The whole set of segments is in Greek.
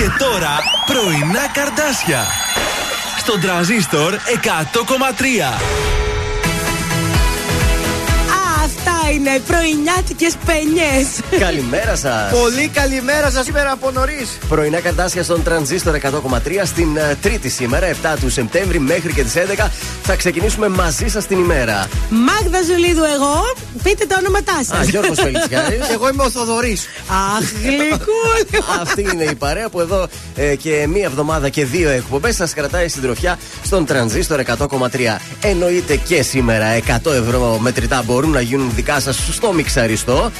Και τώρα πρωινά καρδάσια. Στον τραζίστορ 100,3. Είναι πρωινιάτικες πενιέ. Καλημέρα σας. Πολύ καλημέρα σας σήμερα από νωρίς. Πρωινά καρτάσια στον τρανζίστορ 100,3 στην uh, Τρίτη σήμερα, 7 του Σεπτέμβρη μέχρι και τις 11. Θα ξεκινήσουμε μαζί σας την ημέρα. Μάγδα Ζουλίδου, εγώ. Πείτε τα ονόματά σας. Α, Γιώργος Φελιτσιάρη. εγώ είμαι ο Θοδωρής. Αχ, γλυκούλη. Αυτή είναι η παρέα που εδώ ε, και μία εβδομάδα και δύο εκπομπές σας κρατάει συντροφιά στον τρανζίστορ 100,3. Εννοείται και σήμερα 100 ευρώ μετρητά μπορούν να γίνουν δικά σας στο μιξαριστό.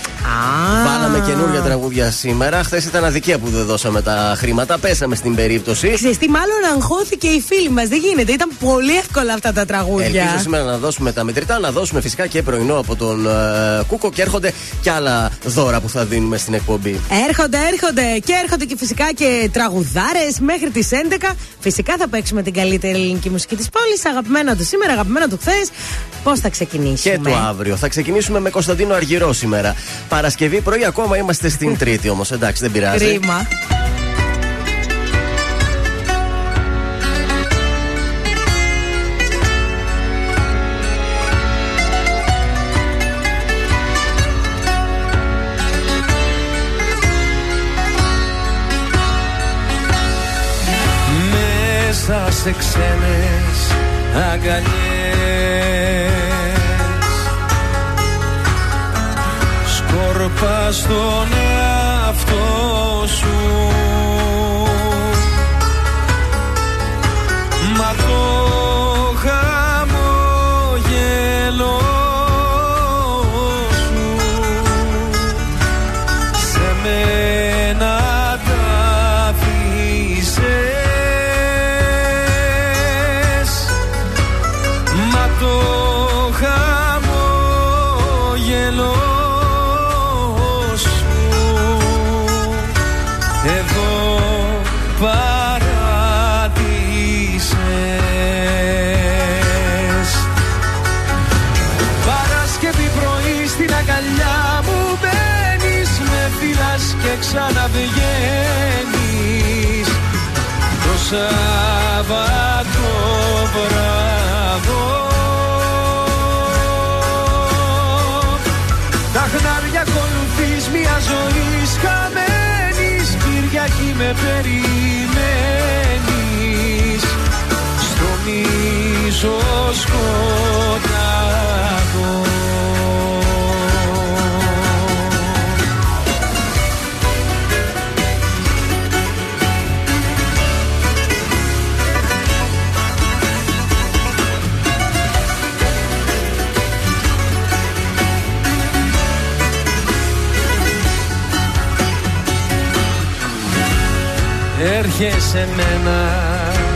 Βάλαμε καινούργια τραγούδια σήμερα. Χθες ήταν αδικία που δεν δώσαμε τα χρήματα. Πέσαμε στην περίπτωση. Ξέρετε, μάλλον αγχώθηκε η φίλη μας. Δεν γίνεται. Ήταν πολύ εύκολα αυτά τα τραγούδια. Ελπίζω σήμερα να δώσουμε τα μετρητά, να δώσουμε φυσικά και πρωινό από τον uh, Κούκο και έρχονται και άλλα δώρα που θα δίνουμε στην εκπομπή. Έρχονται, έρχονται και έρχονται και φυσικά και τραγουδάρες μέχρι τις 11. Φυσικά θα παίξουμε την καλύτερη ελληνική μουσική της πόλης. Αγαπημένο του σήμερα, αγαπημένο του χθες. Πώς θα ξεκινήσουμε; Και το αύριο. Θα ξεκινήσουμε με Κωνσταντίνο Αργυρό σήμερα. Παρασκευή πρωί ακόμα είμαστε στην Τρίτη όμως. Εντάξει, δεν πειράζει. Κρίμα. Μέσα σε ξένες αγκαλιές σκόρπα στον εαυτό σου. Μα το χαμόγελο Σάββατο βράδο. Τα χνάρια ακολουθείς μια ζωή χαμένης Κυριακή με περιμένεις. Στο μίσο σκοτάδο Έρχεσαι μένα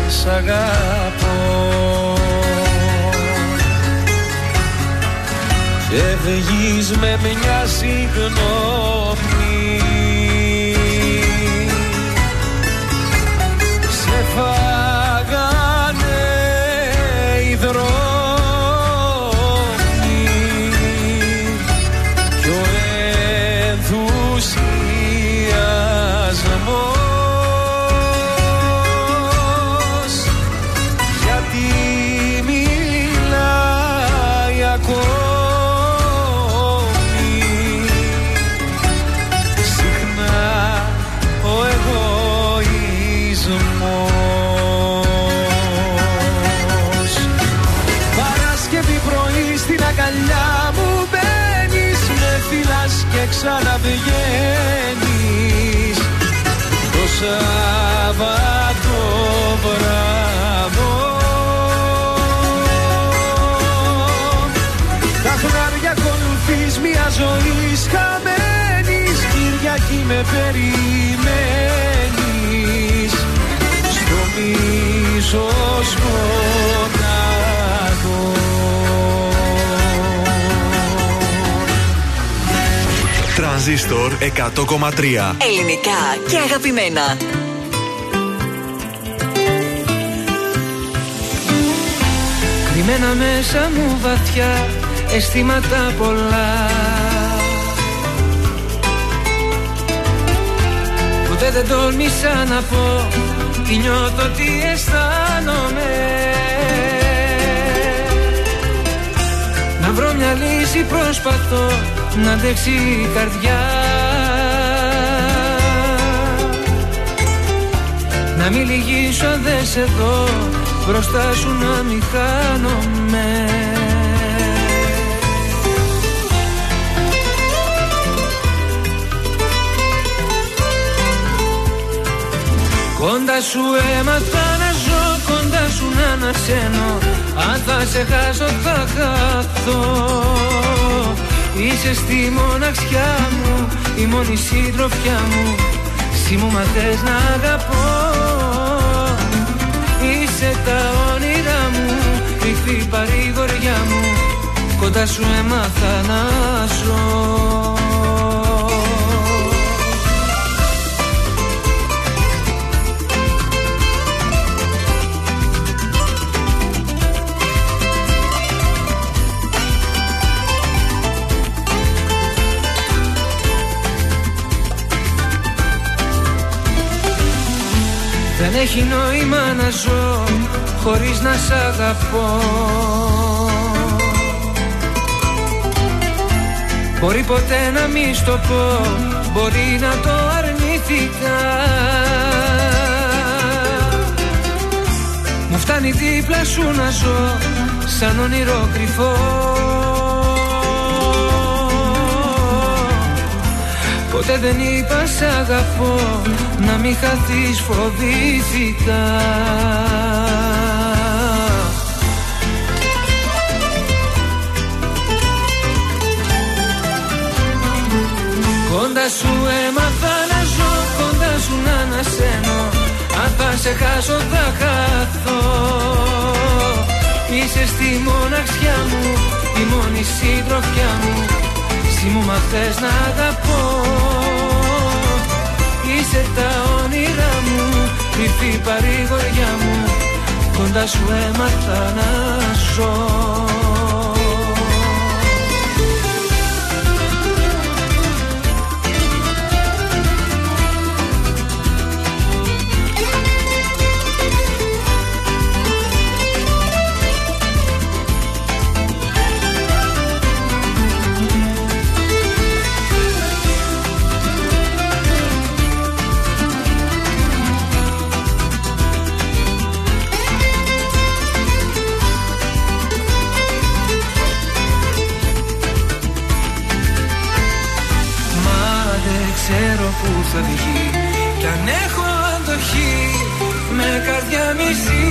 σ' αγαπώ. Και βγεις με μια συγγνώμη Σάββατο βράδο. Τα χνάρια ακολουθείς μια ζωή χαμένης Κυριακή με περιμένεις. Στο μίσος σκοτάδο Τρανζίστορ 100,3. Ελληνικά και αγαπημένα. Κρυμμένα μέσα μου βαθιά αισθήματα πολλά Ποτέ δεν τόλμησα να πω Τι νιώθω, τι αισθάνομαι Να βρω μια λύση προσπαθώ Να αντέξει η καρδιά. Να μην λυγίσω αν δεν σε δω Μπροστά σου να μην χάνομαι. Κοντά σου έμαθα να ζω, κοντά σου να ανασένω. Αν θα σε χάσω θα χαθώ Είσαι στη μοναξιά μου, η μόνη συντροφιά μου. Εσύ μου μαθες να αγαπώ. Είσαι τα όνειρά μου, κρυφή παρηγοριά μου. Κοντά σου έμαθα να ζω Δεν έχει νόημα να ζω χωρίς να σ' αγαπώ. Μπορεί ποτέ να μη στο πω, μπορεί να το αρνηθήκα. Μου φτάνει δίπλα σου να ζω σαν όνειρο κρυφό Ποτέ δεν είπα σ' αγαπώ Να μην χαθείς φοβήθηκα. Κοντά σου έμαθα να ζω Κοντά σου να ανασένω. Αν θα σε χάσω θα χαθώ. Είσαι στη μοναξιά μου Η μόνη συντροφιά μου Εσύ μου μαθες να αγαπώ. Είσαι τα όνειρά μου Κρυφή παρηγοριά μου. Κοντά σου έμαθα να ζω ξέρω που θα βγει Κι αν έχω αντοχή Με καρδιά μισή.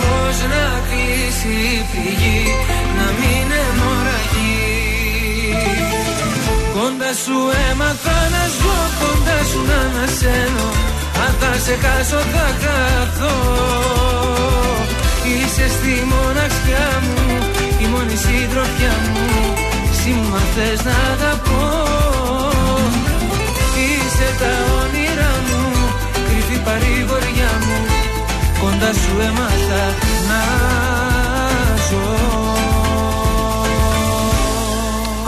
Πώς να κλείσει η πληγή Να μην αιμορραγεί. Κοντά σου έμαθα να ζω Κοντά σου να ανασένω. Αν θα σε χάσω θα χαθώ Είσαι στη μοναξιά μου Η μόνη συντροφιά μου. Εσύ μου μαθες να αγαπώ Είσαι τα όνειρά μου. Κρυφή παρηγοριά μου. Κοντά σου έμαθα να ζω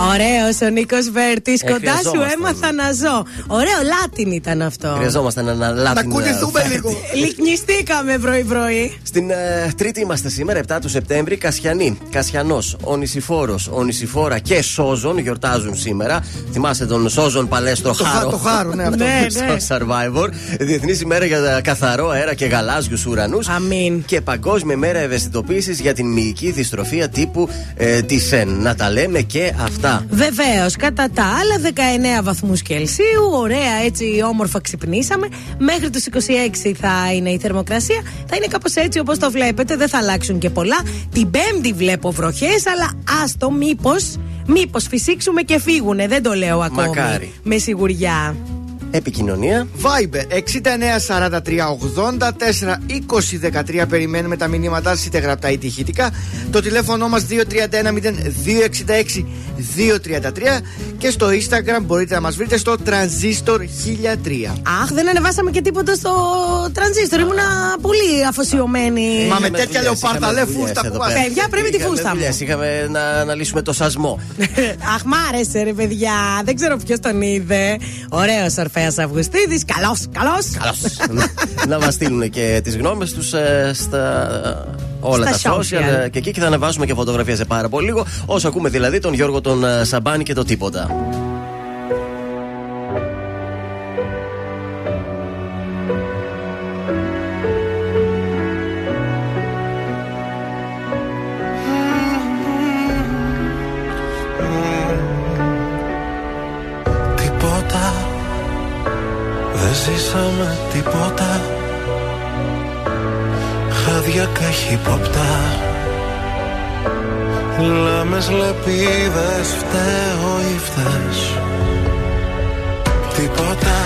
Ωραίος ο Νίκος Βέρτης. Κοντά σου χρειαζόμασταν. έμαθα να ζω. Ωραίο Λάτιν ήταν αυτό. Χρειαζόμαστε ένα Να λάτιν. κουνηθούμε ε, λίγο. Λυκνιστήκαμε πρωί-πρωί. Στην ε, Τρίτη είμαστε σήμερα, 7 του Σεπτέμβρη. Κασιανή, Κασιανός, ο Νησιφόρο, ο Νησιφόρα και Σόζον γιορτάζουν σήμερα. Θυμάστε τον Σόζον Παλέστρο Το, χα, Χάρο; το χάρο, ναι, αυτό. Ναι, ναι. στο Survivor. Διεθνής ημέρα για καθαρό αέρα και γαλάζιους ουρανούς. Αμήν. Και Παγκόσμια ημέρα ευαισθητοποίησης για την μυϊκή δυστροφία τύπου ε, της ΣΕΝ. Να τα λέμε και αυτά. Βεβαίως, κατά τα άλλα 19 βαθμούς Κελσίου. Ωραία, έτσι όμορφα ξυπνήσαμε. Μέχρι τους 26 θα είναι η θερμοκρασία. Θα είναι κάπως έτσι όπως το βλέπετε. Δεν θα αλλάξουν και πολλά. Την Πέμπτη βλέπω βροχές, αλλά άστο, μήπως. Μήπως φυσήξουμε και φύγουνε. Δεν το λέω ακόμη. Μακάρι. Με σιγουριά. Επικοινωνία. Viber 6943842013 περιμένουμε τα μηνύματά σα είτε γραπτά είτε ηχητικά. Το τηλέφωνο μας 2310-266-233 και στο Instagram μπορείτε να μας βρείτε στο Transistor 1003. Αχ, δεν ανεβάσαμε και τίποτα στο τρανζίστορ. Ήμουνα πολύ αφοσιωμένη. Μα με Είχαμε τέτοια δουλειές, λεοπάρτα είχαμε λε δουλειές φούστα εδώ που πέρα. Παιδιά, πρέπει τη Είχαμε φούστα μου. δουλειές, Είχαμε να αναλύσουμε το σασμό. Αχ, μ' άρεσε ρε παιδιά. Δεν ξέρω ποιος τον είδε. Ωραίος συγγραφέα Αυγουστίδης. Καλό, καλό. να μας στείλουν και τις γνώμες τους ε, στα όλα Στα τα social, social. ε, και εκεί και θα ανεβάσουμε και φωτογραφία σε πάρα πολύ λίγο. Όσο ακούμε δηλαδή τον Γιώργο τον ε, Σαμπάνη και το τίποτα. Τίποτα Χάδια καχύποπτα Λάμες λεπίδες φταίω ή φταίς. Τίποτα.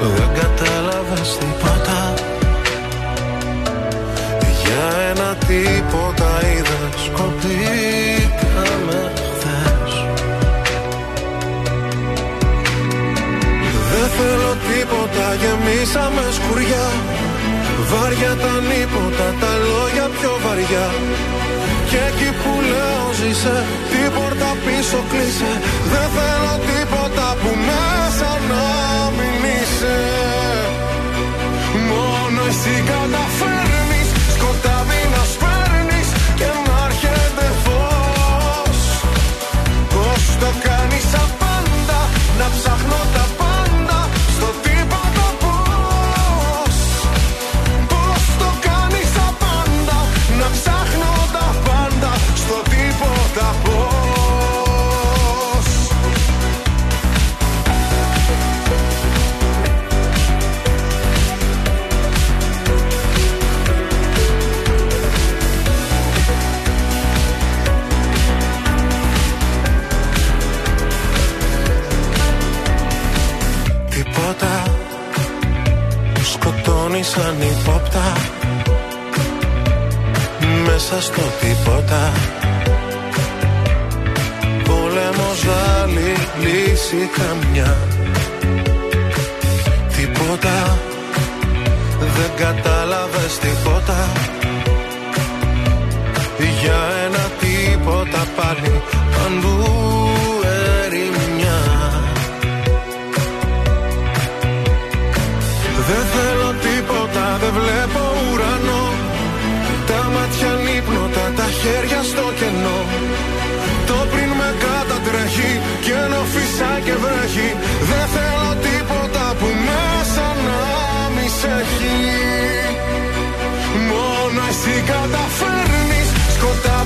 Δεν κατάλαβες τίποτα. Για ένα τίποτα είδες Κοπήκαμε χθες. Δεν θέλω τίποτα, γεμίσαμε σκουριά. Βάρια τα νύποτα, τα λόγια πιο βαριά Και εκεί που λέω ζήσε, την πόρτα πίσω κλείσε. Δεν θέλω τίποτα που μέσα να μην είσαι. Μόνο εσύ καταφέρνεις σαν υπόπτα Μέσα στο τίποτα. Πόλεμος άλλη λύση καμιά. Τίποτα. Δεν κατάλαβες τίποτα. Για ένα τίποτα πάλι Παντού δεν βλέπω ουρανό. Τα μάτια νύπνοτα, τα χέρια στο κενό. Το πριν με κατατρέχει και ενώ φυσά και βρέχει Δεν θέλω τίποτα που μέσα να μη σε έχει. Μόνο εσύ καταφέρνεις σκοτάδι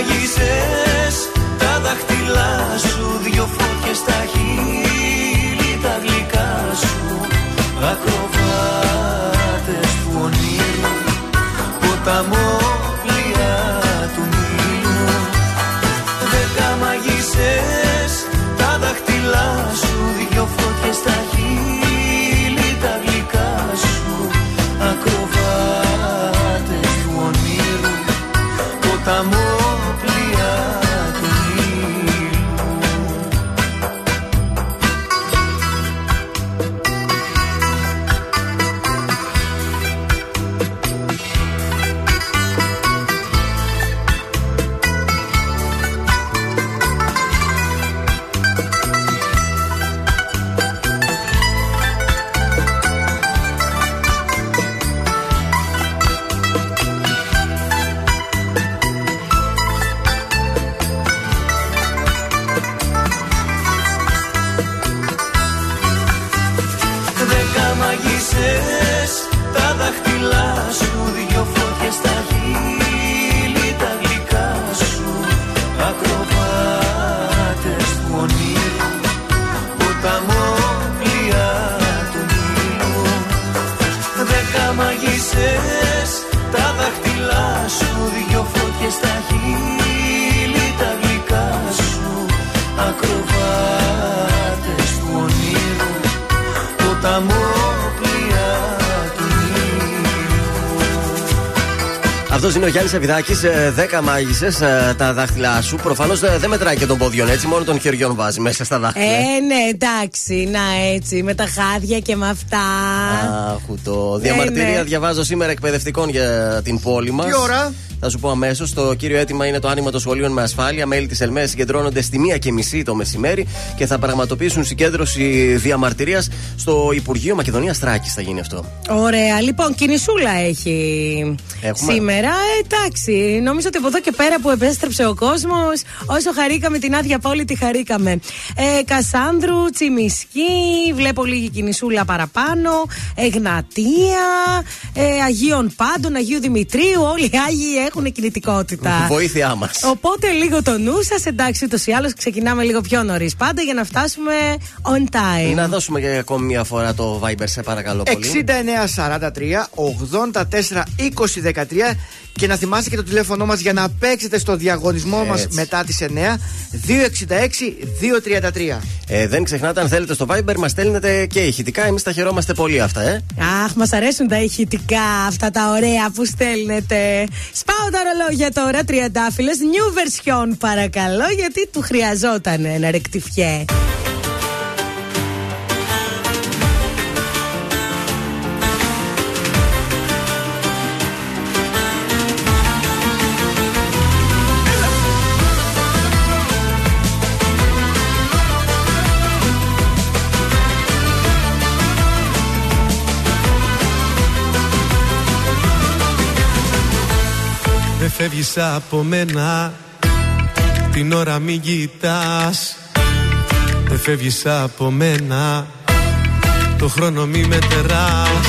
Δέκα μαγισσές τα δάχτυλά σου είναι ο Γιάννης Αβιδάκης. 10 μάγισσες τα δάχτυλά σου. Προφανώς δεν μετράει και των πόδιων έτσι, μόνο των χεριών βάζει μέσα στα δάχτυλα. Ε, ναι, εντάξει, να έτσι, με τα χάδια και με αυτά. Αχ, το διαμαρτυρία ναι. διαβάζω σήμερα εκπαιδευτικών για την πόλη μας. Τι ώρα; Θα σου πω αμέσως. Το κύριο αίτημα είναι το άνοιγμα των σχολείων με ασφάλεια. Μέλη της ΕΛΜΕ συγκεντρώνονται στη μία και μισή το μεσημέρι και θα πραγματοποιήσουν συγκέντρωση διαμαρτυρίας στο Υπουργείο Μακεδονίας Τράκης. Θα γίνει αυτό. Ωραία, λοιπόν, κινησούλα έχει Έχουμε. σήμερα. Ε, εντάξει, νομίζω ότι από εδώ και πέρα που επέστρεψε ο κόσμος, όσο χαρήκαμε την άδεια πόλη, τη χαρήκαμε. Ε, Κασάνδρου, Τσιμισκή, βλέπω λίγη κινησούλα παραπάνω. Εγνατία, ε, Αγίων Πάντων, Αγίου Δημητρίου. Όλοι οι Άγιοι έχουν κινητικότητα. Βοήθειά μας. Οπότε λίγο το νου σας, εντάξει, ούτως ή άλλως ξεκινάμε λίγο πιο νωρίς πάντα για να φτάσουμε on time. Να δώσουμε για ακόμη μια φορά το Viber, σε παρακαλώ πολύ. 6943 84 20 13 και να θυμάστε και το τηλέφωνό μας για να παίξετε στο διαγωνισμό μας Έτσι. μετά τις 9 266 233. Ε, δεν ξεχνάτε, αν θέλετε στο Viber, μας στέλνετε και ηχητικά. Εμείς τα χαιρόμαστε πολύ αυτά, ε. Αχ, μας αρέσουν τα ηχητικά αυτά τα ωραία που στέλνετε. Σπάω τα ρολόγια τώρα, τριαντάφυλλες. New version, παρακαλώ, γιατί του χρειαζόταν ένα ρεκτιφιέ. Φεύγεις από μένα. Την ώρα μην κοιτάς Δεν φεύγεις από μένα. Το χρόνο μη μετεράς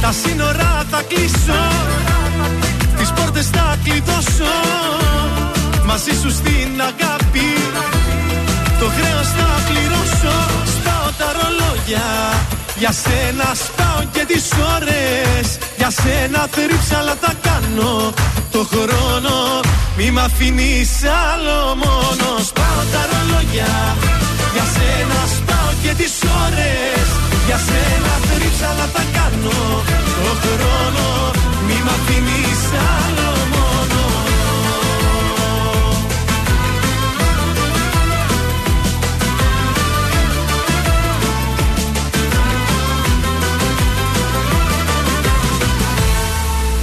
Τα σύνορα θα κλείσω. Τις πόρτες θα κλειδώσω. Μαζί σου στην αγάπη. Το χρέος θα πληρώσω. Σπάω τα ρολόγια. Για σένα σπάω και τις ώρες Για σένα θρύψαλα θα κάνω. Το χρόνο Μη μ' αφήνεις άλλο μόνο. Σπάω τα ρολόγια. Για σένα σπάω και τις ώρες. Για σένα θρύψαλα θα κάνω. Το χρόνο Μη μ' αφήνεις άλλο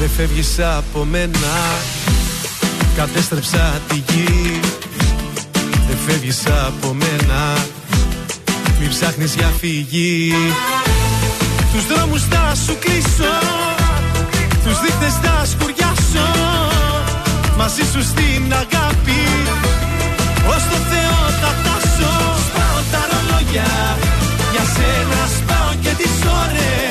Δεν φεύγεις από μένα. Κατέστρεψα τη γη. Δεν φεύγεις από μένα. Μην ψάχνεις για φυγή. Τους δρόμους θα σου κλείσω. Τους δείχτες θα σκουριάσω. Μαζί σου στην αγάπη. Ως το Θεό θα τάσω. Σπάω τα ρολόγια. Για σένα σπάω και τις ώρες. Για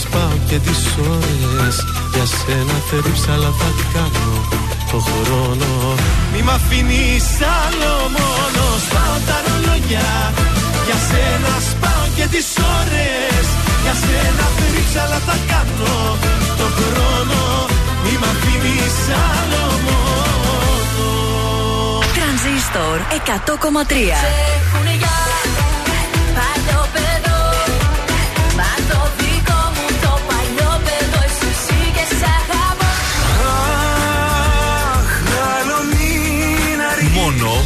σπάω και τις ώρες. Για σένα θερύψαλα θα κάνω Το χρόνο. Μη μ' αφήνεις άλλο μόνο. Σπάω τα ρολόγια. Για σένα σπάω και τις ώρες. Για σένα θερύψαλα θα κάνω Το χρόνο. Μη μ' αφήνεις άλλο μόνο. Τρανζίστορ 100,3. Έχουνε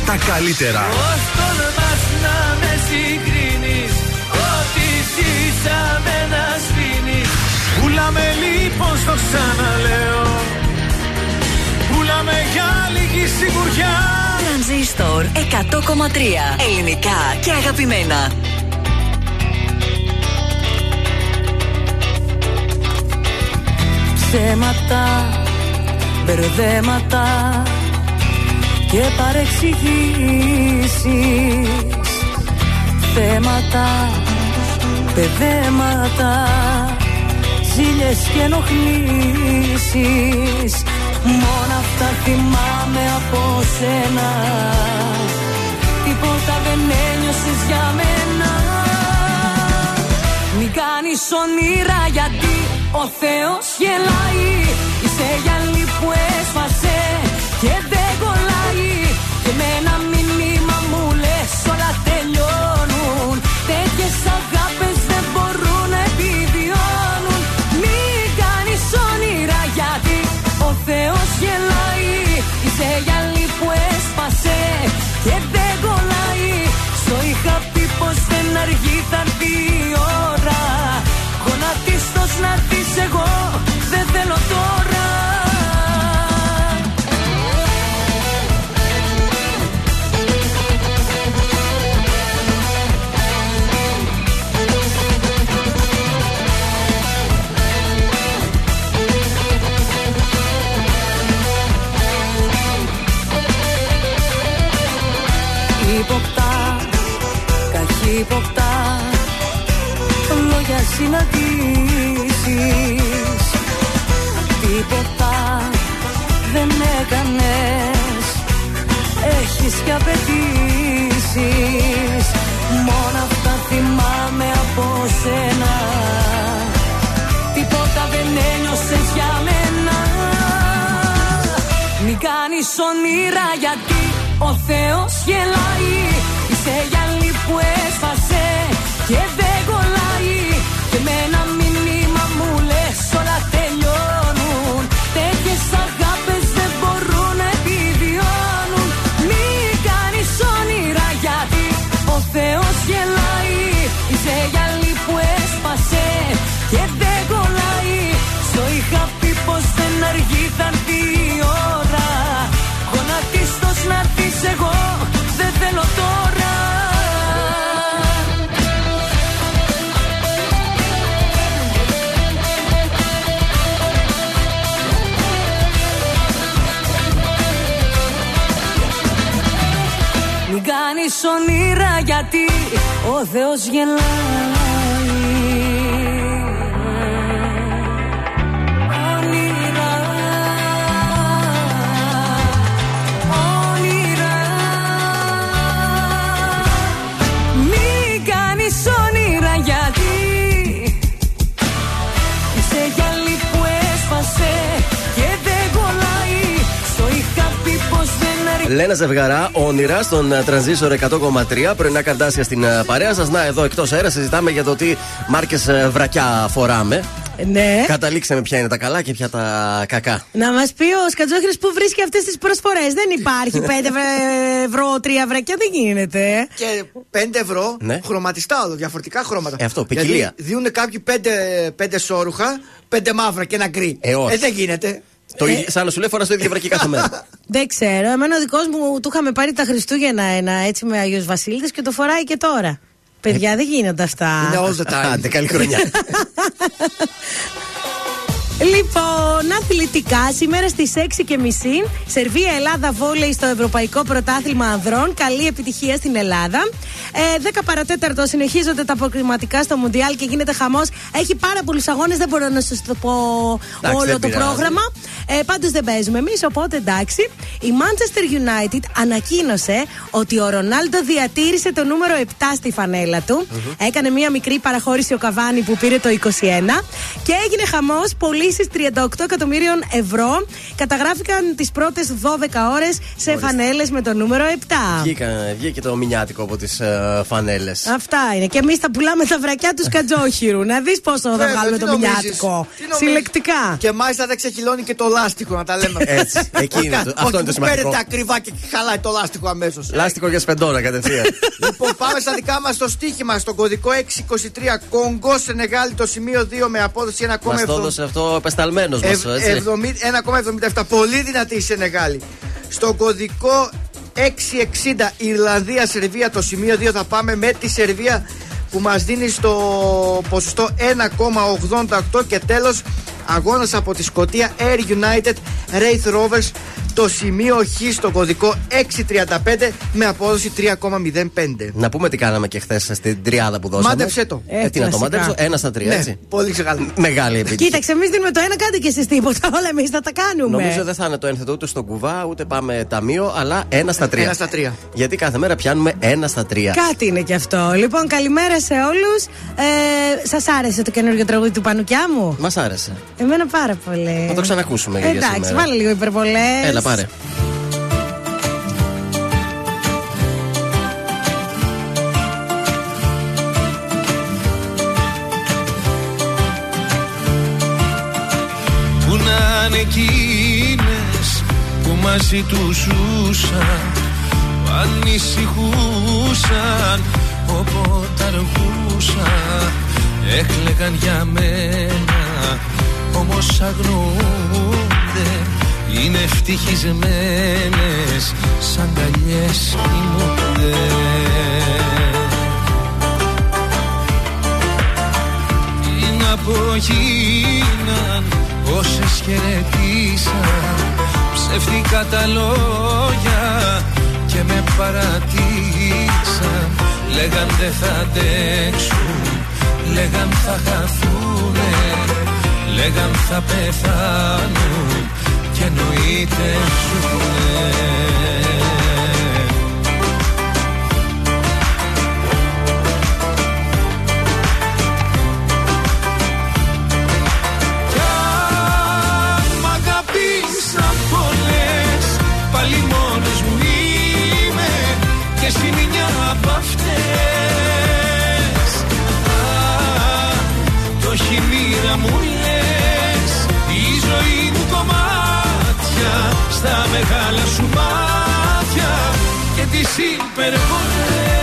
τα καλύτερα. Πώς τολμάς να με συγκρίνεις Ό,τι ζήσαμε να σβήνεις Πουλάμε λοιπόν στο ξαναλέω Πουλάμε για λίγη σιγουριά Τρανζίστορ 100,3. Ελληνικά και αγαπημένα. ψέματα, μπερδέματα και παρεξηγήσεις. Θέματα, παιδέματα ζήλιες και ενοχλήσεις. Μόνο αυτά θυμάμαι από σένα. Τίποτα δεν ένιωσες για μένα. Μην κάνεις όνειρα γιατί ο Θεός γελάει. Είσαι γυαλί που έσφασε και δεν κολλάει Και με ένα μήνυμα μου λες όλα τελειώνουν Τέτοιες αγάπες δεν μπορούν να επιβιώνουν. Μην κάνεις όνειρα γιατί ο Θεός γελάει. Είσαι γυαλί που έσπασε και δεν κολλάει. Στο είχα πει πως δεν αργεί θα έρθει η ώρα. Γονατίστος να δεις συναντήσεις. Τίποτα δεν έκανες. Έχεις και απαιτήσεις. Μόνο αυτά θυμάμαι από σένα. Τίποτα δεν ένιωσες για μένα. Μην κάνεις όνειρα γιατί ο Θεός γελάει. Είσαι γυαλί που έσφασε και δεν κολλάει Και με ένα μήνυμα μου λες όλα τελειώνουν Τέτοιες αγάπες δεν μπορούν να επιβιώνουν. Μην κάνεις όνειρα γιατί ο Θεός γελάει. Είσαι γυαλί ο Θεός γελάει Λένα Ζευγαρά, όνειρα στον ε, τρανζίσορ 100,3. Πρωινά καρτάσια στην ε, παρέα σας. Να, εδώ εκτός αέρα συζητάμε για το τι μάρκες βρακιά φοράμε. Ναι. Καταλήξαμε ποια είναι τα καλά και ποια τα κακά. Να μας πει ο Σκατζόχυρο που βρίσκει αυτές τις προσφορές. Δεν υπάρχει 5 ευρώ, 3 βρακιά, δεν γίνεται. Και 5 ευρώ Ναι. χρωματιστά όλο, διαφορετικά χρώματα. Ε, αυτό, ποικιλία. Γιατί δίνουν κάποιοι 5, 5 σόρουχα, 5 μαύρα και ένα γκρι. Ε, όχι. δεν γίνεται. Το, ίδιο- σαν να σου λέει φοράς το ίδιο βρακί κάθε μέρα. Δεν ξέρω. Εμένα ο δικός μου του είχαμε πάρει τα Χριστούγεννα ένα έτσι με Αγίου Βασίλειδε και το φοράει και τώρα. Παιδιά, δεν γίνονται αυτά. Είναι all the time. Άντε, καλή χρονιά. Λοιπόν, αθλητικά, σήμερα στις 6 και μισή, Σερβία Ελλάδα βόλεϊ στο Ευρωπαϊκό Πρωτάθλημα Ανδρών. Καλή επιτυχία στην Ελλάδα. Ε, 10 παρατέταρτο συνεχίζονται τα αποκριματικά στο Μουντιάλ και γίνεται χαμός. Έχει πάρα πολλούς αγώνες, δεν μπορώ να σας το πω Εντάξει, όλο δεν το πειράζει. πρόγραμμα. Ε, Πάντως δεν παίζουμε εμείς, οπότε εντάξει. Η Manchester United ανακοίνωσε ότι ο Ρονάλντο διατήρησε το νούμερο 7 στη φανέλα του. Έκανε μία μικρή παραχώρηση ο Καβάνη που πήρε το 21 και έγινε χαμός πωλήσει 38 εκατομμύριων ευρώ. Καταγράφηκαν τις πρώτες 12 ώρες σε φανέλες με το νούμερο 7. Βγήκα- Βγήκε το μηνιάτικο από τις φανέλες. Αυτά είναι. Και εμείς θα πουλάμε τα βρακιά τους Κατζόχυρου. Να δεις πόσο θα Βέβαια, βγάλουμε τι το νομίζεις, μηνιάτικο. τι νομίζεις; Συλλεκτικά. Και μάλιστα δεν ξεχυλώνει και το λάστιχο, να τα λέμε. Έτσι, εκεί είναι το- αυτό Όχι είναι το που σημαντικό. Παίρνετε ακριβά και χαλάει το λάστιχο αμέσως. Λάστικο για σπεντόνα κατευθείαν. Λοιπόν, πάμε στα δικά μας στο στοίχημα. Στον κωδικό 623 Κόγκο Σενεγάλη το σημείο 2 με απόδοση 1,7. Μας το έδωσε αυτό ο πεσταλμένο μας, Ευ- έτσι. 70 1,77. Πολύ δυνατή η Σενεγάλη. Στο κωδικό 660 Ιρλανδία-Σερβία το σημείο 2 θα πάμε με τη Σερβία που μας δίνει στο ποσοστό 1,88 και τέλος αγώνας από τη Σκωτία Air United Wraith Rovers το σημείο Χ στο κωδικό 635 με απόδοση 3,05. Να πούμε τι κάναμε και χθες στην τριάδα που δώσαμε. Μάντεψε το. Ε, τι να το κλασικά. μάντεψω, ένα στα τρία, Ναι, έτσι. πολύ ξεκάθαρα. Μεγάλη επιτυχία. Κοίταξε, εμείς δίνουμε το ένα, κάντε και εσείς τίποτα. Όλα εμείς θα τα κάνουμε. Νομίζω δεν θα είναι το ένθετο ούτε στον κουβά, ούτε πάμε ταμείο, αλλά ένα στα τρία. Ένα στα τρία. Γιατί κάθε μέρα πιάνουμε ένα στα τρία. Κάτι είναι και αυτό. Λοιπόν, καλημέρα σε όλους. Ε, Σας άρεσε το καινούργιο τραγούδι του Πανουκιά μου; Μας άρεσε. Εμένα πάρα πολύ. Θα το ξανακούσουμε για Εντάξει, σήμερα. βάλε λίγο υπερβολές. Έλα, πάρε. Που να είναι εκείνες που μαζί τους ζούσαν που ανησυχούσαν όποτε αργούσαν έκλεγαν για μένα όμως αγνοούνται είναι ευτυχισμένες σαν καλιές κοιμούνται. Τι να πω γίναν όσες χαιρετήσαν. Ψεύτικα τα λόγια και με παρατήσαν. Λέγαν δεν θα αντέξουν, λέγαν θα χαθούνε Λέγαν θα πεθάνουν και εννοείται ζουνε Στα μεγάλα σου μάτια Και τις υπερβολές.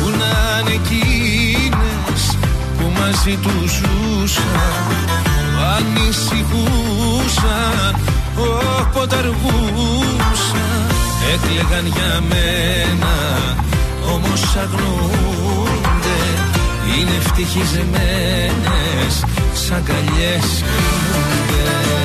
Που να είναι εκείνες που μαζί τους ζούσαν που ανησυχούσαν όποτε αργούσαν έκλεγαν για μένα όμως αγνοούνται είναι ευτυχισμένες σαν καλιές κοιμούνται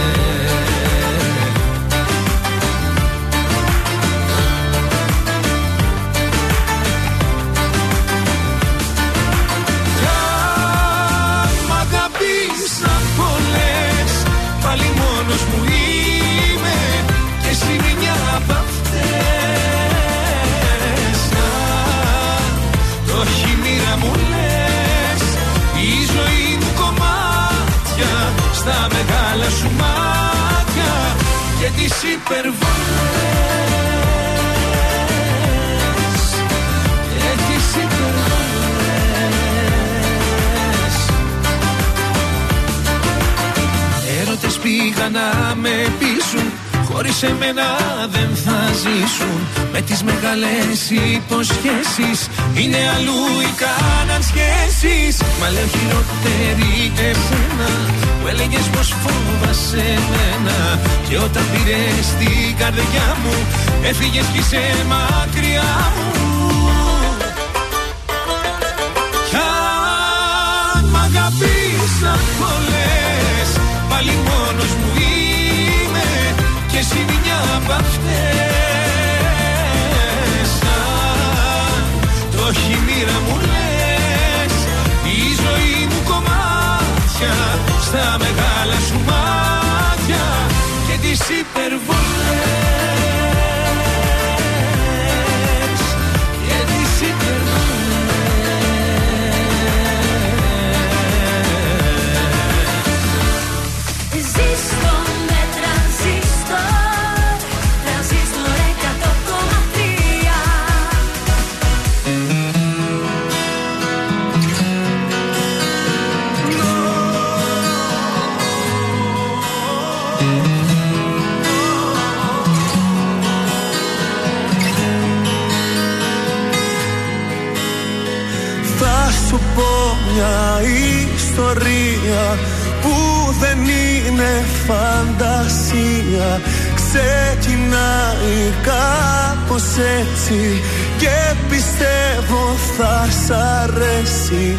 στα μεγάλα σου μάτια και τις υπερβολές. Και τις υπερβολές. Έρωτες πήγα να με πείσουν χωρίς εμένα δεν θα ζήσουν. Με τις μεγάλες υποσχέσεις Είναι αλλού οι κάναν σχέσεις. Μα χειρότερη εσένα Που έλεγες πως φόβασαι εμένα. Και όταν πήρες την καρδιά μου Έφυγες κι είσαι μακριά μου. Κι αν μ' αγαπήσαν πολλές Πάλι μόνος μου είμαι Και εσύ μια απ' αυτές. Αν το έχει η μοίρα μου Στα μεγάλα σου μάτια Και τις υπερβολές είναι φαντασία. Ξεκινάει κάπως έτσι και πιστεύω θα σ' αρέσει.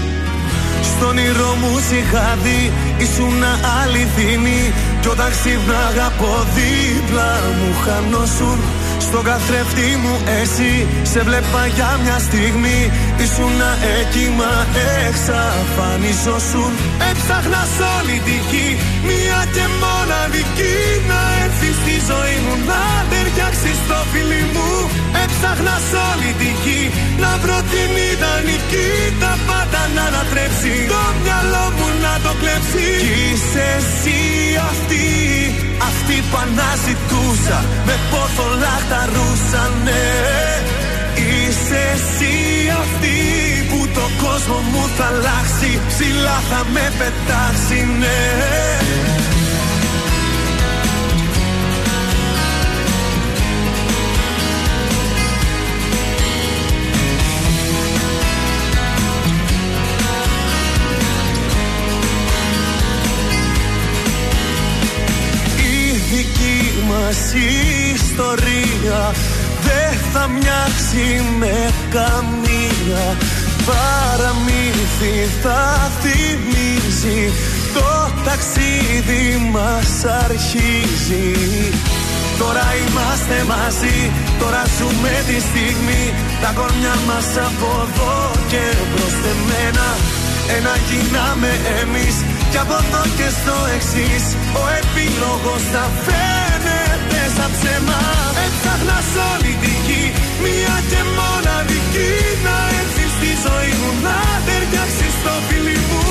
Στον όνειρό μου σ' είχα δει Ήσουν αληθινή Κι όταν ξύπναγα από δίπλα μου χανόσουν. Στον καθρέφτη μου εσύ Σε βλέπα για μια στιγμή Ήσουν εκεί μα εξαφανίζωσουν Έψαχνα σ' όλη τη γη Μία και μοναδική Να έρθει στη ζωή μου Να ταιριάξει στο φίλι μου. Έψαχνα σ' όλη τη γη Να βρω την ιδανική Τα πάντα να ανατρέψει Το μυαλό μου να το κλέψει. Κι είσαι εσύ αυτή Αυτή που αναζητούσα. Με πόθο λαχταρούσανε Είσαι εσύ αυτή που το κόσμο μου θα αλλάξει. Ψηλά θα με πετάξει ναι. Η δική μας ιστορία δεν θα μοιάξει με καμία. Παραμύθι θα θυμίζει Το ταξίδι μας αρχίζει. Τώρα είμαστε μαζί, τώρα ζούμε τη στιγμή. Τα κορμιά μας από εδώ και μπρος θεμμένα Ένα γίναμε εμείς και από εδώ και στο εξής Ο επίλογος θα φαίνεται σαν ψέμα. Έψαχνα σ' όλη τη γη Μία και μοναδική Να έρθει στη ζωή μου Να ταιριάξει στο φίλι μου.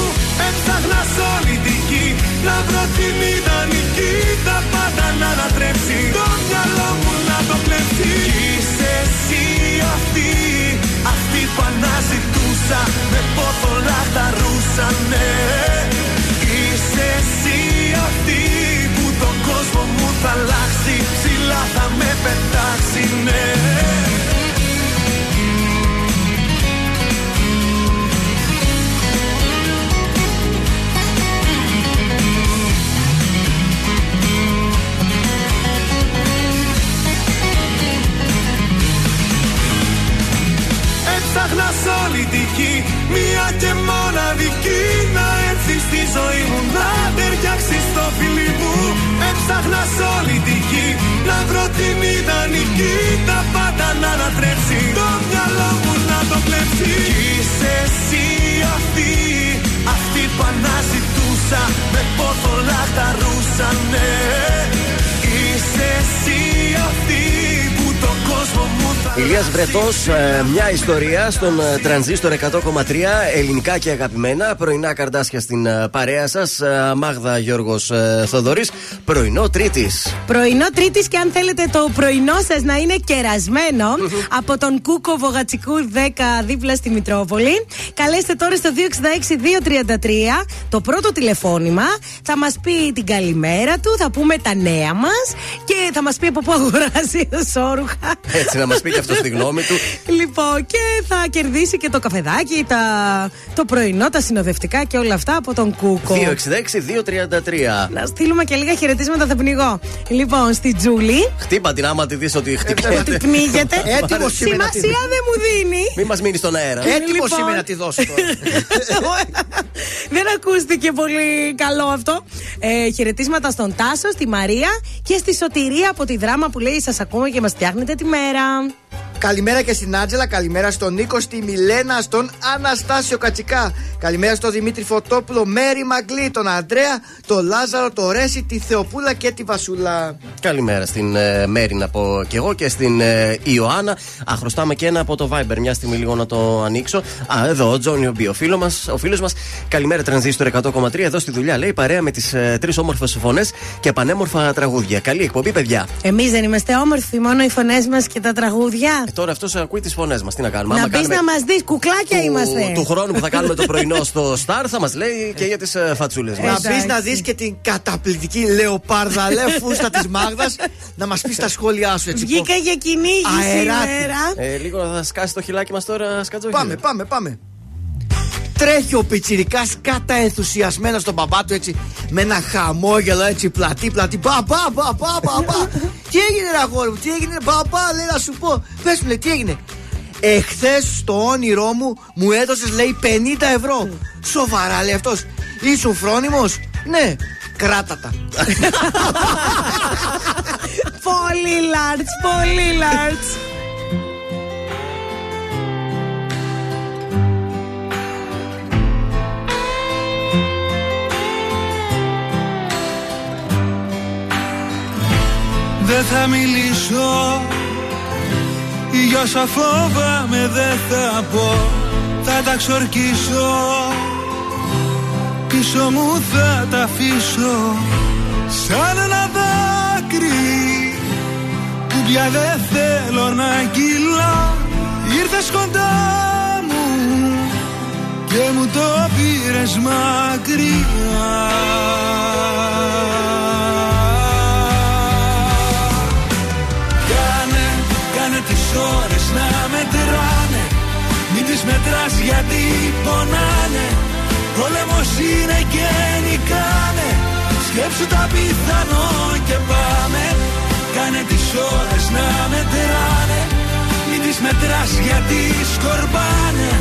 Έψαχνα σ' όλη τη γη Να βρω την ιδανική Τα πάντα να ανατρέψει. Το μυαλό μου να το κλέψει. Κι είσαι εσύ αυτή Αυτή που αναζητούσα Με πόθο λαχταρούσανε Είσαι θα αλλάξει Ψηλά θα με πετάξει, ναι. Έψαχνας σ' όλη τη γη Μία και μοναδική Να έρθεις στη ζωή μου Να ταιριάξεις στο φίλι μου Έψαχνα σ' όλη τη γη. Να βρω την ιδανική Τα πάντα να ανατρέψει. Το μυαλό μου να το κλέψει. Κι είσαι εσύ αυτή Αυτή που αναζητούσα. Με πόθο λαχταρούσανε Είσαι εσύ αυτή που το κόσμο μου θα Ηλίας Βρετός, ε, μια ιστορία στον ε, τρανζίστορ 100,3 ελληνικά και αγαπημένα. Πρωινά καρδάσια στην ε, παρέα σας Ε, Μάγδα Γιώργος ε, Θοδωρής. Πρωινό Τρίτης. Πρωινό Τρίτης και αν θέλετε το πρωινό σας να είναι κερασμένο από τον Κούκο Βογατσικούρ 10 δίπλα στη Μητρόπολη. Καλέστε τώρα στο 266-233 το πρώτο τηλεφώνημα. Θα μας πει την καλημέρα του, θα πούμε τα νέα μας και θα μας πει από πού αγοράζει σόρουχα. Έτσι, να μας πει και αυτός τη γνώμη του. Λοιπόν, και θα κερδίσει και το καφεδάκι, τα, το πρωινό, τα συνοδευτικά και όλα αυτά από τον Κούκο. 266-233. Να στείλουμε και λίγα χαιρετίσματα, θα πνιγώ. Λοιπόν, στη Τζούλη, Χτύπα την άμα τη δεις ότι χτυπιέται. ότι πνίγεται. Έτοιμος είμαι να τη Σημασία δεν μου δίνει. Μην μας μείνεις στον αέρα. Έτοιμο Λοιπόν. είμαι να τη δώσω τώρα. Δεν ακούστηκε πολύ καλό αυτό. Ε, χαιρετίσματα στον Τάσο, στη Μαρία και στη Σωτηρία από τη δράμα που λέει Σας ακούμε και μας φτιάχνετε τη μέρα. Καλημέρα και στην Άντζελα, καλημέρα στον Νίκο, στη Μιλένα, στον Αναστάσιο Κατσικά. Καλημέρα στον Δημήτρη Φωτόπουλο, Μέρι Μαγκλή, τον Αντρέα, τον Λάζαρο, τον Ρέση, τη Θεοπούλα και τη Βασούλα. Καλημέρα στην ε, Μέρη να πω και εγώ και στην ε, Ιωάννα. Α, χρωστάμε και ένα από το Viber. Μια στιγμή λίγο να το ανοίξω. Α, εδώ ο Τζόνι Ομπί, ο φίλο μας. Ο φίλος μας. Καλημέρα, Τρανζίστορ 100,3. Εδώ στη δουλειά λέει παρέα με τις ε, τρεις όμορφες φωνές και πανέμορφα τραγούδια. Καλή εκπομπή, παιδιά. Εμείς δεν είμαστε όμορφοι, μόνο οι φωνές μας και τα τραγούδια. Ε, τώρα αυτός ακούει τις φωνές μας. Τι να κάνουμε. να Άμα μπει κάνουμε να μας δεις, κουκλάκια του, είμαστε. του χρόνου που θα κάνουμε το πρωινό στο Star θα μας λέει και για τις ε, φατσούλες μας. Να Εντάξει. μπει να δεις και την καταπληκτική λεοπάρδαλε φούστα της Μάγδας να μας πεις τα σχόλιά σου έτσι. Βγήκα για κυνήγι Αεράτη. σήμερα. Ε, λίγο θα σκάσει το χιλάκι μας τώρα, σκατζόχι. Πάμε, πάμε, πάμε. Τρέχει ο πιτσιρικάς κατα ενθουσιασμένο στον παπά του έτσι με ένα χαμόγελο έτσι πλατή πλατή. Παπά, παπά, παπά. τι έγινε, ρε αγόρι μου, τι έγινε, παπά, λέει να σου πω. Πες μου, λέει, τι έγινε. Εχθές στο όνειρό μου μου έδωσες, λέει, 50 ευρώ. Σοβαρά, λέει αυτός. Ήσουν φρόνιμος; Ναι, κράτα τα. Πολύ λάρτς, πολύ λάρτς. Δεν θα μιλήσω. Για όσα φόβαμαι δεν θα πω. Θα τα ξορκίσω. Πίσω μου θα τα αφήσω. Σαν ένα δάκρυ. Που πια δεν θέλω να κυλά. Ήρθες κοντά μου Και μου το πήρες μακριά μετράς γιατί πονάνε. Πόλεμος είναι και νικάνε. Σκέψου τα πιθανό και πάμε. Κάνε τις ώρες να μετράνε. Μην τις μετράς γιατί σκορπάνε.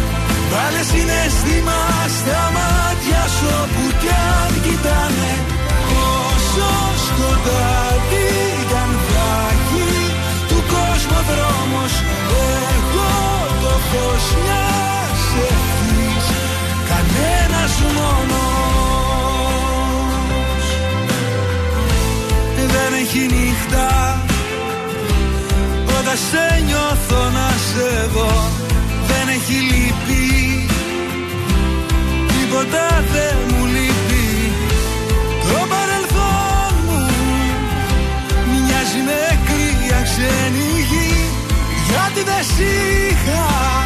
Βάλε συναίσθημα στα μάτια σου όπου κι αν κοιτάνε. Όσο σκοτάδι κι αν θα έχει του κόσμου δρόμος Εγώ το φως μιας ευχής Κανένας μόνος. Δεν έχει νύχτα Όταν σε νιώθω να σε δω Δεν έχει λύπη. Τίποτα δεν μου λείπει. Το παρελθόν μου Μοιάζει με κρύα ξένη γη Γιατί δεν σ' είχα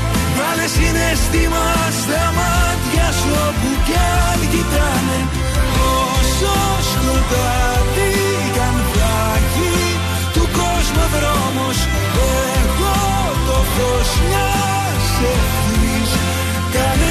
Βάλε συναίσθημα στα μάτια σου όπου κι αν κοιτάνε. Όσο σκοτάδι κι αν θα έχει του κόσμου δρόμος Εγώ το φως μιας ευθύς Κανένας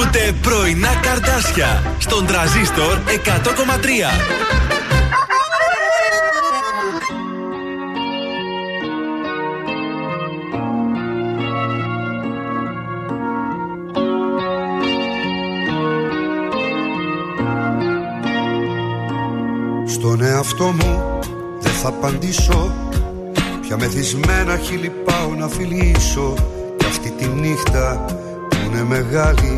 Ακούτε πρωινά καρτάσια στον τραζίστορ 100,3. Στον εαυτό μου δεν θα απαντήσω Πια μεθυσμένα χείλη πάω να φιλήσω Κι αυτή τη νύχτα που είναι μεγάλη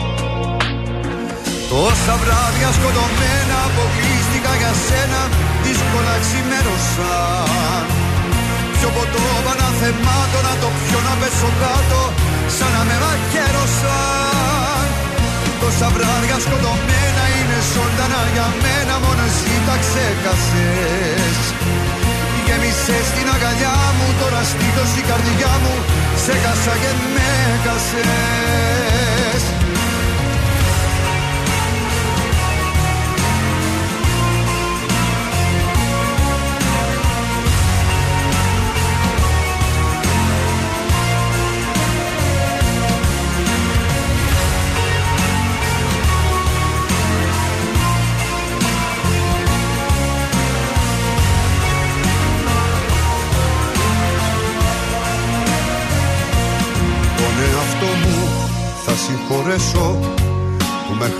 Τόσα βράδια σκοτωμένα αποκλείστηκα για σένα δύσκολα ξημέρωσαν Πιο ποτό παναθεμάτω να το πιω να πέσω κάτω σαν να με μαχαίρωσαν Τόσα βράδια σκοτωμένα είναι ζωντανά για μένα μόνος εσύ τα ξέχασες. Γέμισες την αγκαλιά μου τώρα στήθος η καρδιά μου Σε χάσα και με χάσες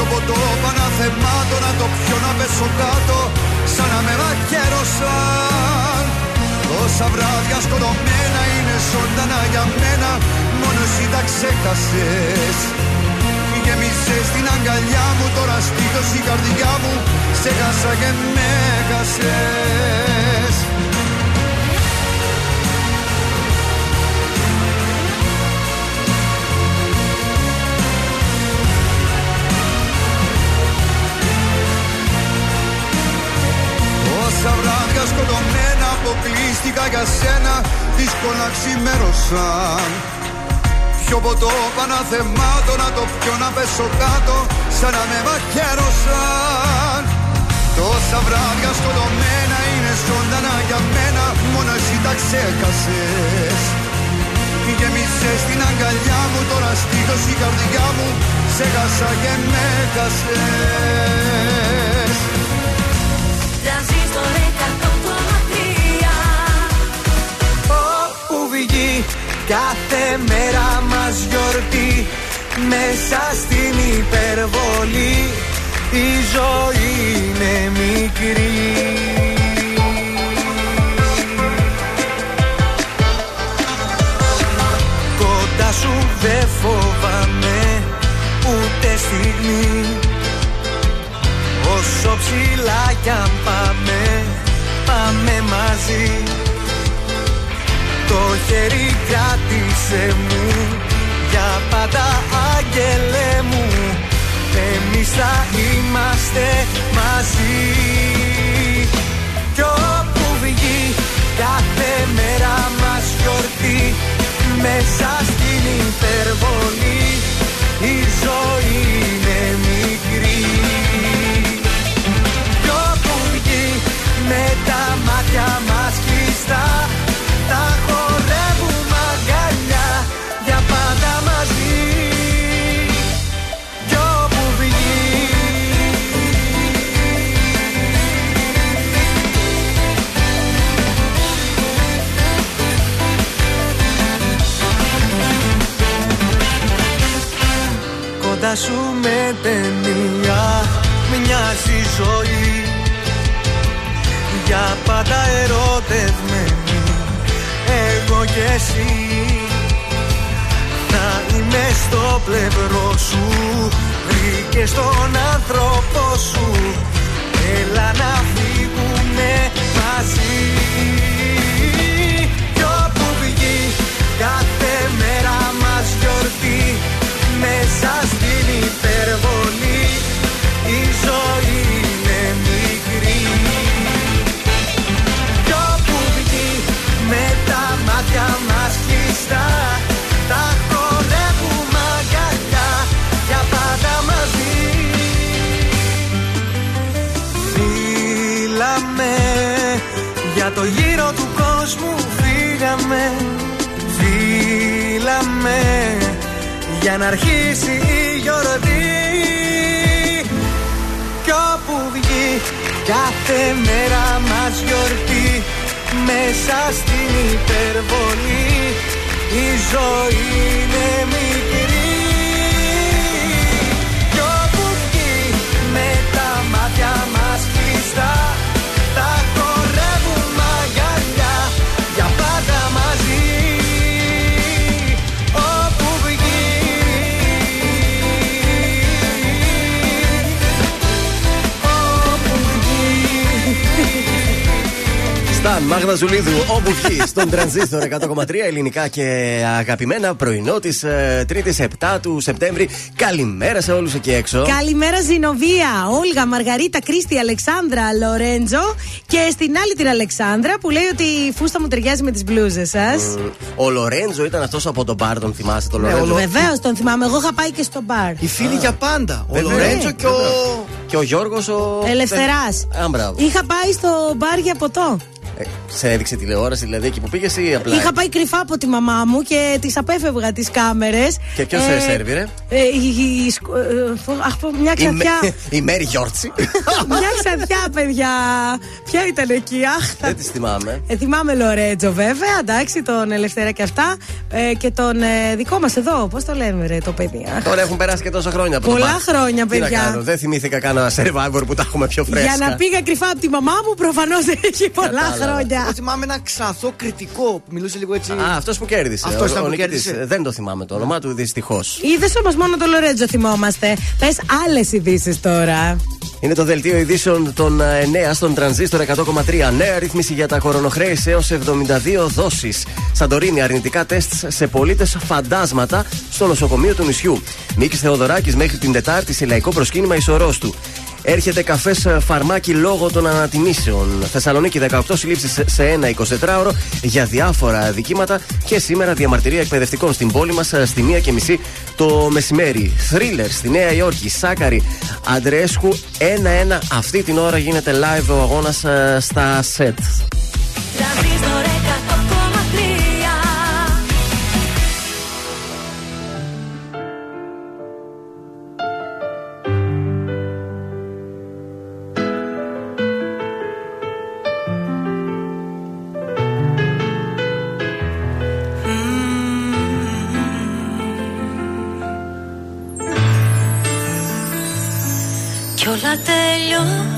Πιο ποτό παναθεμάτω να το πιω να πέσω κάτω Σαν να με μαχαίρωσαν Τόσα βράδια σκοτωμένα είναι ζωντανά για μένα Μόνο εσύ τα ξέχασες. Γέμισες την αγκαλιά μου τώρα στήθος η καρδιά μου Σε χάσα και με χάσες σκοτωμένα αποκλείστηκα για σένα Δύσκολα ξημέρωσαν Πιο ποτό παναθεμάτω να το πιω να πέσω κάτω Σαν να με μαχαίρωσαν. Τόσα βράδια σκοτωμένα είναι ζωντανά για μένα Μόνο εσύ τα ξέχασες. Γέμισες την αγκαλιά μου τώρα στήθος η καρδιά μου Σε χάσα και με χάσες Όπου βγει κάθε μέρα μας γιορτή Μέσα στην υπερβολή. Η ζωή είναι μικρή. Κοντά σου δεν φοβάμαι ούτε στιγμή. Όσο ψηλά κι αν πάμε, πάμε μαζί το χέρι κράτησε μου. Για πάντα άγγελε μου Εμείς θα είμαστε μαζί. Κι όπου βγει κάθε μέρα μας γιορτή. Μέσα στην υπερβολή Η ζωή είναι μικρή. Κι όπου βγει με τα μάτια μας φαντάσουμε ταινία Μοιάζει ζωή. Για πάντα ερωτευμένη Εγώ και εσύ. Να είμαι στο πλευρό σου Βρήκες τον άνθρωπο σου. Έλα να φύγουμε μαζί Μέσα στην υπερβολή. Η ζωή είναι μικρή. Κι όπου βγει με τα μάτια μας κλειστά Τα χορεύουμε αγκαλιά για πάντα μαζί. Φύλαμε για το γύρο του κόσμου φύγαμε. Φύλαμε για να αρχίσει η γιορτή. Κι όπου βγει κάθε μέρα μας γιορτή Μέσα στην υπερβολή η ζωή είναι μικρή Σταν, Μάγδα Ζουλίδου, όπου βγει, στον τρανζίστορ 100,3 ελληνικά και αγαπημένα πρωινό της 3η 7 του Σεπτέμβρη. Καλημέρα σε όλους εκεί έξω. Καλημέρα Ζηνοβία, Όλγα, Μαργαρίτα, Κρίστη, Αλεξάνδρα, Λορέντζο και στην άλλη την Αλεξάνδρα που λέει ότι η φούστα μου ταιριάζει με τις μπλούζες σας. Ο Λορέντζο ήταν αυτός από τον μπαρ, τον θυμάσαι τον Ναι, Λορέντζο; Βεβαίως τον θυμάμαι, εγώ είχα πάει και στο μπαρ. Οι φίλοι για πάντα. Ο Βέβαια. Λορέντζο και ο. Και ο Γιώργος ο. Ελευθεράς. Α, μπράβο. Είχα πάει στο μπαρ για ποτό. Ε, σε έδειξε τηλεόραση δηλαδή εκεί που πήγες ή απλά. Είχα πάει κρυφά από τη μαμά μου και τη απέφευγα τις κάμερες. Και ποιος σε σέρβιρε; Ε, η- η σκο- ε, φο- αχ, πω, μια Η, ξαφιά. Με- η Μέρι Γιόρτσι. μια ξαφιά, παιδιά. Ποια ήταν εκεί, αχ. θα- Δεν τη θυμάμαι. Ε, θυμάμαι Λορέτζο βέβαια, εντάξει, τον Ελευθερά και αυτά. Ε, και τον ε, δικό μας εδώ, πώς το λέμε, ρε, το παιδί. αχ. Τώρα έχουν περάσει και τόσα χρόνια από το Πολλά μπαρ. χρόνια, Τι να παιδιά. κάνω, δεν θυμήθηκα κανένα survivor που τα έχουμε πιο φρέσκα. Για να πήγα κρυφά από τη μαμά μου, προφανώς έχει πολλά Κατάλαβα. Χρόνια. Εγώ θυμάμαι ένα ξαθό κριτικό που μιλούσε λίγο έτσι. Α, αυτός που κέρδισε. Αυτός Ο- ήταν ο που νικητής. κέρδισε. Ε, Δεν το θυμάμαι το όνομά του, δυστυχώς. Είδες όμως μόνο το Λορέτζο θυμόμαστε. Πες άλλες ειδήσεις τώρα. Είναι το δελτίο ειδήσεων των ε, 9 στον τρανζίστορ 100,3. Νέα ρύθμιση για τα κορονοχρέης έως 72 δόσεις. Σαντορίνη, αρνητικά τεστ σε πολίτες φαντάσματα στο νοσοκομείο του νησιού. Μίκη Θεοδωράκης μέχρι την Τετάρτη σε λαϊκό προσκύνημα ισορρός του. Έρχεται καφές φαρμάκι λόγω των ανατιμήσεων. Θεσσαλονίκη 18 συλλήψεις σε ένα 24ωρο για διάφορα δικήματα και σήμερα διαμαρτυρία εκπαιδευτικών στην πόλη μας στη μία και μισή το μεσημέρι. Θρίλερ στη Νέα Υόρκη, Σάκαρη, Αντρέσκου 1-1. Αυτή την ώρα γίνεται live ο αγώνας στα σετ.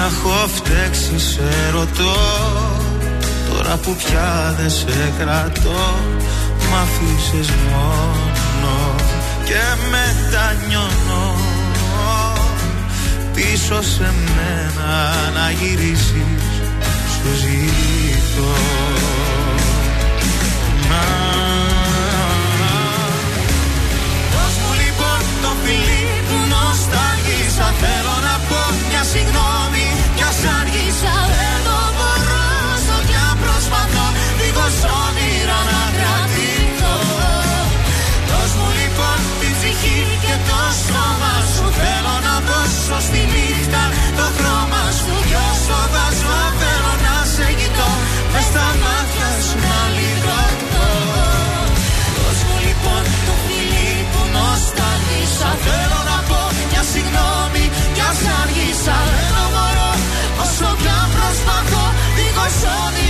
να έχω φταίξει σε ρωτώ. Τώρα που πια δεν σε κρατώ Μ' αφήσεις μόνο. Και μετανιώνω Πίσω σε μένα να γυρίσεις Σου ζητώ. Να. Δώσ' μου λοιπόν το φιλί που νοσταλγίσα Θέλω να πω μια συγγνώμη κι ας άργησα Δεν το μπορώ όσο κι αν προσπαθώ Δίχως όνειρα να κρατηθώ Δώσ' μου λοιπόν την ψυχή και το σώμα σου. Θέλω να δώσω στη νύχτα το χρώμα σου. Κι όσο θα ζω θέλω να σε κοιτώ. Μες στα μάτια σου να λιγωτώ Δώσ' μου λοιπόν το φιλί που νοσταλγίσα Θέλω να πω μια συγγνώμη κι ας άργησα Δίχως όνειρα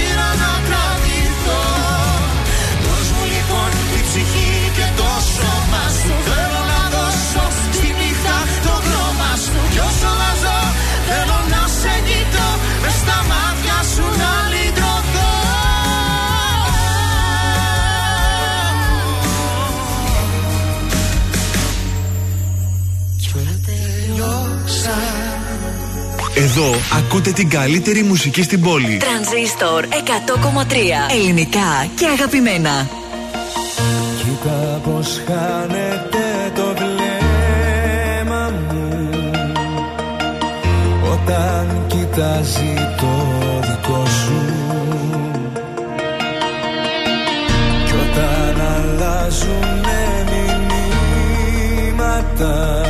Εδώ ακούτε την καλύτερη μουσική στην πόλη. Τρανζίστορ 100,3 ελληνικά και αγαπημένα. Κοίτα πως χάνεται το βλέμμα μου Όταν κοιτάζει το δικό σου Κι όταν αλλάζουνε μηνύματα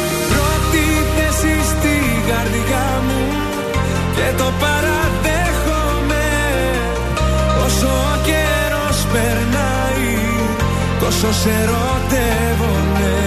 Και το παραδέχομαι. Όσο ο καιρός περνάει Τόσο σε ερωτεύομαι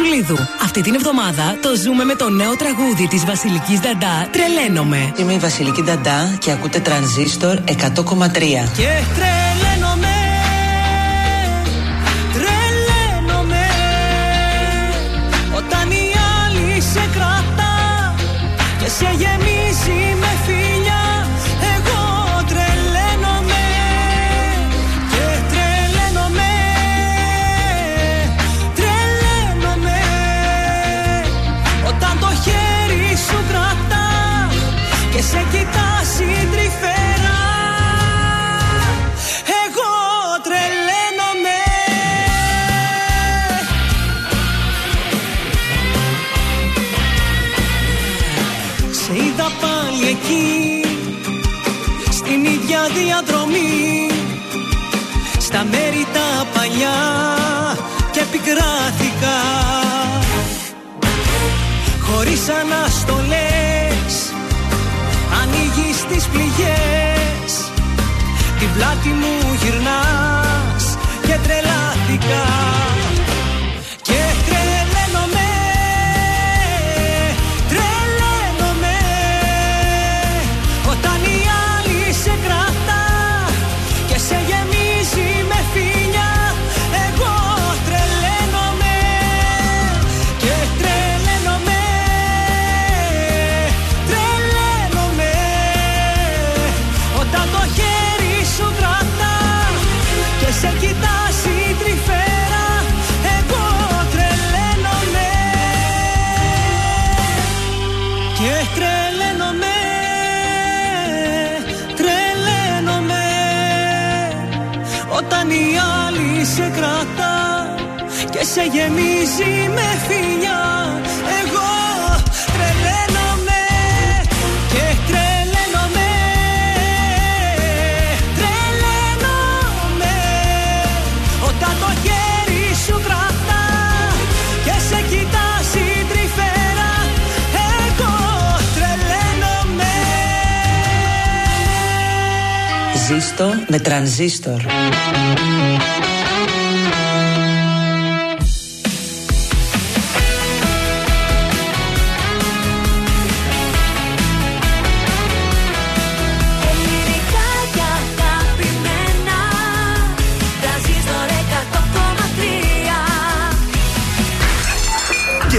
Ζουλίδου. Αυτή την εβδομάδα το ζούμε με το νέο τραγούδι της Βασιλικής Νταντά. Τρελαίνομαι. Είμαι η Βασιλική Νταντά και ακούτε τρανζίστορ 100,3. Και τρελαίνομαι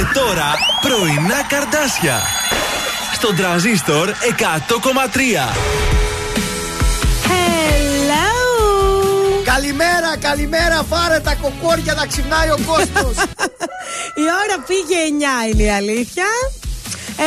Και τώρα πρωινά καρδάσια. Στον τραζίστορ 100,3. Hello! Καλημέρα, καλημέρα, φάρε τα κοκόρια να ξυπνάει ο κόσμος. Η ώρα πήγε 9 είναι η αλήθεια.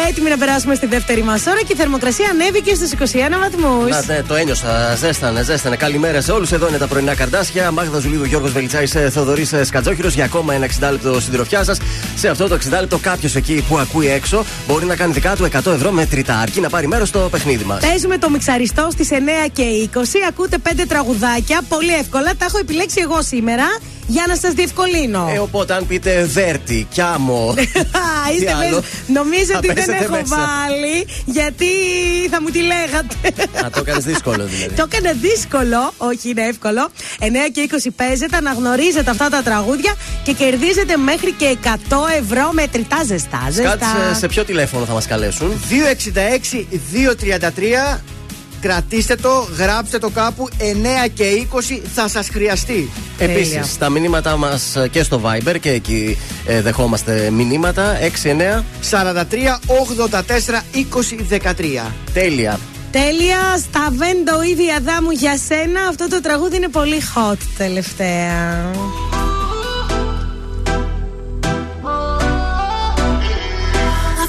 Έτοιμοι να περάσουμε στη δεύτερη μας ώρα και η θερμοκρασία ανέβηκε στους 21 βαθμούς. Να, ναι, το ένιωσα. Ζέστανε, ζέστανε. Καλημέρα σε όλους. Εδώ είναι τα πρωινά καρδάσια. Μάγδα Ζουλίδου, Γιώργος Βελιτσάης, Θεοδωρή Σκατζόχυρος για ακόμα ένα 60 λεπτό συντροφιά σας. Σε αυτό το 60 λεπτό, κάποιος εκεί που ακούει έξω μπορεί να κάνει δικά του 100 ευρώ με τριτά. Αρκεί να πάρει μέρος στο παιχνίδι μας. Παίζουμε το μιξαριστό στις 9 και 20. Ακούτε 5 τραγουδάκια. Πολύ εύκολα. Τα έχω επιλέξει εγώ σήμερα για να σας διευκολύνω. Ε, οπότε αν πείτε Βέρτι, Κιάμο. Είστε τι άλλο, μέσα. Νομίζω θα ότι δεν πέσετε έχω μέσα. βάλει γιατί θα μου τη λέγατε. Να το έκανες δύσκολο δηλαδή. Το έκανε δύσκολο, όχι είναι εύκολο. 9 και 20 παίζετε, αναγνωρίζετε αυτά τα τραγούδια και κερδίζετε μέχρι και 100 ευρώ με τριτά ζεστά. ζεστά. Κάτσε σε ποιο τηλέφωνο θα μας καλέσουν; 266-233 Κρατήστε το, γράψτε το κάπου 9 και 20 θα σας χρειαστεί Επίσης, τα μηνύματά μας και στο Viber και εκεί ε, δεχόμαστε μηνύματα. 6-9. 43 84 20 13 Τέλεια. Τέλεια, στα βέντο ήδη αδάμου για σένα. Αυτό το τραγούδι είναι πολύ hot τελευταία.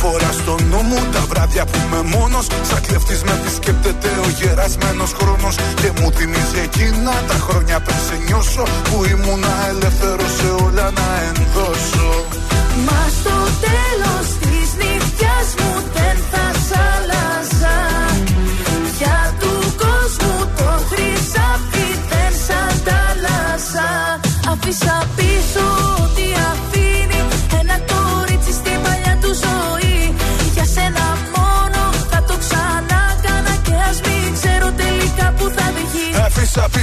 Καμιά φορά στο νου μου τα βράδια που είμαι μόνος. Σαν κλεφτή με επισκέπτεται ο γερασμένος χρόνος. Και μου θυμίζει εκείνα τα χρόνια πριν σε νιώσω. Που ήμουνα ελεύθερο σε όλα να ενδώσω. Μα στο τέλος της νύχτα μου δεν θα σ' άλλαζα. Για του κόσμου το χρυσάφι δεν σ' αντάλλαζα. Άφησα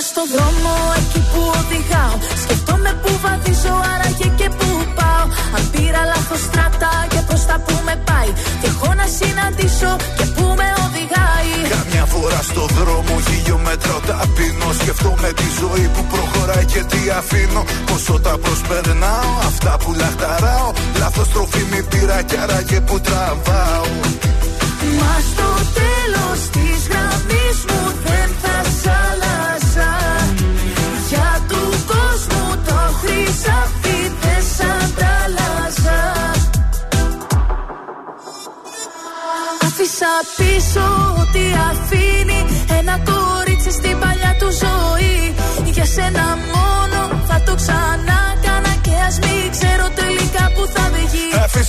στο δρόμο εκεί που οδηγάω Σκεφτόμαι που βαδίζω άραγε και που πάω. Αν πήρα λάθος στράτα και προς τα που με πάει Και έχω να συναντήσω και που με οδηγάει. Καμιά φορά στο δρόμο χιλιόμετρα ταπεινώ Σκεφτόμαι τη ζωή που προχωράει και τι αφήνω. Πόσο τα προσπερνάω, αυτά που λαχταράω. Λάθος τροφή μη πήρα κι άραγε που τραβάω. Μα στο τέλος της γραμμής μου χρυσάφι δεν σ' αντάλλαζα Άφησα πίσω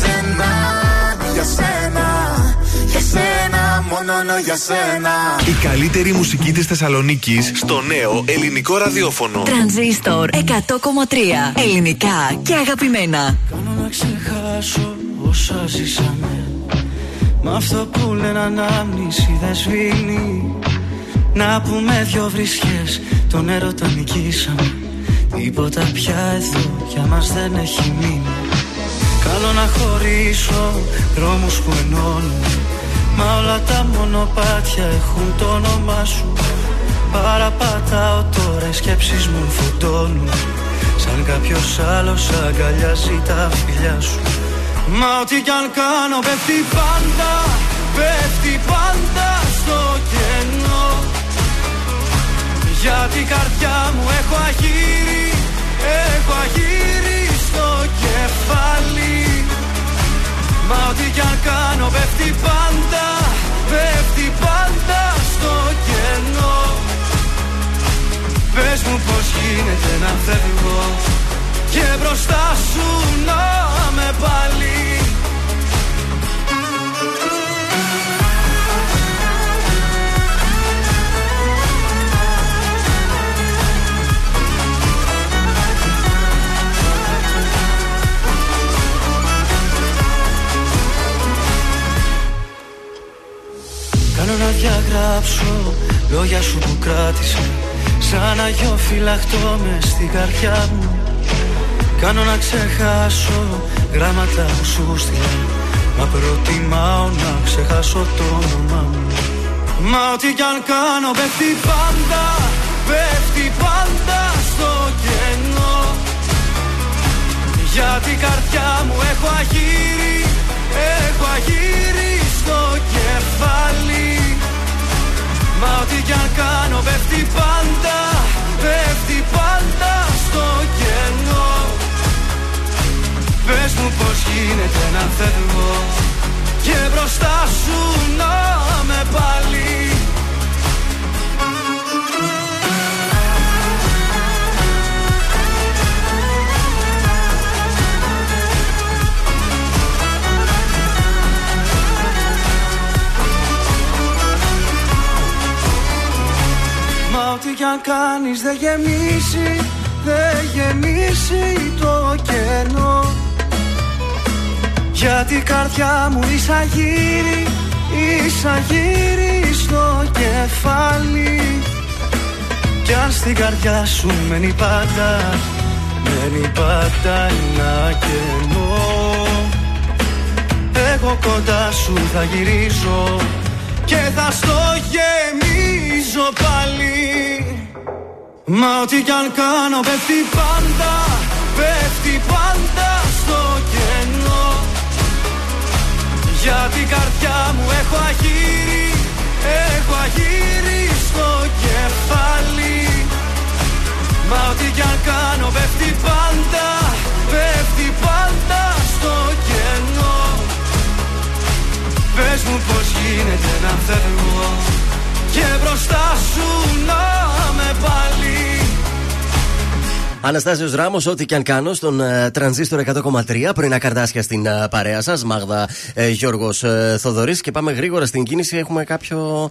σένα, για σένα Για σένα, μόνο για σένα. Η καλύτερη μουσική της Θεσσαλονίκης στο νέο ελληνικό ραδιόφωνο. Τρανζίστορ 100,3 ελληνικά και αγαπημένα. Κάνω να ξεχάσω όσα ζήσαμε. Μ' αυτό που λένε ανάμνηση δεν σβήνει. Να πούμε δυο βρισχές τον έρωτα νικήσαμε. Τίποτα πια εδώ για μας δεν έχει μείνει Καλό να χωρίσω δρόμους που ενώνουν. Μα όλα τα μονοπάτια έχουν το όνομά σου. Παραπατάω τώρα οι σκέψεις μου φουντώνουν. Σαν κάποιος άλλος αγκαλιάζει τα φιλιά σου. Μα ό,τι κι αν κάνω πέφτει πάντα Πέφτει πάντα στο κενό. Για την καρδιά μου έχω αγύρι Έχω αγύρι στο κεφάλι. Μα ό,τι κι αν κάνω πέφτει πάντα Πέφτει πάντα στο κενό. Πες μου πως γίνεται να φεύγω Και μπροστά σου να με πάλι Κάνω να διαγράψω λόγια σου που κράτησα Σαν αγιό φυλαχτό μες στην καρδιά μου. Κάνω να ξεχάσω γράμματα που σου στείλα Μα προτιμάω να ξεχάσω το όνομά μου. Μα ό,τι κι αν κάνω πέφτει πάντα Πέφτει πάντα στο κενό. Για την καρδιά μου έχω αγύρι Έχω αγύρι στο κεφάλι. Μα ό,τι κι αν κάνω πέφτει πάντα Πέφτει πάντα στο κενό. Πες μου πως γίνεται να φεύγω Και μπροστά σου να με πάλι κάνεις δεν γεμίσει Δεν γεμίσει το κενό. Γιατί η καρδιά μου εισαγύρει Εισαγύρει στο κεφάλι. Κι αν στην καρδιά σου μένει πάντα Μένει πάντα ένα κενό. Εγώ κοντά σου θα γυρίζω Και θα στο γεμίζω πάλι. Μα ό,τι κι αν κάνω πέφτει πάντα Πέφτει πάντα στο κενό. Για την καρδιά μου έχω αγύρι Έχω αγύρι στο κεφάλι. Μα ό,τι κι αν κάνω πέφτει πάντα Πέφτει πάντα στο κενό Πες μου πως γίνεται να φεύγω Και μπροστά σου να με πάλι Αναστάσιος Ράμος, ό,τι και αν κάνω στον uh, τρανζίστορ 100,3. Πρωινά καρτάσια στην uh, παρέα σας. Μάγδα uh, Γιώργος uh, Θοδωρής. Και πάμε γρήγορα στην κίνηση. Έχουμε κάποιο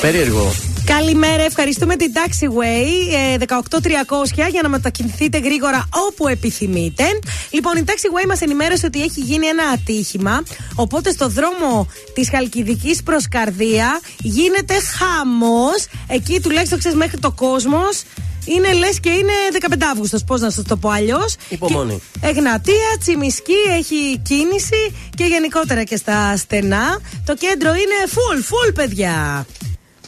περίεργο. Καλημέρα, ευχαριστούμε την Taxiway ε, 18300 για να μετακινηθείτε γρήγορα όπου επιθυμείτε. Λοιπόν, η Taxiway μας ενημέρωσε ότι έχει γίνει ένα ατύχημα. Οπότε στο δρόμο της Χαλκιδικής προς Καρδία γίνεται χαμό. Εκεί τουλάχιστον ξέρεις μέχρι το κόσμος. Είναι λες και είναι 15 Αύγουστος. Πώς να σας το πω αλλιώς. Υπομονή. Εγνατία, Τσιμισκή έχει κίνηση και γενικότερα και στα στενά. Το κέντρο είναι full, full, παιδιά.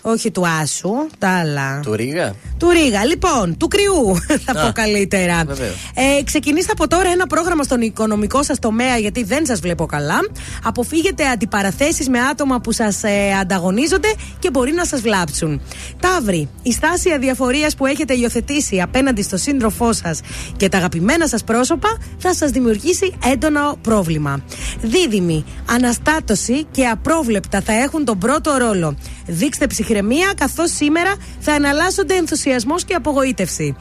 Όχι του Άσου, τα άλλα. Του Ρίγα. Του Ρίγα. Λοιπόν, του κρυού θα πω καλύτερα. βεβαίως. Ε, ξεκινήστε από τώρα ένα πρόγραμμα στον οικονομικό σας τομέα, γιατί δεν σας βλέπω καλά. Αποφύγετε αντιπαραθέσεις με άτομα που σας ε, ανταγωνίζονται και μπορεί να σας βλάψουν. Ταύρι, η στάση αδιαφορίας που έχετε υιοθετήσει απέναντι στο σύντροφό σας και τα αγαπημένα σας πρόσωπα θα σας δημιουργήσει έντονο πρόβλημα. Δίδυμη, αναστάτωση και απρόβλεπτα θα έχουν τον πρώτο ρόλο. Δείξτε ψυχραιμία, καθώς σήμερα θα εναλλάσσονται ενθουσιασμός και απογοήτευση.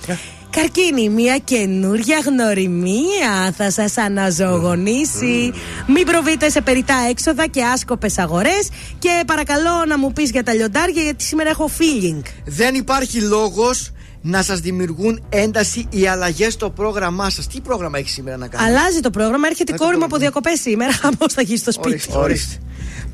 Καρκίνη, μια καινούρια γνωριμία θα σας αναζωογονήσει. Μην προβείτε σε περιτά έξοδα και άσκοπες αγορές και παρακαλώ να μου πεις για τα λιοντάρια γιατί σήμερα έχω feeling. Δεν υπάρχει λόγος να σας δημιουργούν ένταση οι αλλαγές στο πρόγραμμά σας. Τι πρόγραμμα έχει σήμερα να κάνεις; Αλλάζει το πρόγραμμα, έρχεται η Αλλάζει κόρη μου το από διακοπές σήμερα. Πώ θα γίνει στο σπίτι. Ορίστε, ορίστε.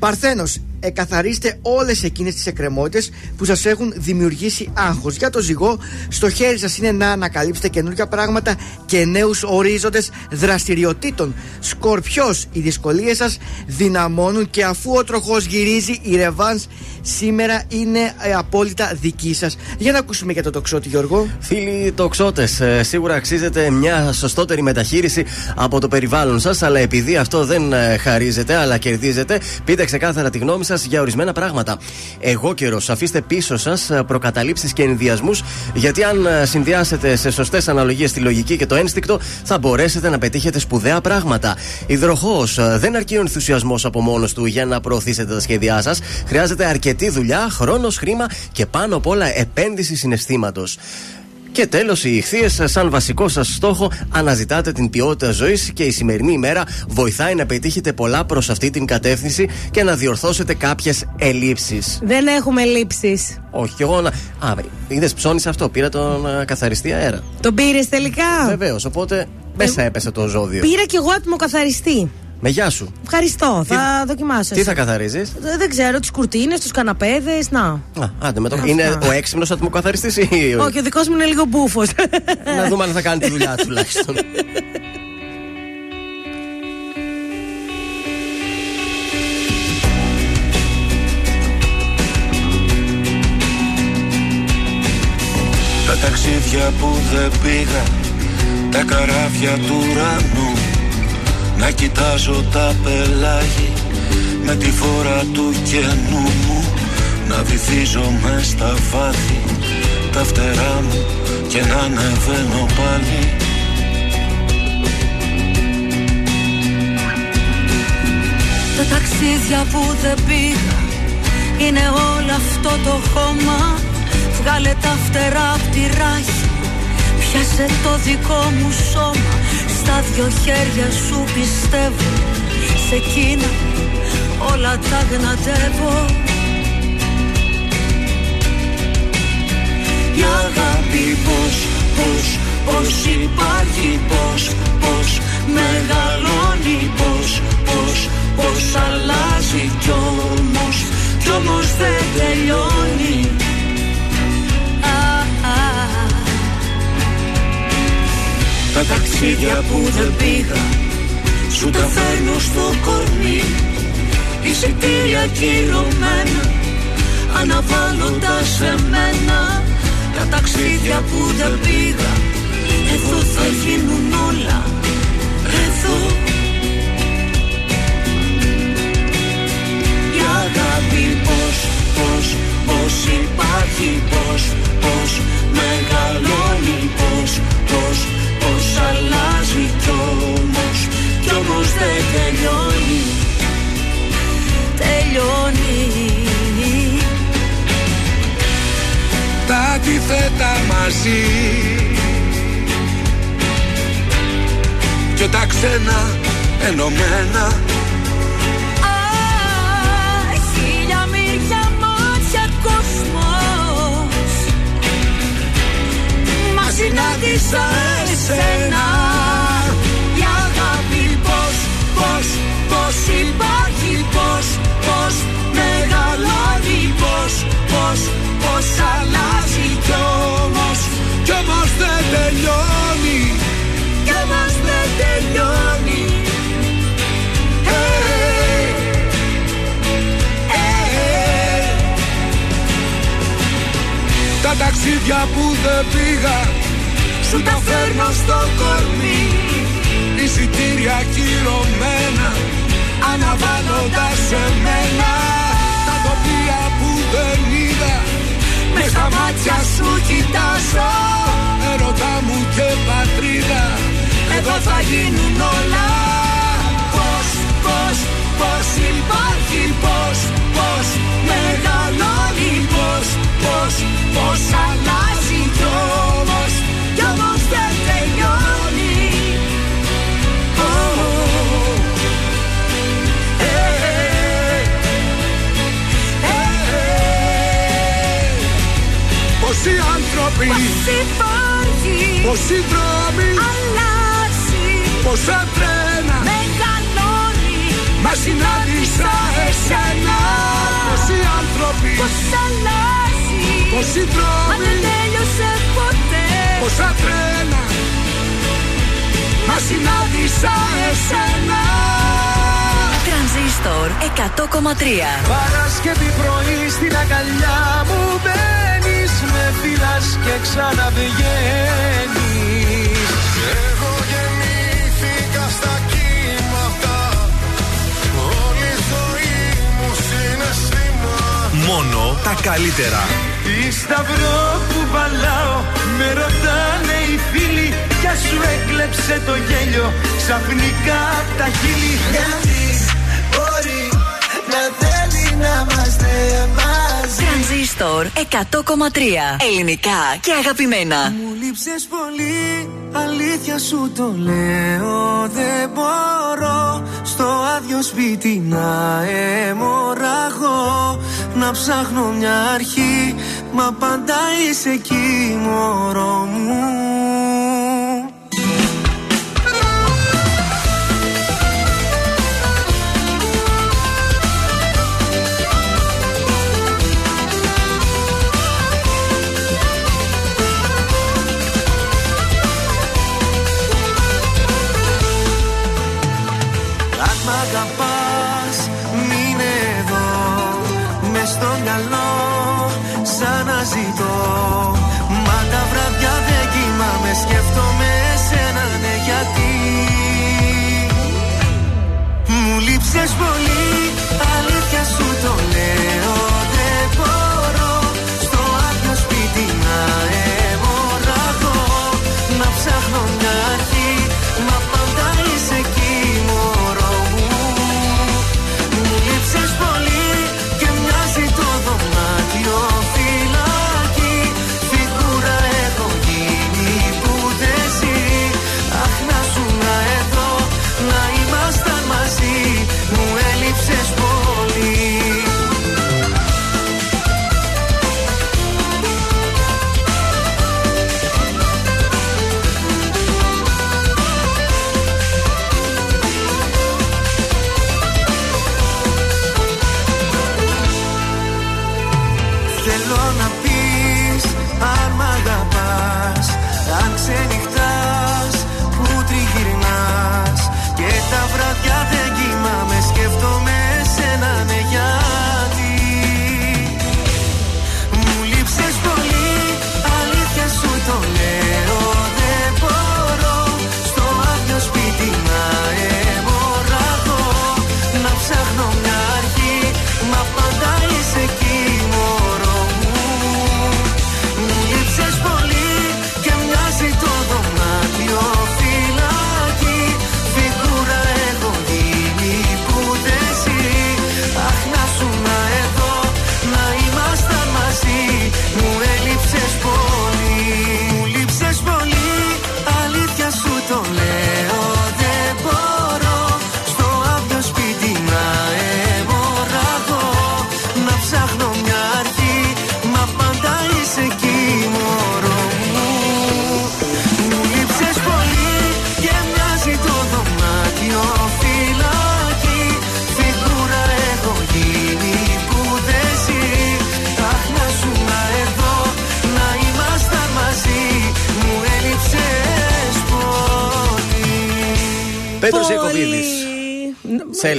Παρθένος, εκαθαρίστε όλες εκείνες τις εκκρεμότητες που σας έχουν δημιουργήσει άγχος. Για το ζυγό, στο χέρι σας είναι να ανακαλύψετε καινούργια πράγματα και νέους ορίζοντες δραστηριοτήτων. Σκορπιός, οι δυσκολίες σας δυναμώνουν και αφού ο τροχός γυρίζει, η ρεβάν σήμερα είναι ε, απόλυτα δική σας. Για να ακούσουμε για το τοξότη, Γιώργο. Φίλοι τοξότες, σίγουρα αξίζεται μια σωστότερη μεταχείριση από το περιβάλλον σας, αλλά επειδή αυτό δεν ε, χαρίζεται, αλλά κερδίζετε, πείτε ξεκάθαρα τη γνώμη σας για ορισμένα πράγματα. Εγώ καιρός, αφήστε πίσω σας προκαταλήψεις και ενδιασμούς, γιατί αν ε, συνδυάσετε σε σωστές αναλογίες τη λογική και το ένστικτο, θα μπορέσετε να πετύχετε σπουδαία πράγματα. Υδροχός, δεν αρκεί ο ενθουσιασμός από μόνος του για να προωθήσετε τα σχέδιά σας. Χρειάζεται αρκετή δουλειά, χρόνος, χρήμα και πάνω απ' όλα επένδυση συναισθήματος. Και τέλος, οι ηχθείες, σαν βασικό σας στόχο, αναζητάτε την ποιότητα ζωής και η σημερινή ημέρα βοηθάει να πετύχετε πολλά προς αυτή την κατεύθυνση και να διορθώσετε κάποιες ελλείψεις. Δεν έχουμε λήψεις. Όχι, και εγώ να. Α, είδες ψώνεις αυτό. Πήρα τον α, καθαριστή αέρα. Τον πήρες τελικά; Βεβαίως, οπότε μέσα έπεσε το ζώδιο. Πήρα κι εγώ ατμοκαθαριστή. Με γεια σου. Ευχαριστώ. Θα δοκιμάσω. Τι εσύ. θα καθαρίζεις; Ε, Δεν ξέρω, τις κουρτίνες, τους καναπέδες. Να. Α, άντε με το. Αυτά. Είναι ο έξυπνος ατμοκαθαριστής ή. Όχι, ο δικός μου είναι λίγο μπούφος. Να δούμε αν θα κάνει τη δουλειά του τουλάχιστον. Τα ταξίδια που δεν πήγα Τα καράβια του ουρανού Να κοιτάζω τα πελάγι Με τη φόρα του καινού μου. Να βυθίζω μες στα βάθη Τα φτερά μου Και να ανεβαίνω πάλι. Τα ταξίδια που δεν πήγα Είναι όλο αυτό το χώμα. Βγάλε τα φτερά απ' τη ράχη Πιάσε το δικό μου σώμα Στα δυο χέρια σου πιστεύω. Σε εκείνα όλα τα γνατεύω. Η αγάπη πως, πως, πως υπάρχει πως, πως μεγαλώνει πως, πως, πως αλλάζει κι όμως, κι όμως δεν τελειώνει Τα ταξίδια που δεν πήγα Σου τα φέρνω στο κορμί. Εισιτήρια κυρωμένα Αναβάλλοντας εμένα Τα ταξίδια που δεν πήγα Εδώ θα γίνουν όλα. Εδώ. Η αγάπη πως, πως, πως υπάρχει Πως, πως μεγαλώνει Πως, πως, πως αλλάζει κι όμως Κι όμως δεν τελειώνει. Τελειώνει. Τα αντίθετα μαζί. Και τα ξένα ενωμένα. Α, χίλια μύρια μάτια κόσμος. Μα συνάντησα εσένα Η αγάπη πως, πως, πως υπάρχει Πως, πως μεγαλώνει Πως, πως, πως αλλάζει Κι όμως, κι όμως δεν τελειώνει Κι όμως δεν τελειώνει. Ε, ε, ε. Τα ταξίδια που δεν πήγα Σου τα φέρνω στο κορμί. Εισιτήρια κυρωμένα Αναβάλλοντας σε μένα. Τα τοπία που δεν είδα Με στα μάτια σου κοιτάζω. Ερωτά μου και πατρίδα Εδώ θα γίνουν όλα. Πώς, πώς, πώς υπάρχει Πώς, πώς μεγαλώνει Πώς, πώς, πώς αλλάζει Κι όμως, κι όμως δεν τελειώνει Ω, ε, ε, ε, ε. Πόσοι άνθρωποι Πώς υπάρχει Πόσοι δρόμοι Αλλάζει Πόσα τρένα Μεγαλώνει Μας συνάντησα εσένα Πόσοι άνθρωποι Πώς αλλάζει Πόσοι Μα δρόμοι δεν τέλειωσε ποτέ Πόσα τρένα Μα συνάντησα εσένα. Τρανζίστορ 100,3 Παρασκευή πρωί στην αγκαλιά μου μπαίνεις Με φυλάς και ξαναβγαίνεις. Εγώ γεννήθηκα στα κύματα Όλη η ζωή μου συναισθήμα. Μόνο τα καλύτερα. Τι σταυρό που βαλάω. Με ρωτάνε οι φίλοι Ποια σου έκλεψε το γέλιο. Ξαφνικά απ' τα χείλη. Γιατί μπορεί να θέλει να είμαστε μαζί; Τρανζίστορ 100,3 Ελληνικά και αγαπημένα. Μου λείψες πολύ, αλήθεια σου το λέω. Δεν μπορώ στο άδειο σπίτι να αιμορραγώ Να ψάχνω μια αρχή, μα πάντα είσαι εκεί μωρό μου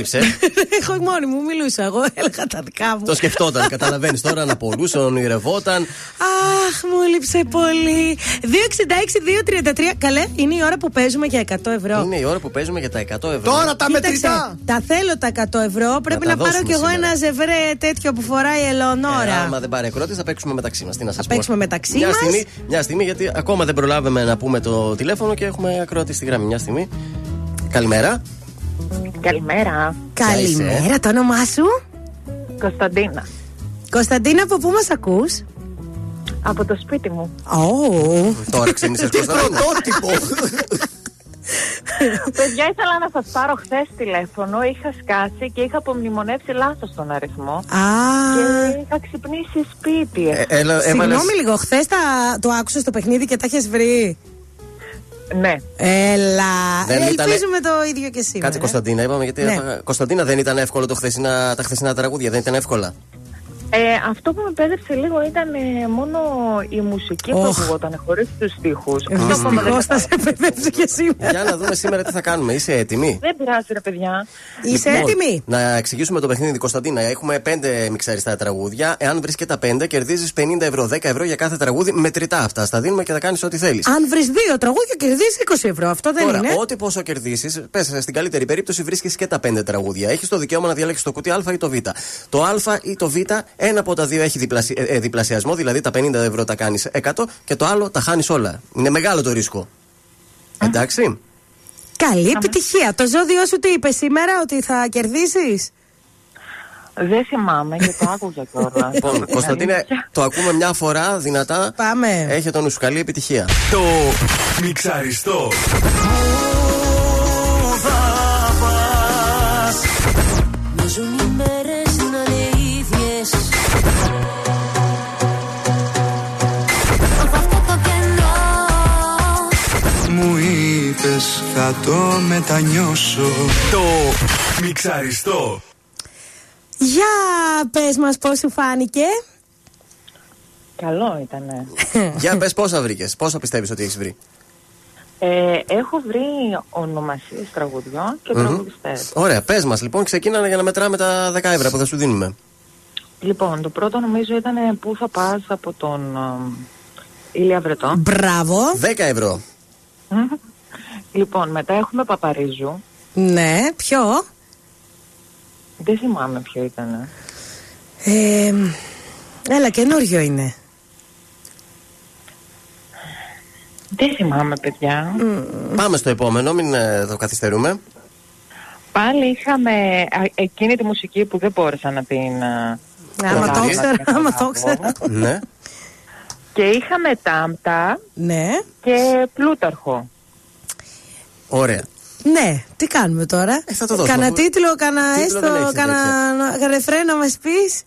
Σε έλειψε. Εγώ μόνη μου μιλούσα. Εγώ έλεγα τα δικά μου. Το σκεφτόταν, καταλαβαίνεις τώρα να πολλούσε, ονειρευόταν. Αχ, μου έλειψε πολύ. 266-233. Καλέ, είναι η ώρα που παίζουμε για 100 ευρώ. Είναι η ώρα που παίζουμε για τα 100 ευρώ. Τώρα τα Κοίταξε, μετρητά. τα θέλω τα 100 ευρώ. Πρέπει τα να, πάρω δώσουμε κι εγώ σήμερα. ένα ζευρέ τέτοιο που φοράει η Ελεονόρα. Ε, άμα δεν πάρει ακρότης, θα παίξουμε μεταξύ μας. Τι να σας πω. παίξουμε μεταξύ μια μας. Στιγμή, μια στιγμή, γιατί ακόμα δεν προλάβαμε να πούμε το τηλέφωνο και έχουμε ακρότη στη γραμμή. Μια στιγμή. Καλημέρα. Καλημέρα. Καλημέρα, το όνομά σου; Κωνσταντίνα. Κωνσταντίνα, από πού μας ακούς; Από το σπίτι μου. Oh. Τώρα ξύνησε Κωνσταντίνα. Παιδιά, ήθελα να σας πάρω χθες τηλέφωνο. Είχα σκάσει και είχα απομνημονεύσει λάθος τον αριθμό. Α. Και είχα ξυπνήσει σπίτι. Ε, έλα, έβαλες- Συγγνώμη λίγο, χθες το άκουσα στο παιχνίδι και τα έχει βρει; Ναι. Έλα. Δεν Ε, ήτανε- Ελπίζουμε το ίδιο και σήμερα. Κάτσε Κωνσταντίνα, είπαμε γιατί. Ναι. έφαγα- Κωνσταντίνα δεν ήταν εύκολο το χθεσινά, τα χθεσινά τραγούδια, δεν ήταν εύκολα. Ε, αυτό που με πέδεψε λίγο ήταν ε, μόνο η μουσική που Οχ. ακουγόταν χωρίς τους στίχους. Δυστυχώς θα σε παιδέψω και σήμερα. Για να δούμε σήμερα τι θα κάνουμε. Είσαι έτοιμη; Δεν πειράζει, ρε παιδιά. Είσαι Λοιπόν, έτοιμη; Να εξηγήσουμε το παιχνίδι, Κωνσταντίνα. Έχουμε πέντε μιξαριστά τραγούδια. Εάν βρεις και τα πέντε, κερδίζεις 50 ευρώ, 10 ευρώ για κάθε τραγούδι. Μετρητά αυτά. Στα δίνουμε και θα κάνεις ό,τι θέλεις. Αν βρεις δύο τραγούδια, κερδίζεις 20 ευρώ. Αυτό δεν Τώρα, είναι. ό,τι πόσο κερδίσεις, πες στην καλύτερη περίπτωση βρίσκεις και τα πέντε τραγούδια. Έχεις το δικαίωμα να διαλέξεις το κουτί Α ή το Β. Το Α ή το Β, ένα από τα δύο έχει διπλασι... ε, ε, διπλασιασμό, δηλαδή τα 50 ευρώ τα κάνεις 100 και το άλλο τα χάνεις όλα. Είναι μεγάλο το ρίσκο. Εντάξει. Καλή επιτυχία. Το ζώδιό σου τι είπε σήμερα, ότι θα κερδίσεις; Δεν θυμάμαι και το άκουγα κιόλας. Λοιπόν, Κωνσταντίνε, το ακούμε μια φορά δυνατά. Πάμε. Έχει τον νου σου. Καλή επιτυχία. Το μιξαριστό. Θα το μετανιώσω Το μιξαριστό. Για πες μας πώς σου φάνηκε. Καλό ήτανε. Για πες πόσα βρήκες, πόσα πιστεύεις ότι έχεις βρει. Ε, έχω βρει ονομασίες τραγουδιών και Μμμ. τραγουδιστές. Ωραία, πες μας λοιπόν, ξεκίνανε για να μετράμε τα 10 ευρώ που θα σου δίνουμε. Λοιπόν, το πρώτο νομίζω ήταν Πού θα πας από τον ε, Ηλία Βρετό. Μπράβο. 10 ευρώ. Μμμ. Λοιπόν, μετά έχουμε Παπαρίζου. Ναι, ποιο; Δεν θυμάμαι ποιο ήταν. Ε, έλα, καινούριο είναι. Δεν θυμάμαι, παιδιά. Πάμε στο επόμενο, μην ε, το καθυστερούμε. Πάλι είχαμε α, εκείνη τη μουσική που δεν μπόρεσα να την. α, Άμα το προλάβω ήξερα, να άμα το καταλάβω. ήξερα. ναι. Και είχαμε Τάμπτα Ναι. και Πλούταρχο. Ωραία. Ναι, τι κάνουμε τώρα; θα το δώσουμε, Κάνα αφού- τίτλο, κάνα Τίτλο δεν έστω, έχεις κάνα ρεφρέ να μας πεις;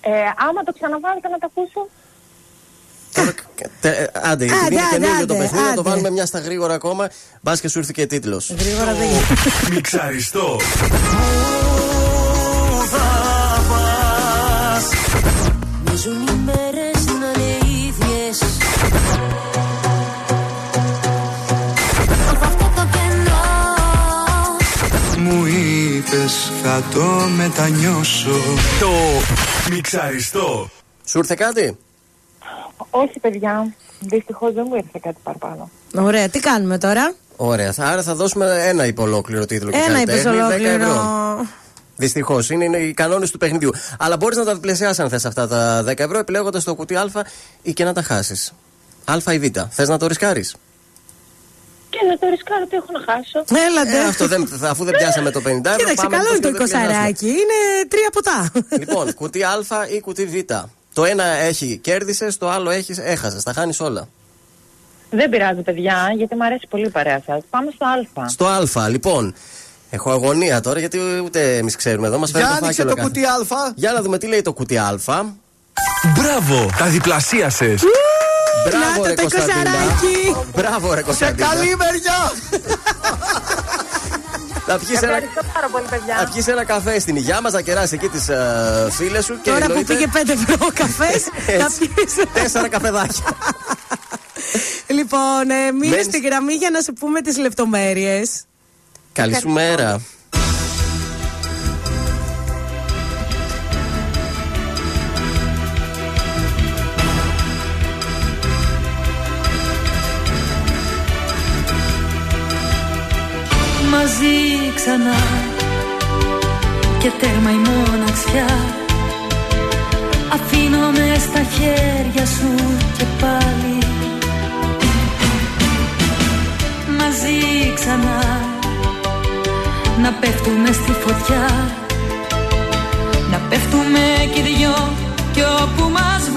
Ε, άμα το ξαναβάλετε να το ακούσω. Τε, ε, άντε, γιατί Άντε, είναι άντε, καινούριο το άντε, παιχνίδι, να το άντε. βάλουμε μια στα γρήγορα ακόμα. Μπας και σου ήρθε και τίτλος. Γρήγορα δεν γίνεται. Μιξαριστό. Είπες θα το μετανιώσω Το μιξαριστό. Σου ήρθε κάτι; Όχι, παιδιά. Δυστυχώς δεν μου ήρθε κάτι παραπάνω. Ωραία, τι κάνουμε τώρα; Ωραία, θα, άρα θα δώσουμε ένα υπολόκληρο τίτλο. και Ένα είπε καλλιτέχνη, 10 ολόκληρο. ευρώ. Δυστυχώς, είναι, είναι οι κανόνες του παιχνιδιού. Αλλά μπορείς να τα διπλασιάσεις αν θες αυτά τα 10 ευρώ, επιλέγοντας το κουτί Α ή και να τα χάσεις. Α ή Β. Θες να το ρισκάρεις; Και να το ρισκάρω, τι έχω να χάσω. Έλατε. Ε, αυτό δεν, αφού δεν πιάσαμε το 50 ευρώ. Κοίταξε, πάμε καλό στο είναι το δεν πλησιάσουμε. εικοσαράκι. Είναι τρία ποτά. Λοιπόν, κουτί Α ή κουτί Β. Το ένα έχει κέρδισε, το άλλο έχει έχασες. Τα χάνεις όλα. Δεν πειράζει, παιδιά, γιατί μου αρέσει πολύ η παρέα σας. Πάμε στο Α. Στο Α, λοιπόν. Έχω αγωνία τώρα γιατί ούτε εμείς ξέρουμε εδώ. Μας Για φέρνει το άνοιξε φάκελο το κάθε- κουτί Α. Για να δούμε τι λέει το κουτί Α. Μπράβο, τα διπλασίασες. Μπράβο, ρε Κωνσταντίνα. Μπράβο, ρε Κωνσταντίνα. Σε καλή μεριά. Θα πιεις ένα... Πολύ, ένα καφέ στην υγειά μας, να κεράσεις εκεί τις uh, φίλες σου. Και Τώρα που πήγε 5 ευρώ ο καφές, θα πιει. Τέσσερα καφεδάκια. λοιπόν, ε, μείνε στη γραμμή για να σου πούμε τις λεπτομέρειες. Καλησπέρα. ξανά. Και τέρμα η μοναξιά. Αφήνομαι στα χέρια σου και πάλι. Μαζί ξανά. Να πέφτουμε στη φωτιά. Να πέφτουμε και δυο κι όπου μας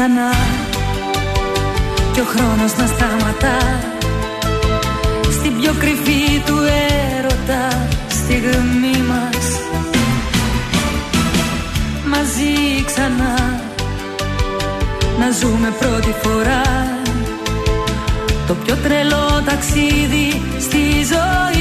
ξανά και ο χρόνος να σταματά. Στην πιο κρυφή του έρωτα στιγμή μας. Μαζί ξανά να ζούμε πρώτη φορά. Το πιο τρελό ταξίδι στη ζωή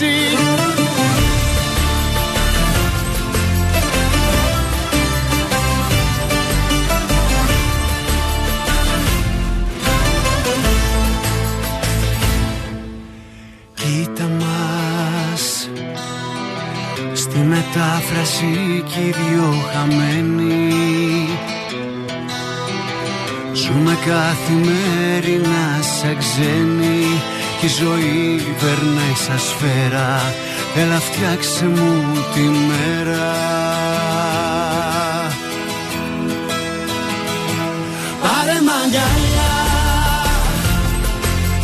μυρίζει Κοίτα μας Στη μετάφραση κι οι δυο χαμένοι. Ζούμε καθημερινά σαν ξένοι η ζωή περνάει σαν σφαίρα. Έλα φτιάξε μου τη μέρα. Πάρε μαγκαλιά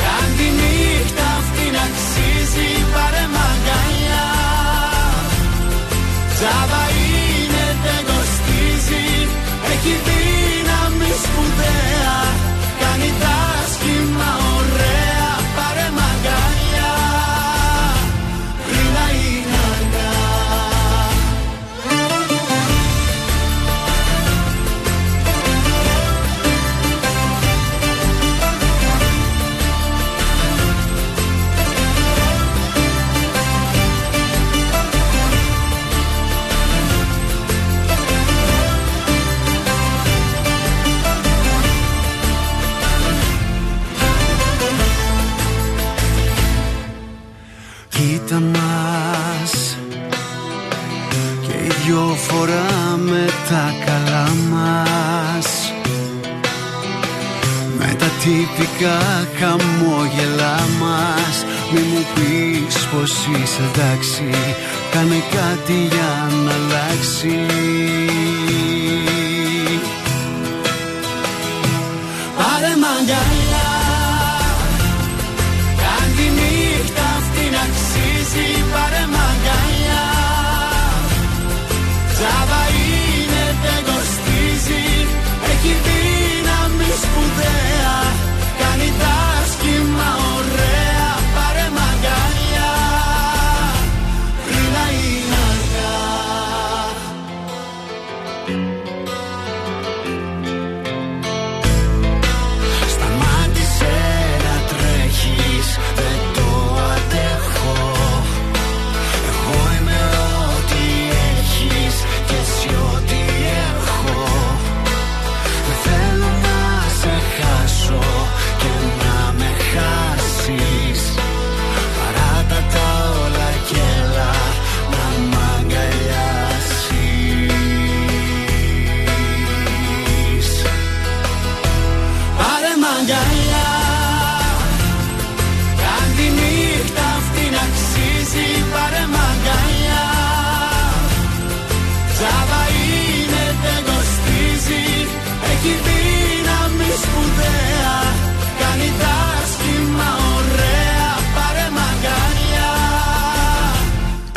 Κάν τη νύχτα αυτή αξίζει Πάρε μαγκαλιά Τζάβα είναι δεν κοστίζει. Έχει δύναμη σπουδαία. Κάνει τα νιώσεις εντάξει Κάνε κάτι για να αλλάξει Πάρε μαγιά.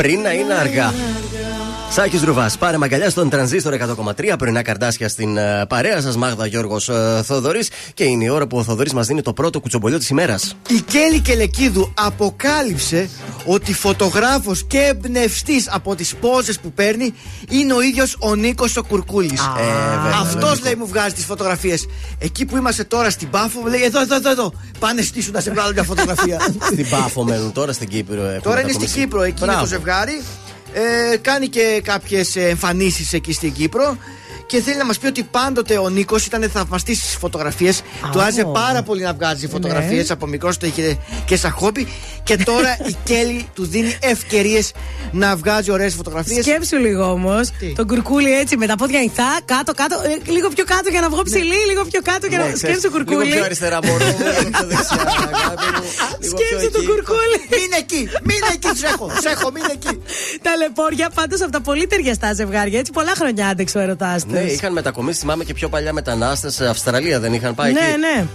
Πριν να είναι αργά. Σάκης Ρουβάς, πάρε μαγκαλιά στον τρανζίστορ 100,3 πρωινά καρτάσια στην uh, παρέα σας, Μάγδα Γιώργος uh, Θοδωρή. Και είναι η ώρα που ο Θοδωρής μας δίνει το πρώτο κουτσομπολιό της ημέρας. Η Κέλλη Κελεκίδου αποκάλυψε ότι φωτογράφος και εμπνευστής από τις πόζες που παίρνει είναι ο ίδιος ο Νίκος ο Κουρκούλης. Ε, Αυτός λέει μου βγάζει τις φωτογραφίες. Εκεί που είμαστε τώρα στην Πάφο, λέει εδώ, εδώ, εδώ. εδώ. Πάνε στήσουν να σε βγάλουν μια φωτογραφία. στην Πάφο μένουν τώρα στην Κύπρο. έχουμε Τώρα είναι τα στην κομισή. Κύπρο, εκεί είναι το Μπράβο. ζευγάρι. Ε, κάνει και κάποιες εμφανίσεις εκεί στην Κύπρο. Και θέλει να μας πει ότι πάντοτε ο Νίκος ήταν θαυμαστής στις φωτογραφίες. Του άρεσε πάρα πολύ να βγάζει φωτογραφίες. Ναι. Από μικρός το είχε και σαν χόμπι. Και τώρα η Κέλλη του δίνει ευκαιρίες να βγάζει ωραίες φωτογραφίες. Σκέψου λίγο όμως. Το κουρκούλι έτσι με τα πόδια ανοιχτά, κάτω, κάτω, ε, λίγο πιο κάτω για να βγω ψηλή, λίγο πιο κάτω για να. Ναι, ξέρεις, Σκέψου κουρκούλι. Λίγο πιο αριστερά μόνο. λίγο πιο δεξιά, αγάπη μου, λίγο πιο Σκέψου το εκεί. κουρκούλι. Μην εκεί, μην εκεί, σου έχω, σου έχω, μην εκεί. Τα λεπόρια πάντως από τα πολύ ταιριαστά ζευγάρια. Έτσι πολλά χρόνια άντεξε ο ερωτάς του. Ναι, είχαν μετακομίσει, θυμάμαι και πιο παλιά μετανάστες. Αυστραλία δεν είχαν πάει ναι, εκεί. ναι.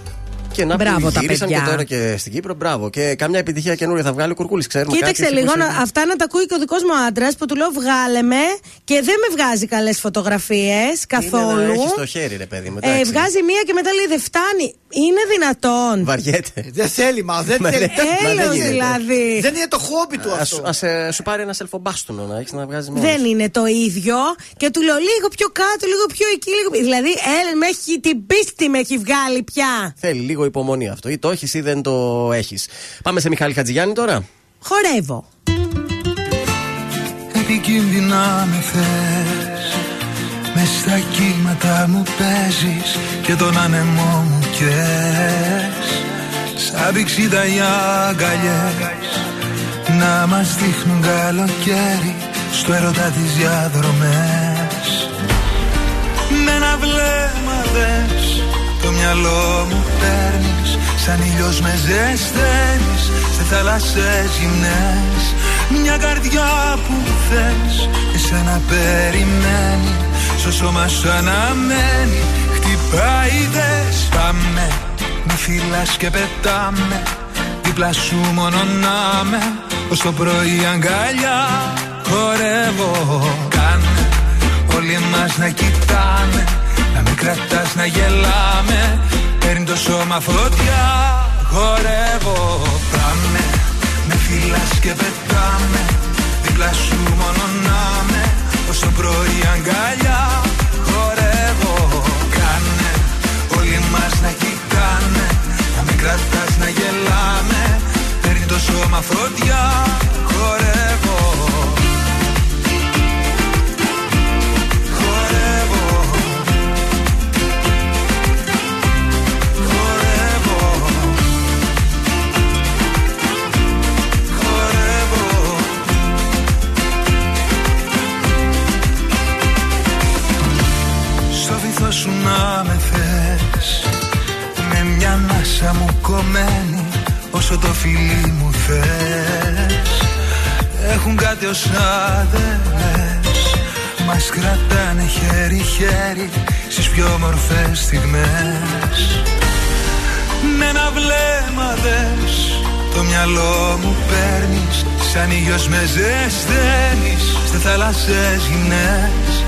Και να Μπράβο πει, τα γύρισαν παιδιά. και τώρα και στην Κύπρο. Μπράβο. Και καμιά επιτυχία καινούρια θα βγάλει ο Κουρκούλης. Ξέρουμε Κοίταξε κάτι, λίγο, εσύ που να, αυτά να τα ακούει και ο δικός μου άντρας που του λέω βγάλε με και δεν με βγάζει καλές φωτογραφίες είσαι. καθόλου. Είναι να έχεις το χέρι, ρε παιδί μου. Ε, εντάξει. βγάζει μία και μετά λέει δεν φτάνει. Είναι δυνατόν. Βαριέται. Δεν θέλει, μα δεν Μα θέλει. δεν- μα δεν Έλεος γίνεται. δηλαδή. Δεν είναι το χόμπι του Ας, αυτό. ας, ε, σου πάρει ένα σελφομπάστουνο να έχεις να βγάζει μόνος. Δεν είναι το ίδιο. Και του λέω λίγο πιο κάτω, λίγο πιο εκεί. Λίγο... Δηλαδή, έλε, με έχει, την πίστη με έχει βγάλει πια. Θέλει λίγο υπομονή αυτό. Ή το έχεις ή δεν το έχεις. Πάμε σε Μιχάλη Χατζηγιάννη τώρα. Χορεύω. Επικίνδυνα με θες Μες στα κύματα μου παίζεις Και τον άνεμό μου καίς Σαν πηξίδα οι αγκαλιές Να μας δείχνουν καλοκαίρι Στο έρωτα τις διαδρομές. Με ένα βλέμμα δες Το μυαλό μου παίρνεις Σαν ήλιος με ζεσταίνεις Σε θάλασσες γυμνές. Μια καρδιά που θες Εσένα περιμένει Στο σώμα σου αναμένει Χτυπάει δες Πάμε Με φυλάς και πετάμε. Δίπλα σου μόνο να με Ως το πρωί αγκαλιά Χορεύω. Κάνε Όλοι μας να κοιτάμε. Να μην κρατάς να γελάμε. Παίρνει το σώμα φωτιά Χορεύω. Πάμε Με φυλάς και πετάμε. Δίπλα σου μόνο να με Ως το πρωί αγκαλιά να κοιτάνε Να μην κρατάς να γελάμε. Παίρνει το σώμα φωτιά Χορεύω. Χορεύω. Χορεύω. Χορεύω. Στο βυθό σου να με θες Με μια ανάσα μου κομμένη Όσο το φιλί μου θες. Έχουν κάτι ως άδελες Μας κρατάνε χέρι-χέρι Στις πιο όμορφες στιγμές. Με ένα βλέμμα δες Το μυαλό μου παίρνεις Σαν ήλιος με ζεσταίνεις Σε θάλασσες γυμνές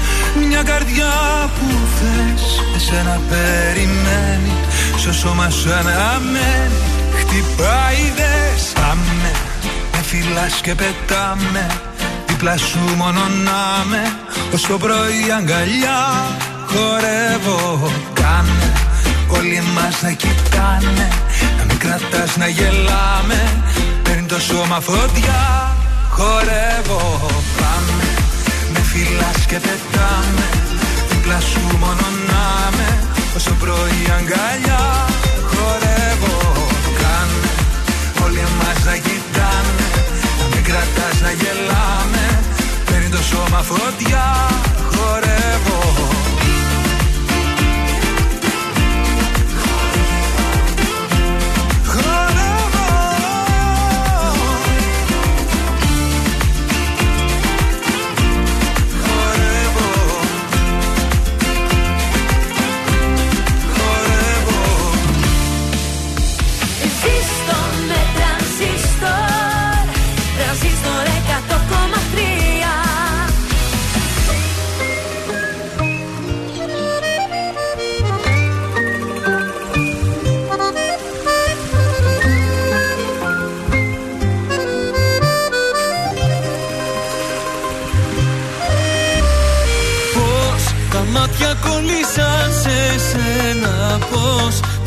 Μια καρδιά που θες Εσένα περιμένει. Στο σώμα σου αναμένει Χτυπάει δες Πάμε Με φυλάς και πετάμε. Δίπλα σου μόνο να με Ως το πρωί αγκαλιά Χορεύω. Κάνε. Όλοι μας να κοιτάνε. Να μην κρατάς να γελάμε. Παίρνει το σώμα φωτιά Χορεύω. Πάμε. Με φυλάς και πετάμε Δίπλα σου μόνο να με Ως το πρωί αγκαλιά Χορεύω Κάνε. Όλοι μας να κοιτάνε Να μην κρατάς να γελάμε. Παίρνει το σώμα φωτιά Χορεύω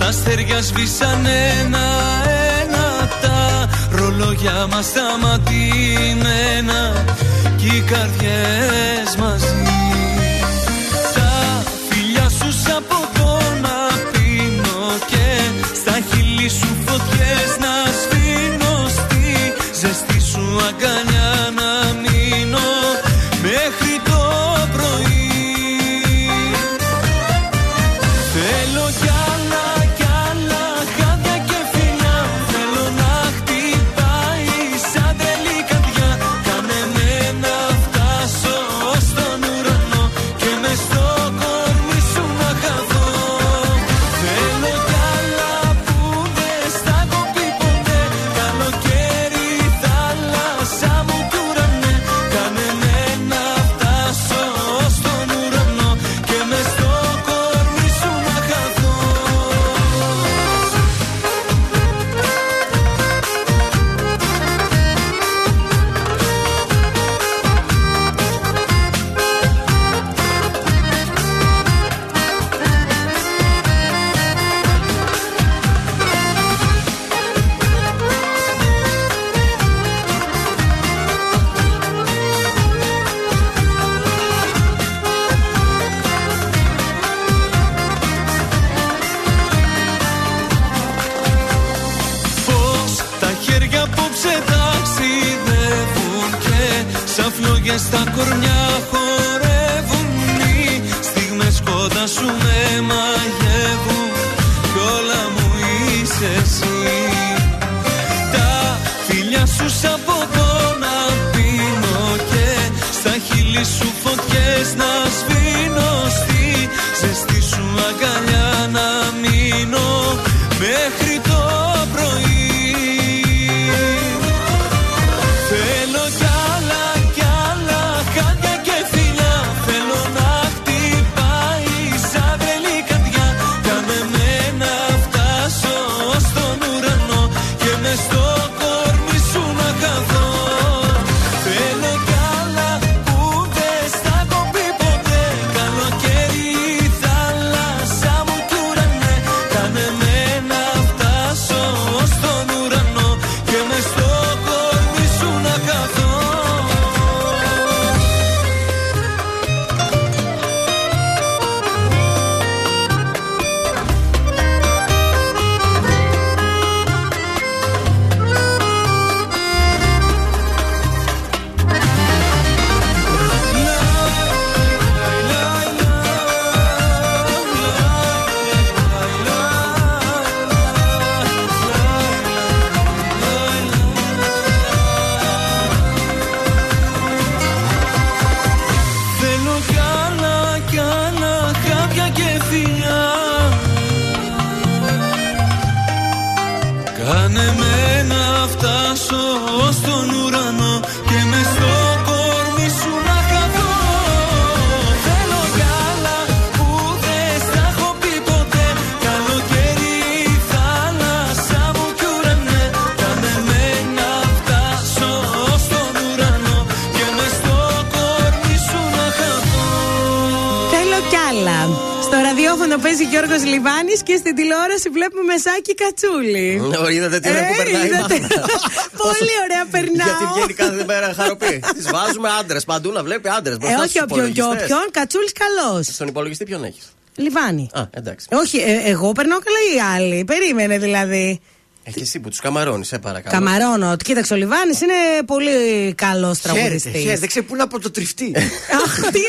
μάτια σβήσαν ένα-ένα τα ρολόγια μας σταματημένα κι οι καρδιές μαζί στην τηλεόραση βλέπουμε Μεσάκη Κατσούλη. Ω, Είδατε τι ωραία που Ε, περνάει. η είδατε. μάνα. Πολύ ωραία περνάω. Γιατί βγαίνει κάθε μέρα χαροπή. Τη βάζουμε άντρες παντού να βλέπει άντρες. Ε, όχι όποιον και όποιον. Κατσούλης καλός. Στον υπολογιστή ποιον έχεις; Λιβάνη. Α, εντάξει. Όχι, ε, εγώ περνάω καλά ή οι άλλοι. Περίμενε δηλαδή. Έχει εσύ που τους καμαρώνεις, σε παρακαλώ. Καμαρώνω. Κοίταξε, ο Λιβάνης είναι πολύ καλός Χαίρετε, τραγουδιστής. χαίρετε. Δεν ξέρω πού να πρωτοτριφτεί. Αχ, τι.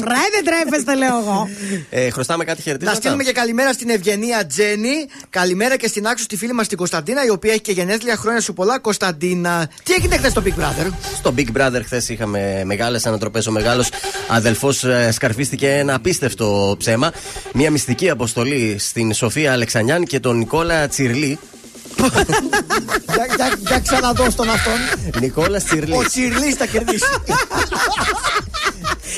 Βράει δεν τρέπεστε, λέω εγώ. Ε, χρωστάμε κάτι Να χαιρετίσματα. στείλουμε και καλημέρα στην Ευγενία Τζέννη. Καλημέρα και στην άξιο στη φίλη μας την Κωνσταντίνα, η οποία έχει και γενέθλια χρόνια σου πολλά. Κωνσταντίνα, τι έγινε χθες στο Big Brother; Στο Big Brother χθες είχαμε μεγάλες ανατροπές. Ο μεγάλος αδελφός σκαρφίστηκε ένα απίστευτο ψέμα. Μια μυστική αποστολή στην Σοφία Αλεξανιάν και τον Νικόλα Τσιρλί. Για- για- Για ξαναδώ στον αυτόν. Νικόλα Τσιρλί. Ο Τσιρλή θα κερδίσει.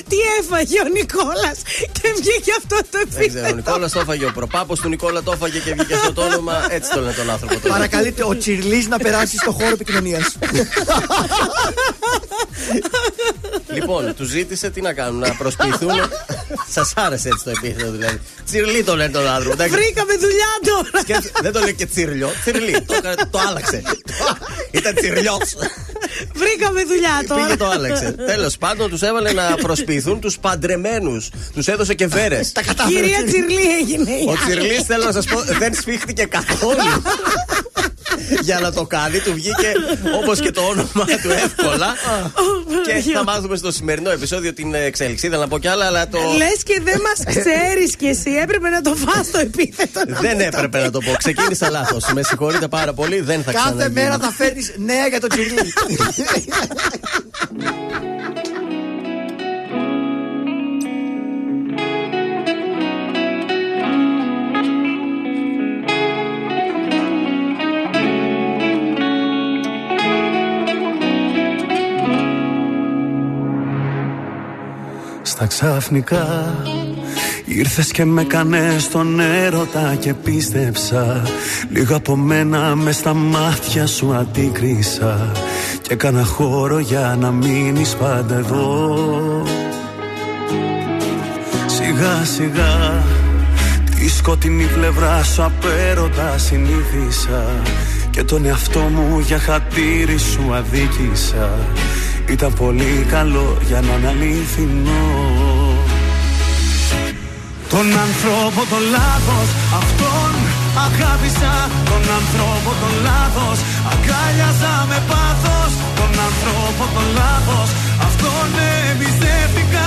τι έφαγε ο Νικόλας και βγήκε αυτό το Δεν ξέρω, ο επίθετο. Νικόλας το έφαγε. Ο προπάπος του Νικόλα το έφαγε και βγήκε αυτό το όνομα. Έτσι το λένε τον άνθρωπο τώρα. Παρακαλείτε ο Τσιρλή να περάσει στο χώρο επικοινωνίας. Λοιπόν, του ζήτησε τι να κάνουν, να προσποιηθούν. Σας άρεσε έτσι το επίθετο δηλαδή. Τσιρλί το λένε τον άνθρωπο. εντάξει. Βρήκαμε δουλειά τώρα. Σκέψου, Δεν το λέει και τσιρλιό. Τσιρλί. Το, έκανε- το άλλαξε. Ήταν τσιρλιός. Βρήκαμε δουλειά Πήγε τώρα. το άλλαξε. Τέλος πάντων, τους έβαλε να προσποιηθούν τους παντρεμένους. Τους έδωσε και βέρες. Τα κατάφερε. Κυρία Τσιρλή έγινε. η Ο άλλη. Τσιρλί, θέλω να σας πω, δεν σφίχτηκε καθόλου. Για να το κάνει, του βγήκε όπως και το όνομα του εύκολα. και θα μάθουμε στο σημερινό επεισόδιο την εξέλιξη. Ήθελα να πω κι άλλα, αλλά το. Λες και δεν μας ξέρεις κι εσύ. Έπρεπε να το φας το επίθετο. να Δεν μου έπρεπε να το πω. Ξεκίνησα λάθος. Με συγχωρείτε πάρα πολύ. Δεν θα Κάθε ξαναγίνει. μέρα θα φέρνεις νέα για τον Τσιρλή. Στα ξαφνικά Ήρθες και με κάνες στον έρωτα και πίστεψα. Λίγο από μένα μες στα μάτια σου αντίκρισα. Και έκανα χώρο για να μείνεις πάντα εδώ. Σιγά σιγά Τη σκοτεινή πλευρά σου απέρωτα συνήθισα. Και τον εαυτό μου για χατήρι σου αδίκησα. Ήταν πολύ καλό για να είναι αληθινό τον άνθρωπο τον λάθος Αυτόν αγάπησα. Τον άνθρωπο τον λάθος Αγκάλιαζα με πάθος. Τον άνθρωπο τον λάθος Αυτόν εμπιστεύτηκα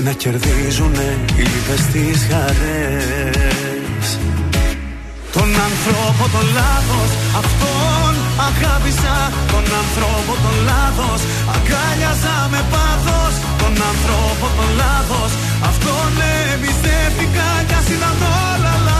Και να κερδίζουνε οι λύπες τις χαρές. Τον άνθρωπο τον λάθος Αυτόν αγάπησα. Τον άνθρωπο τον λάθος Αγκάλιαζα με πάθος. Τον άνθρωπο τον λάθος Αυτόν εμπιστεύτηκα Κι ας ήταν όλα λάθος. Κι ας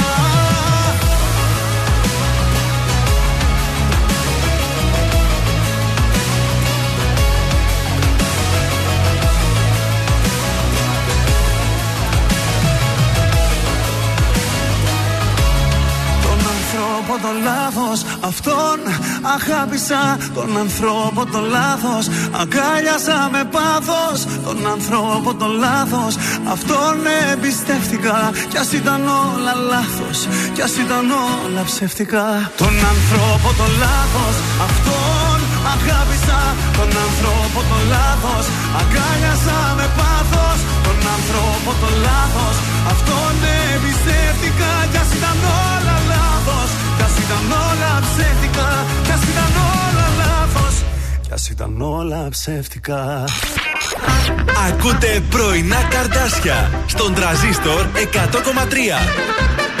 ανθρώπο τον λάθος. Αυτόν αγάπησα Τον ανθρώπο τον λάθος. Αγκάλιασα με πάθος Τον ανθρώπο τον λάθος. Αυτόν εμπιστεύτηκα Κι ας ήταν όλα λάθος. Κι ας ήταν όλα ψεύτικα. Τον ανθρώπο τον λάθος. Αυτόν αγάπησα Τον ανθρώπο τον λάθος. Αγκάλιασα με πάθος Τον ανθρώπο τον λάθος. Αυτόν εμπιστεύτηκα Κι ας ήταν όλα λάθος. Κι ας ήταν όλα ψεύτικα Κι ας ήταν όλα λάθος. Κι ας ήταν όλα ψεύτικα. Ακούτε πρωινά καρδάσια στον τραζίστορ 100,3.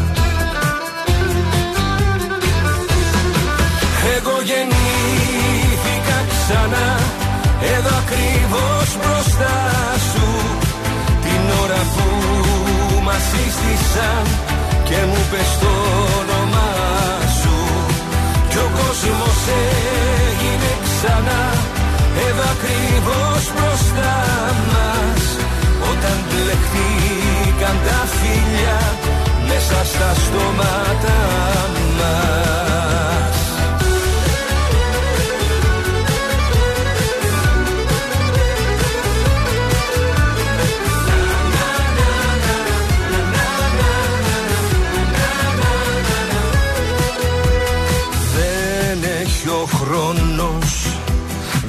Εγώ γεννήθηκα ξανά. Εδώ ακριβώς μπροστά σου. Την ώρα που μας σύστησαν Και μου πες το όνομά σου. Κι ο κόσμος έγινε ξανά. Εδώ ακριβώς μπροστά μας. Όταν μπλεχτήκαν τα φίλια Μέσα στα στόματα μας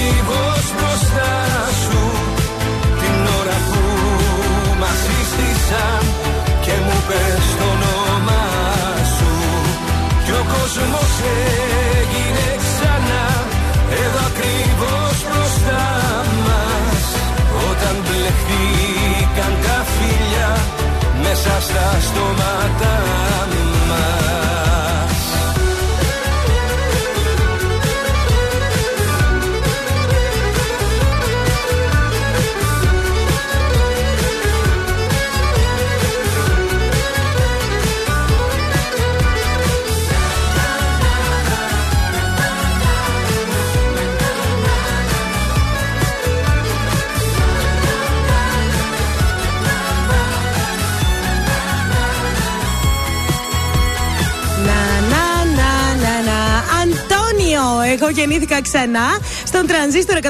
ακριβώς μπροστά σου Την ώρα που μας σύστησαν Και μου πες το όνομά σου. Κι ο κόσμος έγινε ξανά Εδώ ακριβώς μπροστά μας. Όταν μπλεχτήκαν τα φίλια Μέσα στα στόματα μας εγώ γεννήθηκα ξανά στον τρανζίστορ 100,3.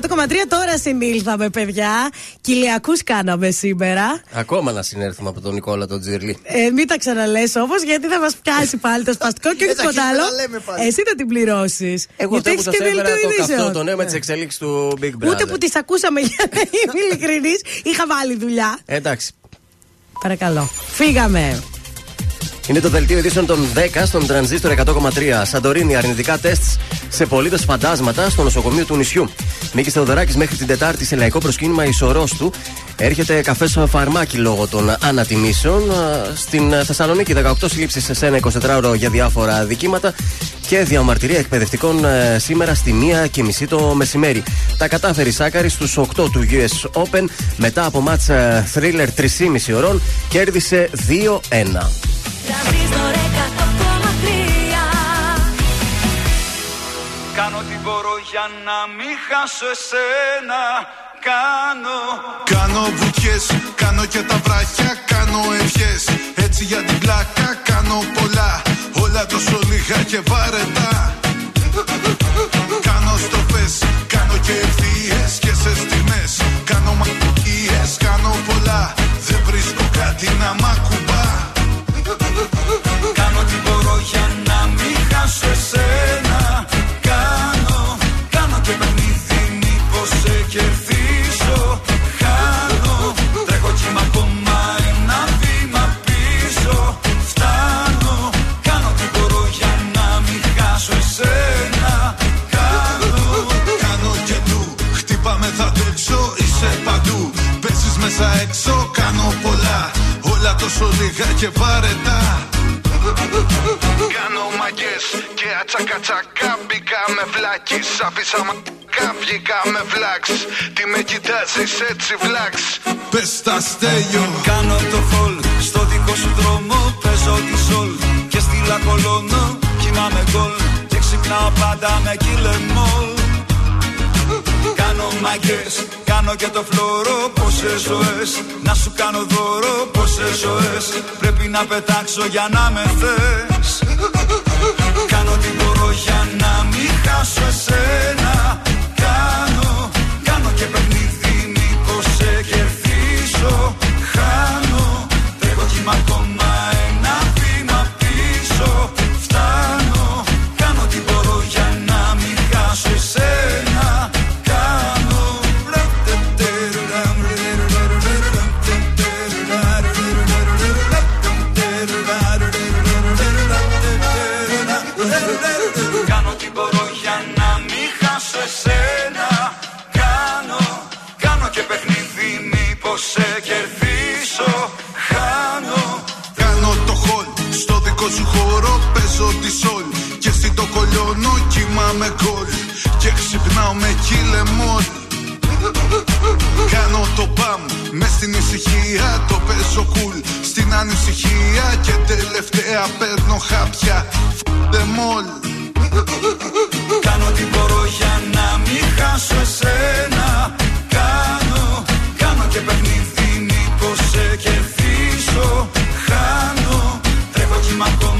Τώρα συνήλθαμε, παιδιά. Κυλιακούς κάναμε σήμερα. Ακόμα να συνέρθουμε από τον Νικόλα τον Τζιρλί. Ε, μην τα ξαναλέ όμως, γιατί θα μας πιάσει πάλι το σπαστικό και όχι Εντάξει, τίποτα άλλο. θα λέμε πάλι. Εσύ θα την πληρώσεις. Εγώ γιατί αυτό που έχεις σα και έφερα δελτίο το καυτό, ειδήσεων. το νέο με τις εξελίξεις του Big Brother. Ούτε που τις ακούσαμε για να είμαι ειλικρινής, είχα βάλει δουλειά. Εντάξει. Παρακαλώ. Φύγαμε. Είναι το δελτίο ειδήσεων των 10 στον τρανζίστορ 100,3. Σαντορίνη, αρνητικά τεστ σε πολίτε φαντάσματα στο νοσοκομείο του νησιού. Μίκη Θεοδωράκης μέχρι την Τετάρτη σε λαϊκό προσκύνημα ισορρός του. Έρχεται καφές φαρμάκι λόγω των ανατιμήσεων. Στην Θεσσαλονίκη, 18 συλλήψεις σε ένα 24ωρο για διάφορα αδικήματα και διαμαρτυρία εκπαιδευτικών ε, σήμερα στη 1 και μισή το μεσημέρι. Τα κατάφερε η Σάκαρη στους 8 του US Open μετά από μάτς ε, thriller 3,5 ωρών. Κέρδισε 2-1. Κάνω τι μπορώ για να μην χάσω εσένα. Κάνω. Κάνω βουτιές, κάνω και τα βράχια, κάνω ευχές. Έτσι για την πλάκα κάνω πολλά. Όλα τόσο λίγα και βαρετά. Κάνω στροφές, κάνω και ευθείες και σε στιγμές. Κάνω μακίες, κάνω πολλά. Δεν βρίσκω κάτι να μ' ακουμπά μην χάσω εσένα Κάνω, κάνω και παιχνίδι μήπως σε κερδίσω. Χάνω, τρέχω κι είμαι ακόμα ένα βήμα πίσω. Φτάνω, κάνω τι μπορώ για να μην χάσω εσένα. Κάνω, κάνω και του Χτύπαμε θα τρέξω, είσαι παντού. Παίζεις μέσα έξω, κάνω πολλά. Όλα τόσο λίγα και βαρετά. Κάνω μαγκές και ατσακατσακά Μπήκα με βλάκης, άφησα μακά Βγήκα με βλάξ. Τι με κοιτάζεις έτσι βλάξ. Πες τα στέλιο. Κάνω το φολ στο δικό σου δρόμο Παίζω τη σολ. Και στη λακολόνο κοιμάμαι γκολ. Και ξυπνάω πάντα με κυλεμόλ Κάνω μάγκες, κάνω και το φλόρο Πόσες ζωές, να σου κάνω δώρο Πόσες ζωές, πρέπει να πετάξω για να με θες. Κάνω τι μπορώ για να μην χάσω εσένα. Κάνω, κάνω και παιχνίδι μήπως σε κερδίσω. Χάνω, τρέχω κύμα το κολλιώνω κοιμάμαι γκολ Και ξυπνάω με κυλεμόλ Κάνω το παμ μες στην ησυχία Το παίζω κουλ στην ανησυχία Και τελευταία παίρνω χάπια. Φ***δε μόλ Κάνω τι μπορώ για να μην χάσω εσένα. Κάνω, κάνω και παιχνίδι μήπως σε κερδίσω. Χάνω, τρέχω κύμα ακόμα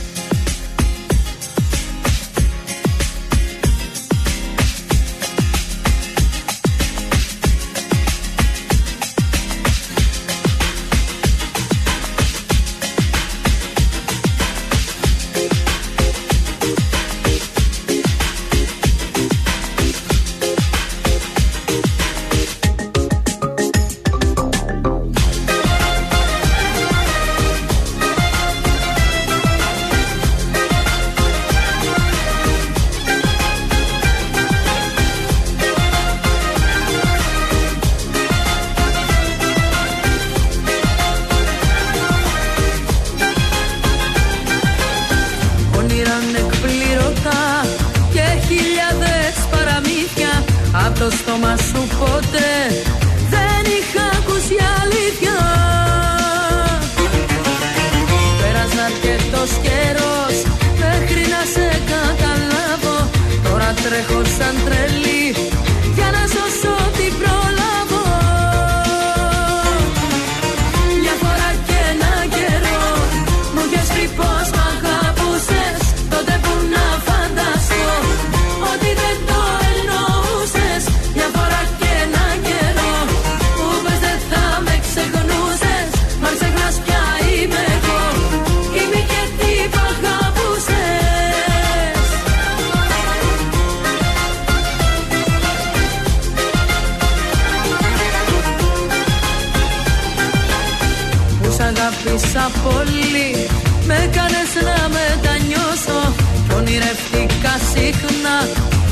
Αγάπησα πολύ. Με κάνες να μετανιώσω. Κι ονειρευτικά συχνά.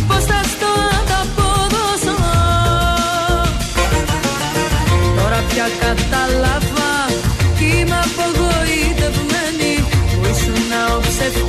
Πως θα στο ανταποδώσω. Τώρα πια κατάλαβα Κι είμαι απογοητευμένη. Που ήσουν ο ψευτικός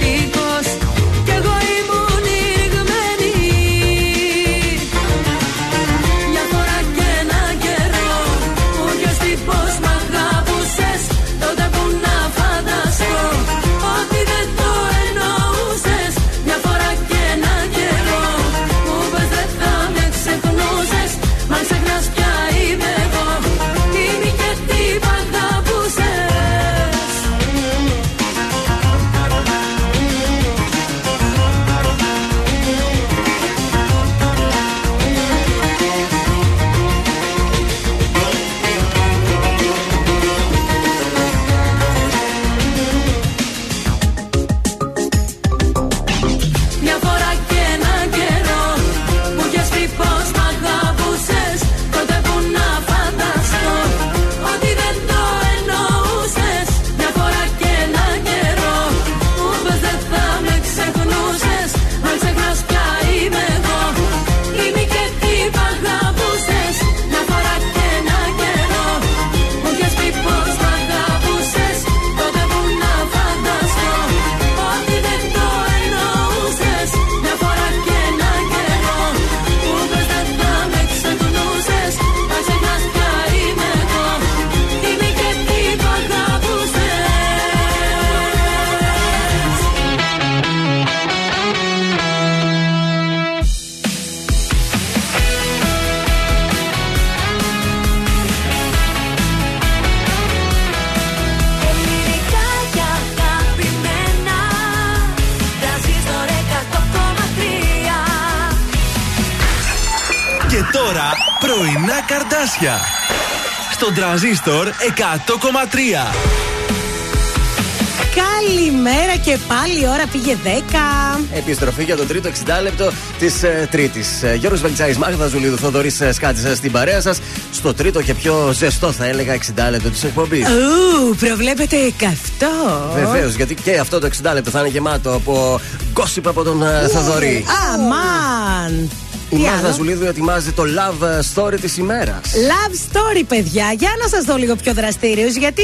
Στον τραζίστορ 100,3. Καλημέρα και πάλι η ώρα πήγε 10. Επιστροφή για το τρίτο 60 λεπτό της ε, Τρίτης. Ε, Γιώργος Βελτσάη, Μάγδα Ζουλίδου, Θοδωρής ε, Σκάτζη στην παρέα σας. Στο τρίτο και πιο ζεστό, θα έλεγα, 60 λεπτό της εκπομπής. Ου, προβλέπετε καυτό. Βεβαίως, γιατί και αυτό το 60 λεπτό θα είναι γεμάτο από gossip από τον ε, Θοδωρή. Αμάν. Η Τι Μάγδα άλλο; Ζουλίδου ετοιμάζει το love story της ημέρας. Love story, παιδιά. Για να σας δω λίγο πιο δραστήριους, γιατί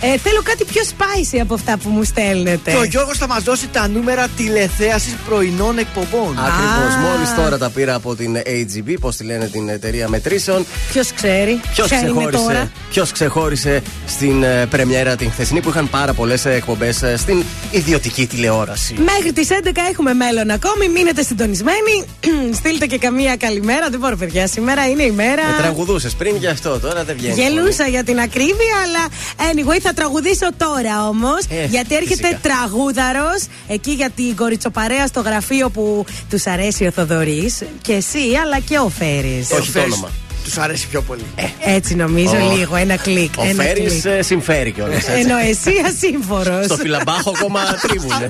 ε, θέλω κάτι πιο spicy από αυτά που μου στέλνετε. Και ο Γιώργος θα μας δώσει τα νούμερα τηλεθέασης πρωινών εκπομπών. Ακριβώς. Μόλις τώρα τα πήρα από την AGB, πώς τη λένε την εταιρεία μετρήσεων. Ποιος ξέρει, Ποιος ποια είναι τώρα. ξεχώρισε, ποιος ξεχώρισε στην ε, πρεμιέρα την χθεσινή που είχαν πάρα πολλές εκπομπές στην ιδιωτική τηλεόραση. Μέχρι τις 11 έχουμε μέλλον ακόμη. Μείνετε συντονισμένοι. Στείλτε και καμία καλημέρα. Δεν μπορώ, παιδιά. Σήμερα είναι η μέρα. Με τραγουδούσες πριν γι' αυτό, τώρα δεν βγαίνει. Γελούσα για την ακρίβεια, αλλά anyway θα τραγουδήσω τώρα όμως. Ε, γιατί έρχεται φυσικά. τραγούδαρος εκεί για την κοριτσοπαρέα στο γραφείο που τους αρέσει ο Θοδωρής. Και εσύ, αλλά και ο Φέρι. Όχι το όνομα. Τους αρέσει πιο πολύ. Έτσι νομίζω Ο- λίγο, ένα κλικ. Ο ένα Φέρι κλικ. συμφέρει κιόλας. Ενώ εσύ ασύμφορος. Στο φιλαμπάχο ακόμα τρίβουνε.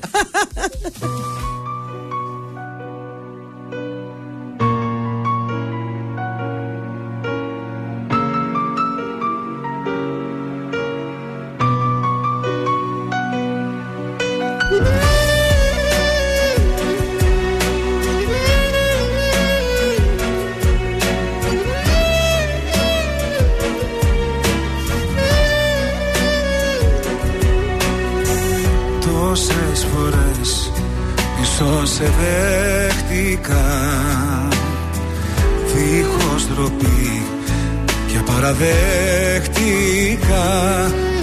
Σε δέχτηκα. Δίχως ντροπή και παραδέχτηκα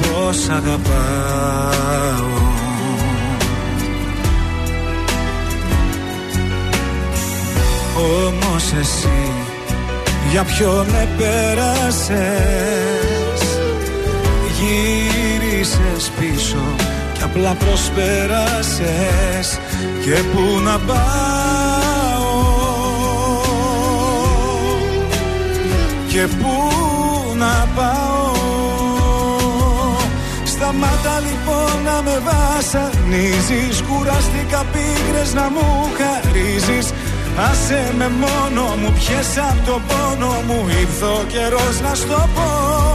Πως αγαπάω. Όμως εσύ για ποιον επέρασες; Γύρισες πίσω και απλά προσπέρασες Και πού να πάω. Και πού να πάω. Σταμάτα λοιπόν να με βασανίζεις. Κουραστήκα πίκρες να μου χαρίζεις. Άσε με μόνο μου, πιες απ' το πόνο μου. Ήρθε ο καιρός να στο πω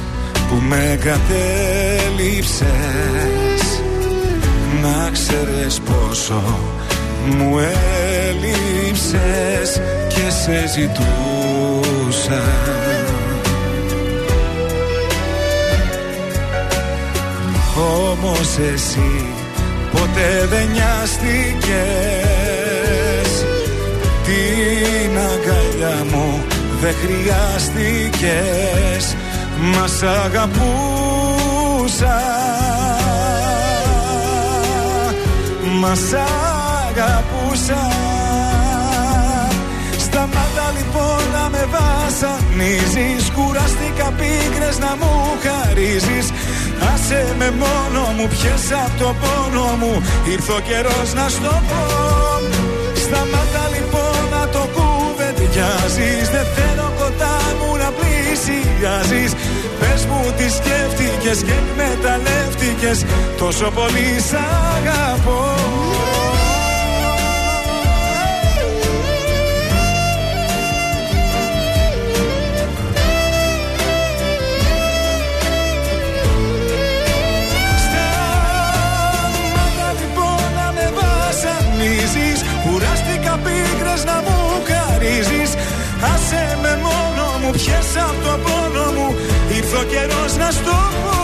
που με κατέληψες Να ξέρεις πόσο μου έλειψες και σε ζητούσα. Όμως εσύ ποτέ δεν νοιάστηκες. Την αγκαλιά μου δεν χρειάστηκες Μας σ' αγαπούσα. Μας σ' αγαπούσα. Σταμάτα λοιπόν να με βασανίζεις. Κουραστήκα πίκρες να μου χαρίζεις. Άσε με μόνο μου πιες απ' το πόνο μου. Ήρθε ο καιρός να στο πω. Σταμάτα λοιπόν να το κουβεντιάζεις. Δεν θέλω κοντά μου να πλησιάζεις Πες μου τι σκέφτηκες και εκμεταλλεύτηκες Τόσο πολύ σ' αγαπώ μόνο μου, πιες απ' το πόνο μου Ήρθε ο καιρός να στο πω.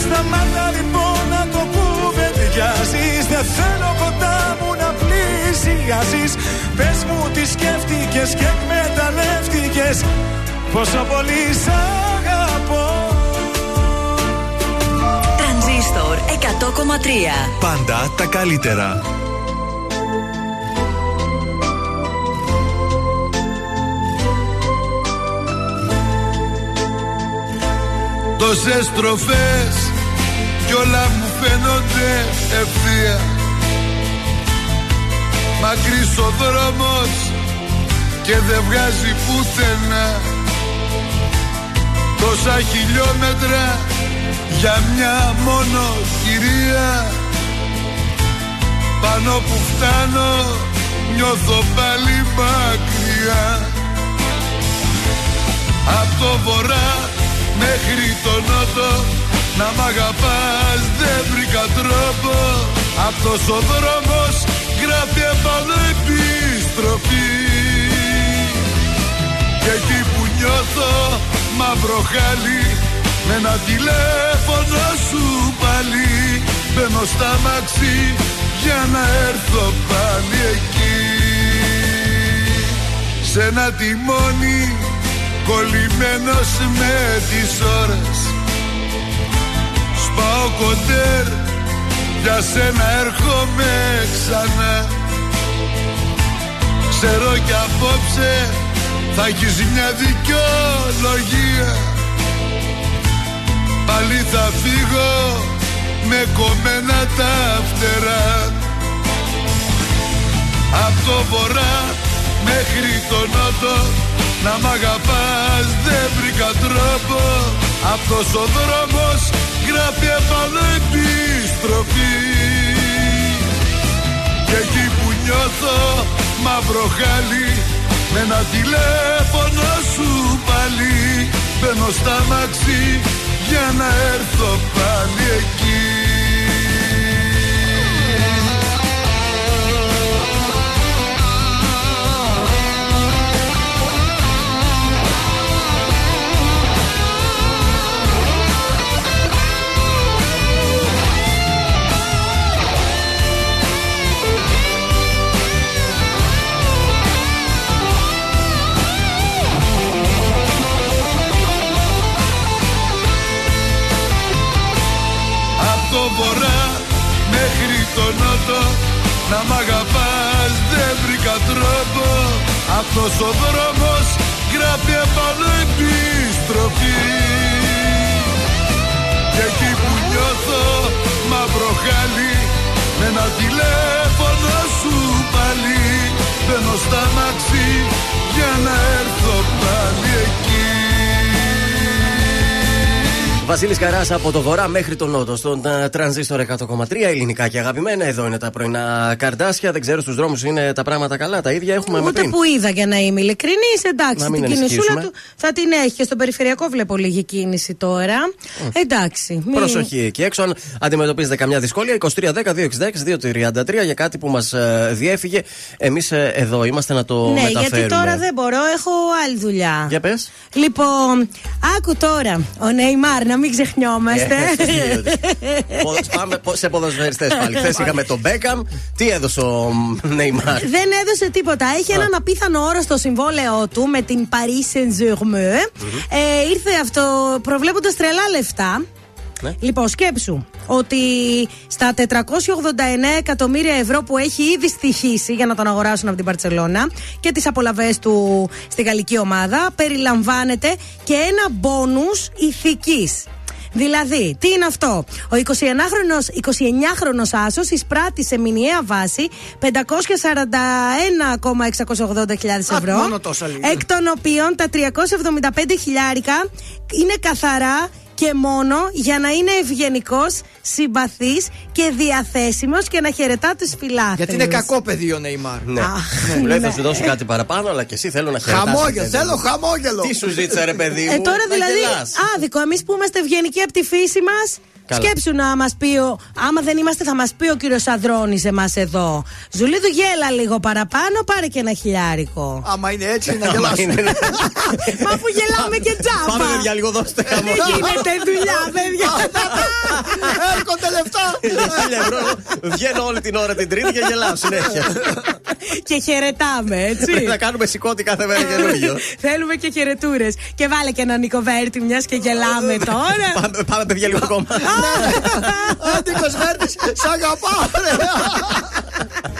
Σταμάτα λοιπόν να το κουβεντιάζεις Δεν θέλω κοντά μου να πλησιάζεις. Πες μου τι σκέφτηκες και εκμεταλλεύτηκες. Πόσο πολύ σ' αγαπώ. Τρανζίστορ 100,3 Πάντα τα καλύτερα. Τόσες στροφές κι όλα μου φαίνονται ευθεία. Μακρύς ο δρόμος και δεν βγάζει πουθενά. Τόσα χιλιόμετρα για μια μόνο κυρία. Πάνω που φτάνω νιώθω πάλι μακριά. Απ' το βορρά μέχρι το νότο. Να μ' αγαπάς δεν βρήκα τρόπο. Αυτός ο δρόμος γράφει επάνω επιστροφή Και εκεί που νιώθω μαύρο χάλι Με ένα τηλέφωνο σου πάλι. Μπαίνω στα μαξί για να έρθω πάλι εκεί. Σε ένα τιμόνι κολλημένος με τις ώρες. Σπάω κοντέρ για σένα έρχομαι ξανά. Ξέρω κι απόψε θα έχεις μια δικαιολογία. Πάλι θα φύγω με κομμένα τα φτερά. Απ' το βορρά μέχρι το νότο να μ' αγαπάς δεν βρήκα τρόπο. Αυτός ο δρόμος γράφει επάνω επιστροφή Και εκεί που νιώθω μαύρο χάλι Με ένα τηλέφωνο σου πάλι. Μπαίνω στα μαξί για να έρθω πάλι εκεί μ' αγαπάς δεν βρήκα τρόπο. Αυτός ο δρόμος γράφει επάνω επιστροφή Και εκεί που νιώθω μαύρο χάλι Με ένα τηλέφωνο σου πάλι. Μπαίνω στα μαξί για να έρθω πάλι εκεί Βασίλης Καράς από το βορρά μέχρι τον νότο, στον ε, τρανζίστορ 100,3 ελληνικά και αγαπημένα. Εδώ είναι τα πρωινά καρδάσια. Δεν ξέρω στους δρόμους είναι τα πράγματα καλά. Τα ίδια έχουμε με Ούτε πριν. που είδα για να είμαι ειλικρινής, εντάξει. Να μην την κινησούλα ενισχύσουμε. του θα την έχει και στο περιφερειακό βλέπω λίγη κίνηση τώρα. Εντάξει. μην- Προσοχή εκεί έξω. Αν αντιμετωπίζετε καμιά δυσκολία, 2310-266-233 για κάτι που μας διέφυγε. Εμείς εδώ είμαστε να το Ναι, μεταφέρουμε. γιατί τώρα δεν μπορώ, έχω άλλη δουλειά. Για πες. Λοιπόν, άκου τώρα. Ο Νεϊμάρ, να μην ξεχνιόμαστε. Ε, Πάμε πο- σε ποδοσφαιριστές πάλι. Χθες είχαμε τον Μπέκαμ. Τι έδωσε ο Νεϊμάρ. Δεν έδωσε τίποτα. Έχει έναν απίθανο όρο στο συμβόλαιό του με την Paris Saint-Germain. Ε, ήρθε αυτό προβλέποντας τρελά λεφτά. Ναι. Λοιπόν, σκέψου ότι στα 489 εκατομμύρια ευρώ που έχει ήδη στοιχήσει για να τον αγοράσουν από την Παρσελώνα και τις απολαβές του στη γαλλική ομάδα περιλαμβάνεται και ένα μπόνους ηθικής. Δηλαδή, τι είναι αυτό; Ο 29χρονος, 29χρονος Άσος εισπράττει σε μηνιαία βάση 541,680.000 ευρώ. μόνο τόσα λίγα. Εκ των οποίων τα 375 χιλιάρικα είναι καθαρά και μόνο για να είναι ευγενικός, συμπαθής και διαθέσιμος και να χαιρετά τους φιλάθλους. Γιατί είναι κακό παιδί ο Νεϊμάρ. Ναι. Αχ, Μου λέει θα ναι. σου δώσω κάτι παραπάνω, αλλά και εσύ θέλω να χαιρετάσω. Χαμόγελο, παιδί θέλω μου. χαμόγελο. Τι σου ζήτησα, ρε παιδί μου. Ε, τώρα να δηλαδή, γελάς. άδικο. Εμείς που είμαστε ευγενικοί από τη φύση μας, Καλά. σκέψου να μας πει, ο, άμα δεν είμαστε, θα μας πει ο κύριος Αδρόνη εμά εδώ. Ζουλίδου, γέλα λίγο παραπάνω, πάρε και ένα χιλιάρικο. Άμα είναι έτσι να Άμα γελάσουμε. είναι- Μα αφού γελάμε και τζάμπα. Πάμε, παιδιά, λίγο δώστε Δεν χαμόγελο. γίνεται δουλειά, παιδιά. Έρχονται λεφτά. Χίλια ευρώ. Βγαίνω όλη την ώρα την Τρίτη και γελάω συνέχεια. και χαιρετάμε, έτσι. Πρέπει να κάνουμε σηκώτη κάθε μέρα καινούριο. Θέλουμε και χαιρετούρες. Και βάλε και ένα Νικοβέρτη, μιας και γελάμε τώρα. πάμε, πάμε, παιδιά, λίγο ακόμα. Άντε, Κοσμέρτη, σ' αγαπάω, ρε.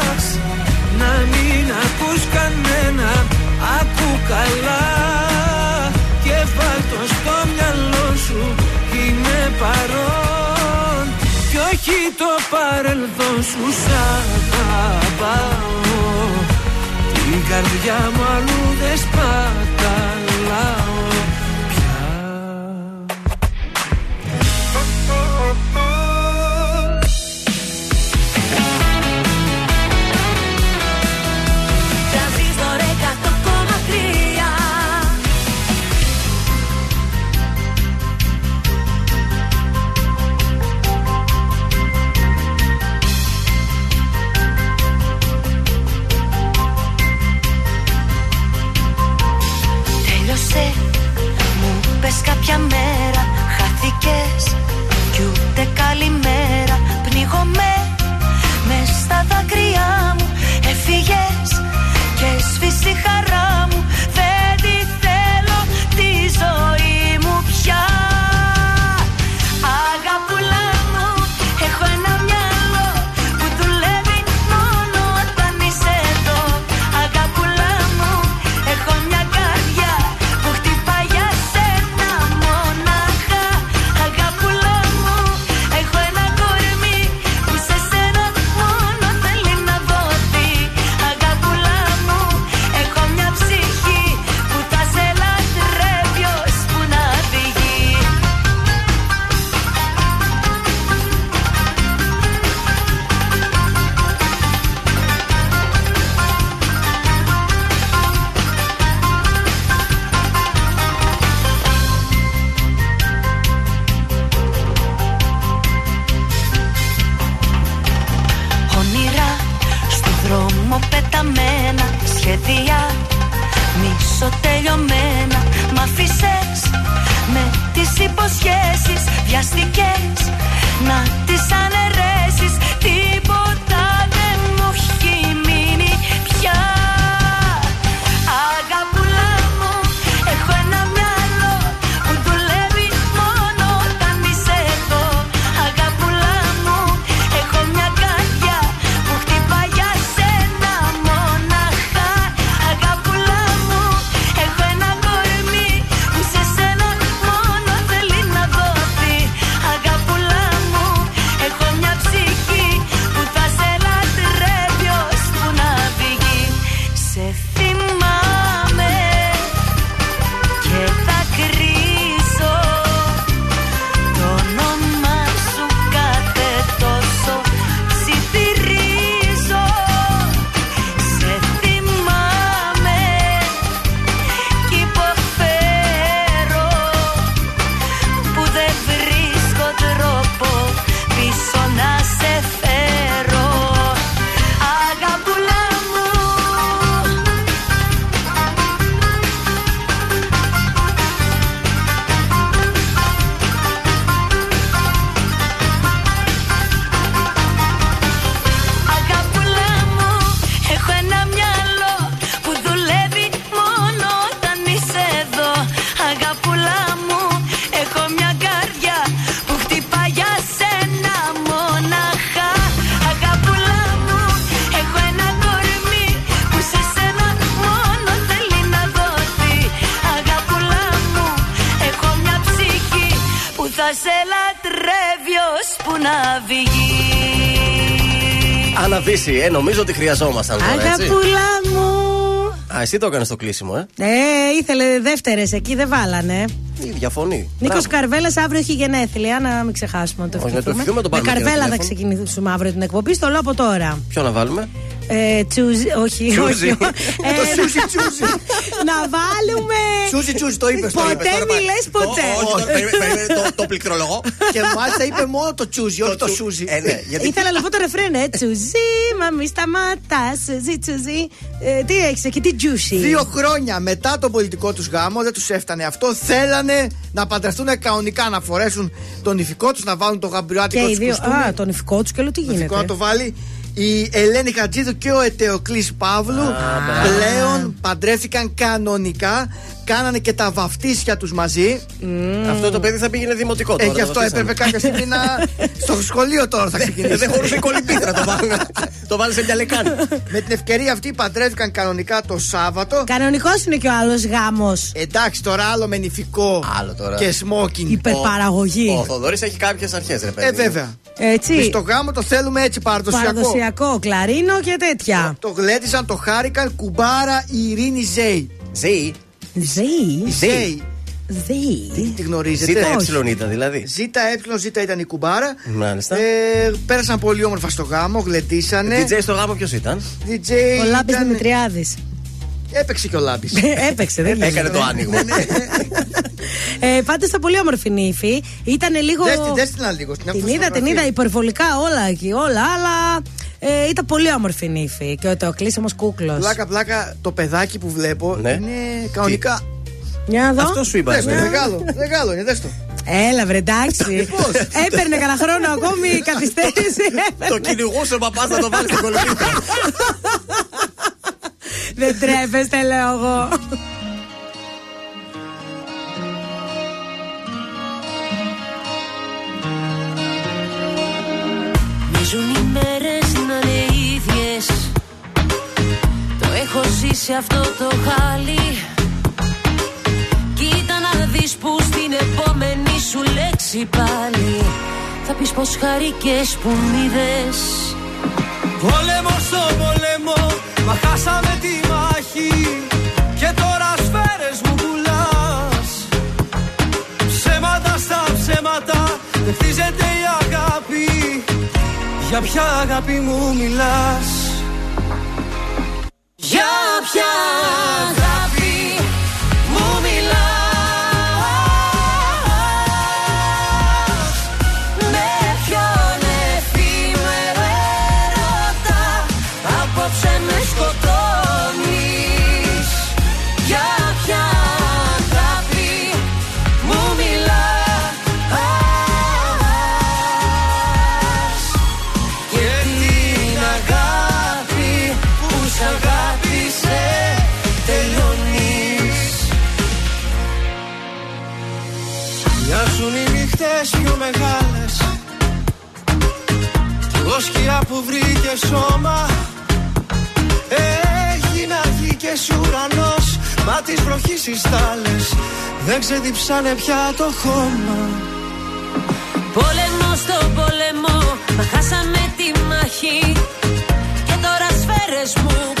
καλά και βάλ' το στο μυαλό σου Είμαι παρόν. Κι όχι το παρελθόν σου Σ' αγαπάω. Την καρδιά μου αλλού δεν σπαταλάω νομίζω ότι χρειαζόμασταν τώρα, έτσι. Αγαπούλα μου. Α, εσύ το έκανες το κλείσιμο, ε. Ε, ήθελε δεύτερες εκεί, δεν βάλανε. Η διαφωνεί. Νίκος Μπράβο. Καρβέλας αύριο έχει γενέθλια, να μην ξεχάσουμε να το Όχι, να το ευχηθούμε. ευχηθούμε, τον Με πάρουμε και ένα Καρβέλα θα τηλέφωνο. ξεκινήσουμε αύριο την εκπομπή, στο λέω από τώρα. Ποιο να βάλουμε; Ε, τσούζι, όχι, Τσούζι. όχι. Το σούζι τσούζι. να βάλουμε. Τσούζι τσούζι, το είπες. Ποτέ μη λες ποτέ. το πληκτρολογώ. Και μάλιστα είπε μόνο το τσούζι, όχι το σούζι. Ε, ναι, γιατί Ήθελα να πω το ρεφρέν, ε. Τσουζί, μα μη σταματάς. Τσουζί, τσουζί. Ε, τι έχεις εκεί, τι τζούσι. Δύο χρόνια μετά τον πολιτικό τους γάμο, δεν τους έφτανε αυτό. Θέλανε να παντρευτούν κανονικά, να φορέσουν τον ηφικό τους, να βάλουν το Και γαμπριάτικο οι τους δύο. κουστούμι. Α, τον ηφικό τους και λέω τι Το ηφικό γίνεται; να το βάλει. Η Ελένη Χατζίδου και ο Ετεοκλής Παύλου πλέον παντρεύτηκαν κανονικά. Κάνανε και τα βαφτίσια τους μαζί. Αυτό το παιδί θα πήγαινε δημοτικό τώρα. Έχει το αυτό αφήσαμε. έπρεπε κάποια στιγμή να. στο σχολείο τώρα θα Ε, ξεκινήσει. Δεν χωρούσε η κολυμπήτρα, το βάλουν. Το βάλουν σε μια λεκάνη. Με την ευκαιρία αυτή παντρεύτηκαν κανονικά το Σάββατο. Κανονικός είναι και ο άλλος γάμος. Εντάξει, τώρα άλλο με νηφικό Άλλο τώρα. και σμόκινγκ. Υπερπαραγωγή. Ο Θοδωρής έχει κάποιες αρχές, ρε παιδί. Ε, βέβαια. Έτσι. Και στο γάμο το θέλουμε έτσι παραδοσιακό. Παραδοσιακό, κλαρίνο και τέτοια. Το γλέντιζαν, το χάρηκαν κουμπάρα η Ειρήνη Ζέη. Ζή. Ζή. Ζέη. Ζή. Τη γνωρίζετε; Ζήτα ε ήταν δηλαδή. Ζήτα ε, ζήτα ήταν η κουμπάρα. Μάλιστα. Ε, πέρασαν πολύ όμορφα στο γάμο, γλεντήσανε. DJ στο γάμο ποιος ήταν; DJ Ο Λάμπης ήταν- Δημητριάδης. Έπαιξε και ο Λάμπης. Έπαιξε, δεν Έκανε το άνοιγμα. Ε, Πάντως ήταν πολύ όμορφη νύφη. Ήταν λίγο. Δες την, δες την άλλη λίγο. Την είδα, την είδα υπερβολικά όλα εκεί, όλα, αλλά ε, ήταν πολύ όμορφη νύφη. Και ο Τεοκλής όμως κούκλος. Πλάκα, πλάκα, το παιδάκι που βλέπω Ναι. είναι κανονικά. Για να δω. Αυτό σου είπα. Δες το, εμένα. μεγάλο, μεγάλο είναι, δες το. Έλα, βρε, εντάξει. Πώς; Έπαιρνε κανένα χρόνο ακόμη καθυστέρηση. Το κυνηγούσε ο παπάς να το βάλει στην κολυμπήτρα. Δεν τρέπεστε, λέω εγώ. Μίζουν οι μέρες να είναι ίδιες Το έχω ζήσει αυτό το χάλι Κοίτα να δεις που στην επόμενη σου λέξη πάλι Θα πεις πως χαρικές που μ' είδες. Πόλεμο στο πόλεμο, μα χάσαμε τη μάχη Και τώρα σφαίρες μου πουλάς. Ψέματα στα ψέματα, δεν χτίζεται η αγάπη. Για ποια αγάπη μου μιλάς; Για ποια αγάπη οι νύχτες πιο μεγάλες. Εγώ σκιά που βρήκε σώμα. Έχει να βγει και ουρανός. Μα τις βροχής οι στάλες Δεν ξεδιψάνε πια το χώμα. Πόλεμο στο πόλεμο, μα χάσαμε τη μάχη. Και τώρα σφαίρες μου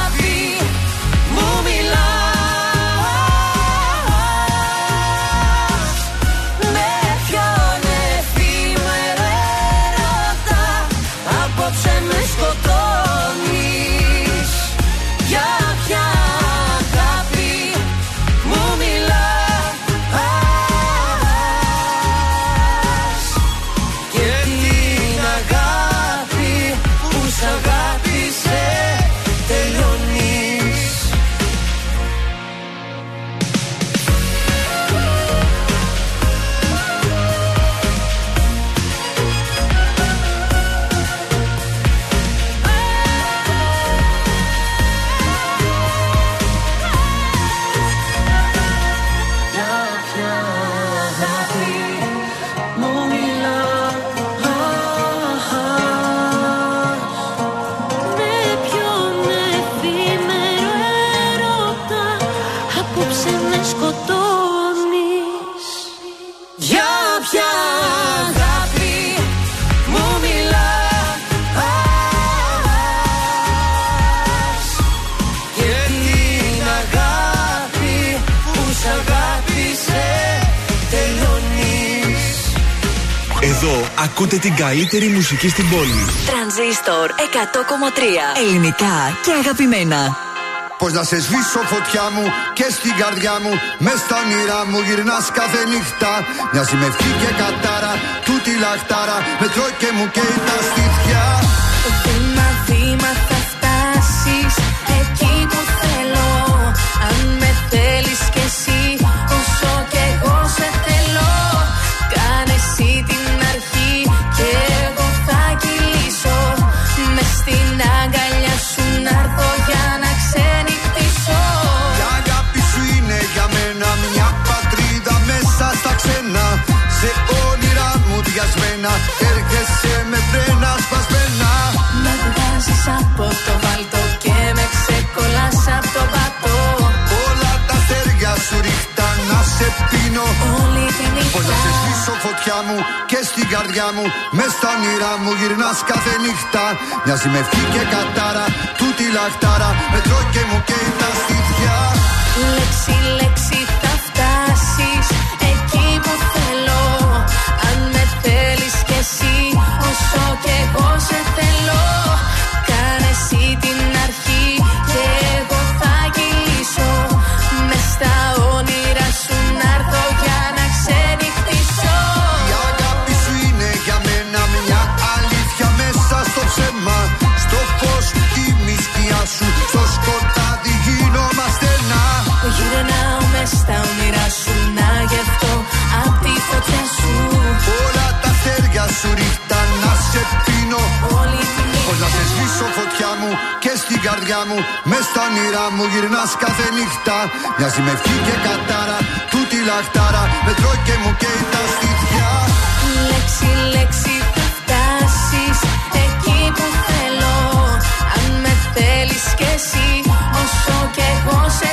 ακούτε την καλύτερη μουσική στην πόλη. Τρανζίστορ 100,3 ελληνικά και αγαπημένα. Πώς να σε σβήσω φωτιά μου και στην καρδιά μου. Μες στα όνειρά μου γυρνάς κάθε νύχτα. Μοιάζει με ευχή και κατάρα. Τούτη λαχτάρα. Με τρώει και μου καίει τα στήθια. Βήμα, βήμα θα φτάσεις εκεί που θέλω Αν με θέλεις σε πίνω. Όλη τη νύχτα Πώς να σε σβήσω φωτιά μου και στην καρδιά μου. Μες στα όνειρά μου γυρνάς κάθε νύχτα. Μοιάζει με ευχή και κατάρα. Τούτη λαχτάρα. Με τρώει και μου καίει τα στήθια. Λέξη, λέξη θα φτάσεις εκεί που θέλω Αν με θέλεις κι εσύ όσο κι εγώ σε θέλω να σε σβήσω φωτιά μου και στην καρδιά μου. Μες στα όνειρά μου γυρνάς κάθε νύχτα. Μοιάζει με ευχή και κατάρα. Τούτη λαχτάρα. Με τρώει και μου καίει τα στήθια. Λέξη, λέξη θα φτάσεις εκεί που θέλω Αν με θέλεις κι εσύ όσο κι εγώ σε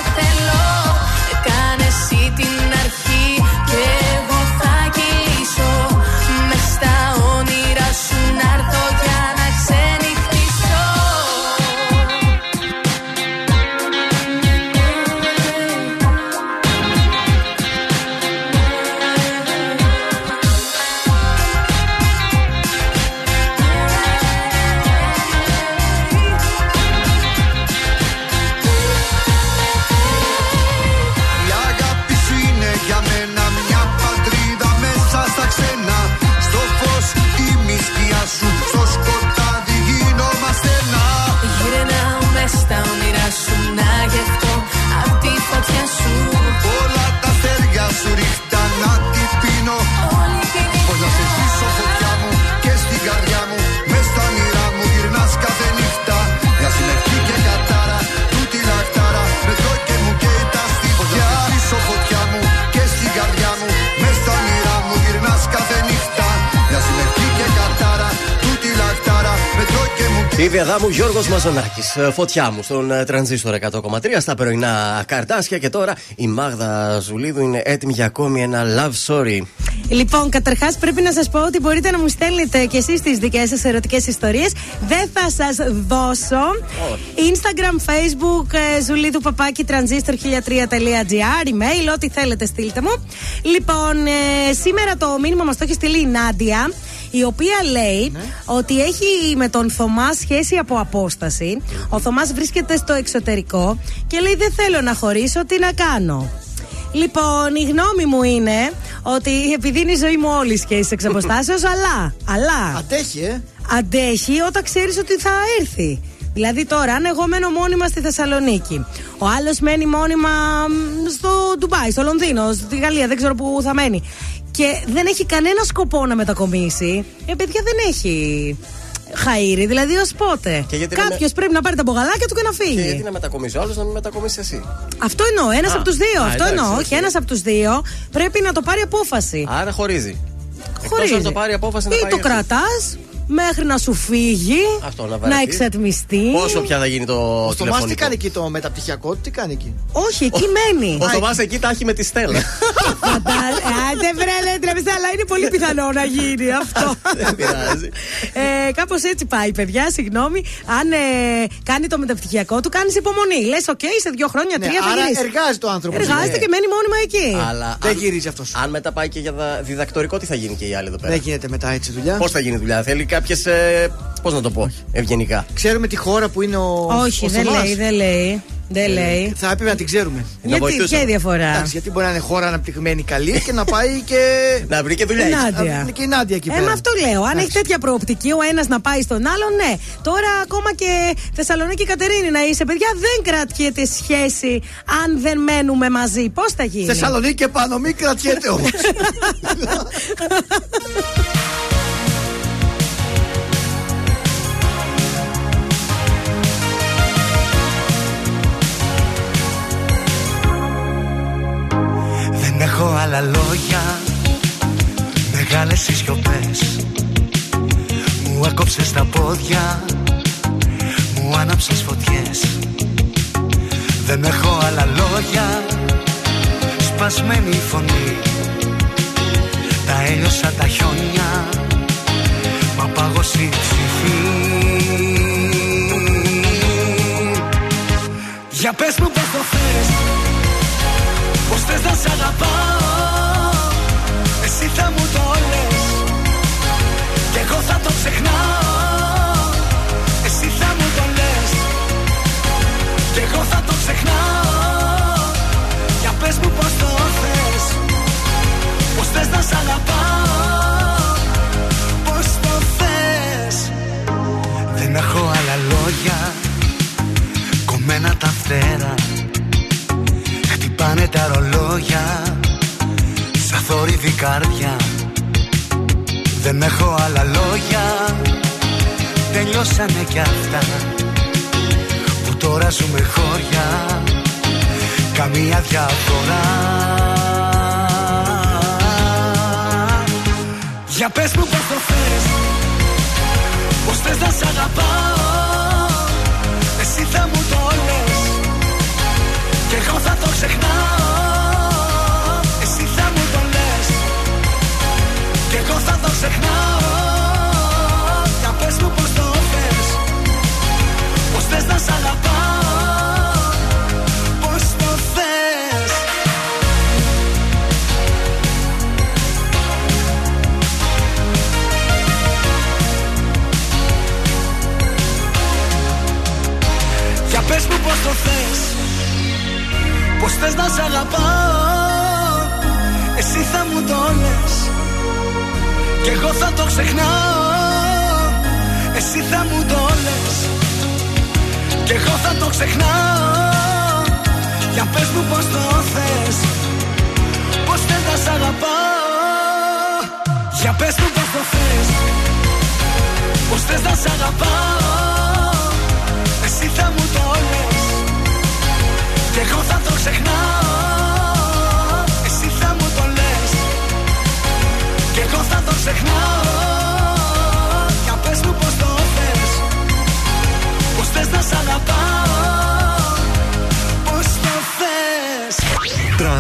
Η Βιαδάμου Γιώργος Μαζονάκης. Φωτιά μου στον ε, τρανζίστορ 100,3 στα πρωινά καρτάσια. Και τώρα η Μάγδα Ζουλίδου είναι έτοιμη για ακόμη ένα love story. Λοιπόν, καταρχάς πρέπει να σας πω ότι μπορείτε να μου στέλνετε και εσείς τις δικές σας ερωτικές ιστορίες. Δεν θα σας δώσω. Instagram, Facebook, ε, Ζουλίδου Παπάκι, transistor1003.gr, email, ό,τι θέλετε στείλτε μου. Λοιπόν, ε, σήμερα το μήνυμα μας το έχει στείλει η Νάντια η οποία λέει ότι έχει με τον Θωμάς σχέση από απόσταση. Ο Θωμάς βρίσκεται στο εξωτερικό και λέει: Δεν θέλω να χωρίσω, τι να κάνω. Λοιπόν, η γνώμη μου είναι ότι επειδή είναι η ζωή μου όλης σχέση εξ αποστάσεως, αλλά, αλλά. Αντέχει, ε. Αντέχει όταν ξέρεις ότι θα έρθει. Δηλαδή τώρα, αν εγώ μένω μόνιμα στη Θεσσαλονίκη, ο άλλος μένει μόνιμα μ, στο Ντουμπάι, στο Λονδίνο, στη Γαλλία, δεν ξέρω πού θα μένει. Και δεν έχει κανένα σκοπό να μετακομίσει. Ε, παιδιά δεν έχει χαΐρι, δηλαδή ως πότε; Και γιατί να Κάποιος πρέπει να πάρει τα μπογαλάκια του και να Και φύγει. γιατί να μετακομίσει ο άλλος, να μην μετακομίσει εσύ. Αυτό εννοώ. Ένας Α, από τους δύο. α, Αυτό εντάξει, εννοώ. οκ. Όχι, ένας από τους δύο πρέπει να το πάρει απόφαση. Άρα χωρίζει. Χωρίζει. Εκτός αν το πάρει απόφαση να Ή πάει το έτσι. κρατάς μέχρι να σου φύγει, Αυτό να να βαρεθείς. εξατμιστεί. Πόσο πια θα γίνει το Ο Θωμάς τι τηλεφωνικό. κάνει εκεί το μεταπτυχιακό, τι κάνει εκεί; Όχι, εκεί μένει. Ο Θωμάς εκεί τα έχει με τη Στέλλα. Φαντάζε- Άντε βρε, λέτε, τραβηχτά, αλλά είναι πολύ πιθανό να γίνει αυτό. Δεν πειράζει. Ε, Κάπως έτσι πάει, παιδιά. Συγγνώμη. Αν ε, κάνει το μεταπτυχιακό του, κάνεις υπομονή. Λες, οκ, σε δύο χρόνια, Ναι, τρία θα άρα γυρίσεις. εργάζεται ο άνθρωπος. Εργάζεται και μένει μόνιμα εκεί. Αλλά Δεν αν- γυρίζει αυτός. Αν μετά πάει και για δα- διδακτορικό, τι θα γίνει και οι άλλοι εδώ πέρα; Δεν γίνεται μετά έτσι δουλειά. Πώς θα γίνει η δουλειά, θέλει κάποιες. Πώς να το πω, ευγενικά. Ξέρουμε τη χώρα που είναι ο. Όχι, ο δεν Θωμάς. λέει, δεν λέει. Δεν λέει. Θα έπρεπε να την ξέρουμε. Γιατί, βοηθούσαμε. ποια η διαφορά; Εντάξει, γιατί μπορεί να είναι χώρα αναπτυγμένη καλή και να πάει και. Να βρει και δουλειά. Η εκεί. Νάντια. Είναι και η Νάντια εκεί Ε, πέρα. με αυτό λέω. Αν έχει τέτοια προοπτική ο ένας να πάει στον άλλον, ναι. Τώρα ακόμα και Θεσσαλονίκη Κατερίνη να είσαι, παιδιά, δεν κρατιέται σχέση αν δεν μένουμε μαζί. Πώς θα γίνει; Θεσσαλονίκη και πάνω, μην κρατιέται όμως. Δεν έχω άλλα λόγια Μεγάλες οι σιωπές. Μου έκοψες τα πόδια Μου άναψες φωτιές. Δεν έχω άλλα λόγια Σπασμένη η φωνή. Τα έλειωσα τα χιόνια Μα πάγωσε η ψυχή. Για πες μου πως το θες. Πως θες να σ' αγαπάω. Εσύ θα μου το λες Κι εγώ θα το ξεχνάω. Εσύ θα μου το λες Κι εγώ θα το ξεχνάω. Για πες μου πως το θες Πως θες να σ' αγαπάω. Πως το θες. Δεν έχω άλλα λόγια Κομμένα τα φτερά Χτυπάνε τα ρολόγια Σαν θόρυβη καρδιά. Δεν έχω άλλα λόγια Τελειώσανε κι αυτά. Που τώρα ζούμε χώρια Καμία διαφορά. Για πες μου πως το θες Πως θες να σ' αγαπάω θα το ξεχνάω. Εσύ θα μου το λες. Κι εγώ θα το ξεχνάω. Για πες μου πως το θες. Πως θες να σ' αγαπάω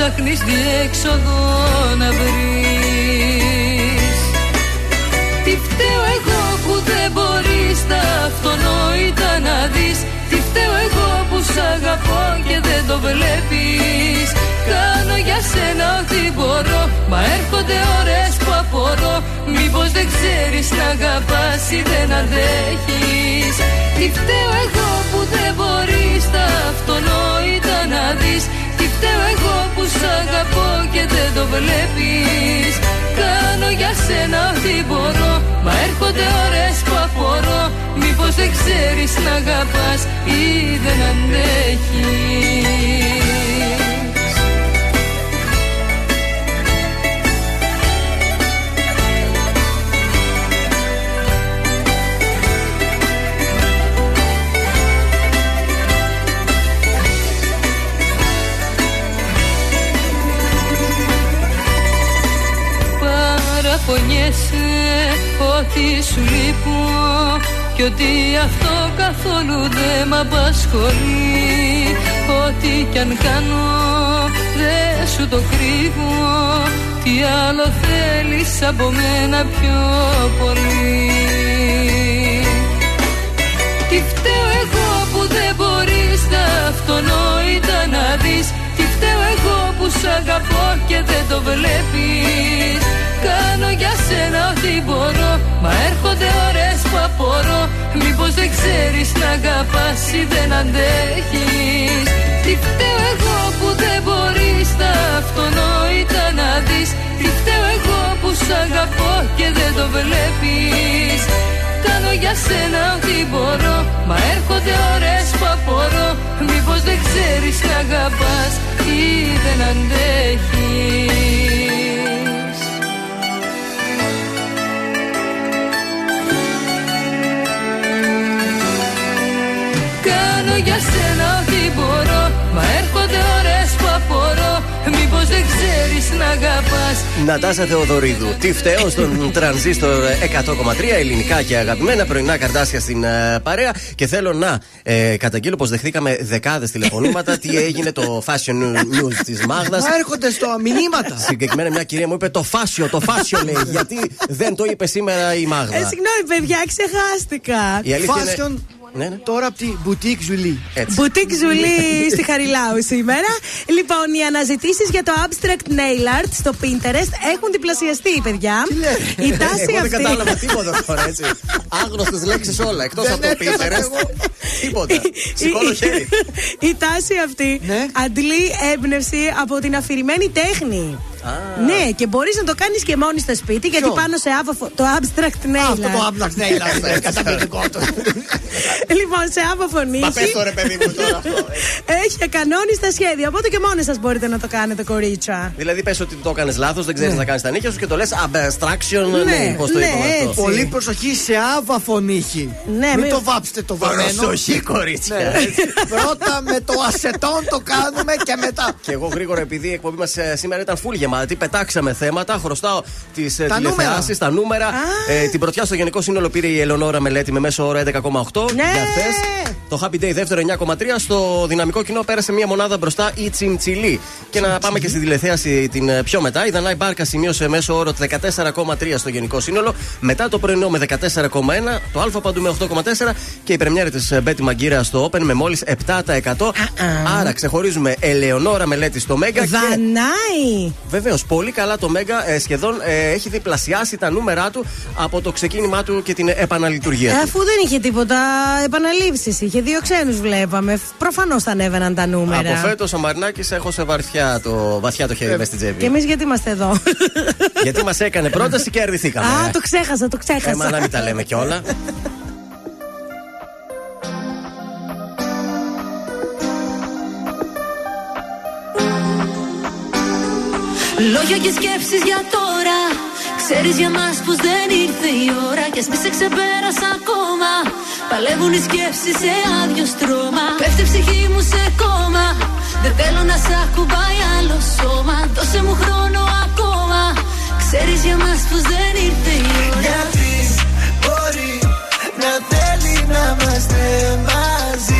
Ψάχνεις διέξοδο να βρεις. Τι φταίω εγώ που δεν μπορείς τα αυτονόητα να δεις. Τι φταίω εγώ που σ' αγαπώ και δεν το βλέπεις. Κάνω για σένα ό,τι μπορώ Μα έρχονται ώρες που απορώ. Μήπως δεν ξέρεις να αγαπάς ή δεν αντέχεις. Τι φταίω εγώ που δεν μπορείς τα αυτονόητα να δεις Τι φταίω εγώ που σ' αγαπώ και δεν το βλέπεις. Κάνω για σένα ό,τι μπορώ Μα έρχονται ώρες που απορώ. Μήπως δεν ξέρεις να αγαπάς ή δεν αντέχεις ότι σου λείπω Κι ότι αυτό καθόλου δεν μ' απασχολεί. Ό,τι κι αν κάνω δεν σου το κρύβω. Τι άλλο θέλεις από μένα πιο πολύ; Τι φταίω εγώ που δεν μπορείς τα αυτονόητα να δεις Τι φταίω εγώ που σ' αγαπώ και δεν το βλέπεις. Κάνω για σένα ό,τι μπορώ Μα έρχονται ώρες που απορώ. Μήπως δεν ξέρεις να αγαπάς ή δεν αντέχεις. Τι φταίω εγώ που δεν μπορείς τα αυτονόητα να δεις. Τι φταίω εγώ που σ' αγαπώ και δεν το βλέπεις Κάνω για σένα ό,τι μπορώ. Μα έρχονται ώρες που απορώ. Μήπως δεν ξέρεις να αγαπάς ή δεν αντέχεις. Κάνω για σένα ό,τι μπορώ. Μα έρχονται ώρες που απορώ Μήπως δεν ξέρεις να αγαπάς Νατάσα Θεοδωρίδου. Τι φταίω στον τρανζίστορ 100,3 ελληνικά και αγαπημένα πρωινά καρτάσια στην ε, παρέα. Και θέλω να ε, καταγγείλω πως δεχθήκαμε δεκάδες τηλεφωνήματα. τι έγινε το fashion news της Μάγδας. Μα έρχονται στο μηνύματα. Συγκεκριμένα μια κυρία μου είπε το φάσιο, το φάσιο λέει. γιατί δεν το είπε σήμερα η Μάγδα. Ε, συγγνώμη, παιδιά, ξεχάστηκα. Η αλήθεια είναι- Fashion Ναι, ναι. τώρα από τη boutique Julie. Έτσι. Μπουτίκ Ζουλή στη Χαριλάου σήμερα. Λοιπόν, οι αναζητήσεις για το abstract nail art στο Pinterest έχουν διπλασιαστεί, παιδιά. Η τάση Εγώ δεν αυτή. κατάλαβα τίποτα τώρα έτσι. Άγνωστες λέξεις όλα. Εκτός Δεν από το έπιασα Pinterest. Τίποτα. Σηκώνω χέρι. Η τάση αυτή Ναι. αντλεί έμπνευση από την αφηρημένη τέχνη. Ναι, και μπορείς να το κάνεις και μόνη στο σπίτι, γιατί Ποιο; πάνω σε άφαφο. Το abstract nail Αυτό το art. άμπλαξ ναι, είναι καταπληκτικό το. Λοιπόν, σε άφαφο νύχι. Μα πες το ρε παιδί μου τώρα αυτό. Έχει ακανόνιστα σχέδια. Οπότε και μόνοι σας μπορείτε να το κάνετε, κορίτσα. Δηλαδή πες ότι το έκανες λάθος, δεν ξέρεις να κάνεις τα νύχια σου και το λες abstraction. Ναι, Ναι, πώς το ναι, είπαμε αυτό. έτσι. Πολύ προσοχή σε άβαφο νύχι. Ναι, Μην μην- το βάψετε το βαμμένο. Προσοχή, κορίτσια. Ναι. Πρώτα με το ασετόν το κάνουμε και μετά. Και εγώ γρήγορα, επειδή η εκπομπή μας σήμερα ήταν full γεμάτη, πετάξαμε θέματα. Χρωστάω τις Τα τηλεθεάσεις, τα νούμερα. Ε, την πρωτιά στο γενικό σύνολο πήρε η Ελεονόρα Μελέτη με μέσο όρο 11,8 Ναι. για χθες. Το Happy Day δεύτερο 9,3 στο δυναμικό κοινό πέρασε μία μονάδα μπροστά η Τσιμτσιλή. Και να πάμε και στη τηλεθέαση την ε, πιο μετά. Η Δανάη Μπάρκα σημείωσε μέσο όρο 14,3 στο γενικό σύνολο. Μετά το πρωινό με 14,1. Το Α παντού με 8,4. Και η πρεμιέρα της Μπέτη Μαγκύρα στο Open με μόλις 7%. Άρα ξεχωρίζουμε Ελεονόρα Μελέτη στο Μέγκα. Δανάη! Βεβαίως, πολύ καλά το Μέγκα. Ε, σχεδόν ε, έχει διπλασιάσει τα νούμερά του από το ξεκίνημά του και την επαναλειτουργία. Ε, του. αφού δεν είχε τίποτα επαναλήψεις, είχε δύο ξένους βλέπαμε. Προφανώς θα ανέβαιναν τα νούμερα. Από φέτος ο Μαρινάκης έχωσε βαθιά το, βαθιά το χέρι Ε, μες στην τσέπη. Και εμείς γιατί είμαστε εδώ; Γιατί μας έκανε πρόταση και αρνηθήκαμε. Α, το ξέχασα, το ξέχασα. Ε, μα να μην τα λέμε κιόλα. Λόγια και σκέψεις για τώρα. Ξέρεις για μας πως δεν ήρθε η ώρα Κι ας μη σε ξεπέρασα ακόμα. Παλεύουν οι σκέψεις σε άδειο στρώμα. Πέφτει η ψυχή μου σε κόμμα. Δεν θέλω να σ' ακουμπάει άλλο σώμα. Δώσε μου χρόνο ακόμα. Ξέρεις για μας πως δεν ήρθε η ώρα. Γιατί μπορεί να θέλει να είμαστε μαζί;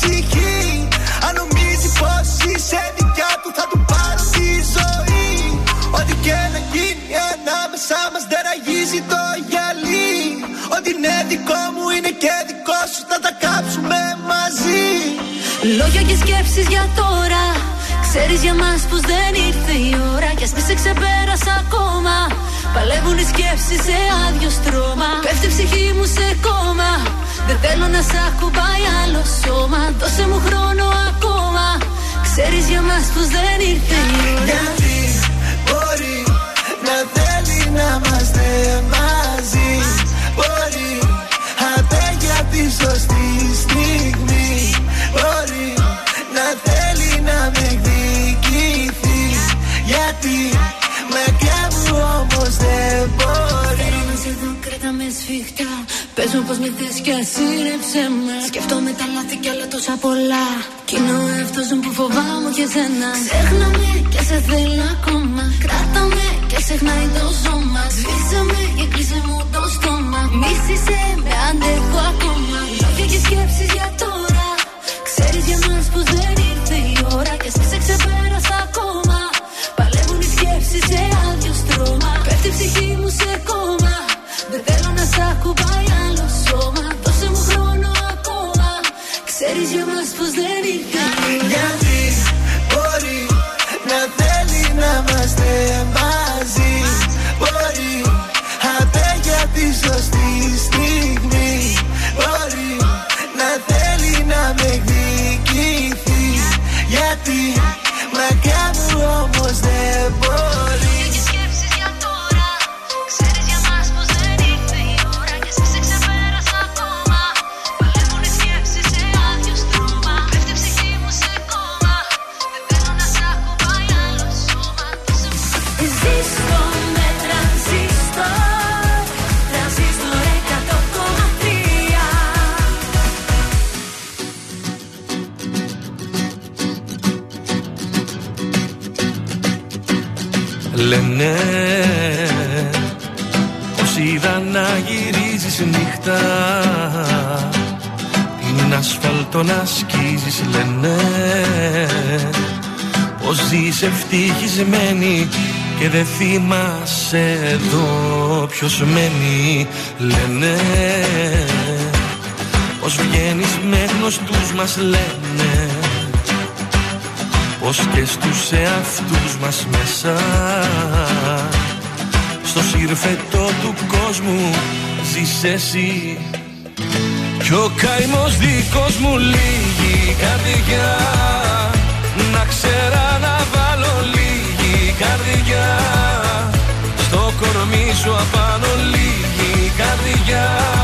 ψυχή. Αν νομίζεις πως είσαι δικιά του Θα του πάρω τη ζωή. Ό,τι και να γίνει ανάμεσά μας δεν ραγίζει το γυαλί. Ό,τι είναι δικό μου είναι και δικό σου Θα τα κάψουμε μαζί. Λόγια και σκέψεις για τώρα Ξέρεις για μας πως δεν ήρθε η ώρα Κι ας μη σε ξεπέρασα ακόμα. Παλεύουν οι σκέψεις σε άδειο στρώμα. Πέφτει η ψυχή μου σε κόμμα. Δεν θέλω να σ' ακουμπάει άλλο σώμα. Δώσε μου χρόνο ακόμα. Ξέρεις για μας πως δεν ήρθε η ώρα. Γιατί μπορεί να θέλει να είμαστε μαζί. Μπορεί απέ για τη σωστή στιγμή σφιχτά Πες μου πως με θες και ασύρεψε με. Σκέφτομαι τα λάθη κι άλλα τόσα πολλά. Κι είναι ο εαυτός μου που φοβάμαι και σένα. Ξέχνα με και σε θέλω ακόμα. Κράτα με και ξεχνάει το σώμα. Σβήσε με και κλείσε μου το στόμα. Μίσησε με αντέχω ακόμα. Λόγια και σκέψεις για τώρα. Ξέρεις για μας πως δεν ήρθε η ώρα. Και εσύ σε ξεπέρασα ακόμα. Παλεύουν οι σκέψεις σε άδειο στρώμα. Πέφτει η ψυχή μου σε κόμμα. Δεν θέλω να σ' ακουμπάει Ξέρεις για μας πως δεν ήρθε η ώρα Γιατί μπορεί να θέλει να είμαστε μαζί. Μπορεί απέ για τη σωστή στιγμή. Μπορεί να θέλει να με εκδικηθεί Γιατί Λένε. Πως είδα να γυρίζεις νύχτα Την ασφαλτό να σκίζεις λένε. Πως ζεις ευτυχισμένη και δεν θυμάσαι εδώ ποιος μένει Λένε. Πως βγαίνεις με γνωστούς μας λένε πως και στους εαυτούς μας μέσα. Στο σύρφετο του κόσμου ζεις εσύ. Κι Κι ο καημός δικός μου λίγη καρδιά. Να ξέρα να βάλω λίγη καρδιά. Στο κορμί σου απάνω λίγη καρδιά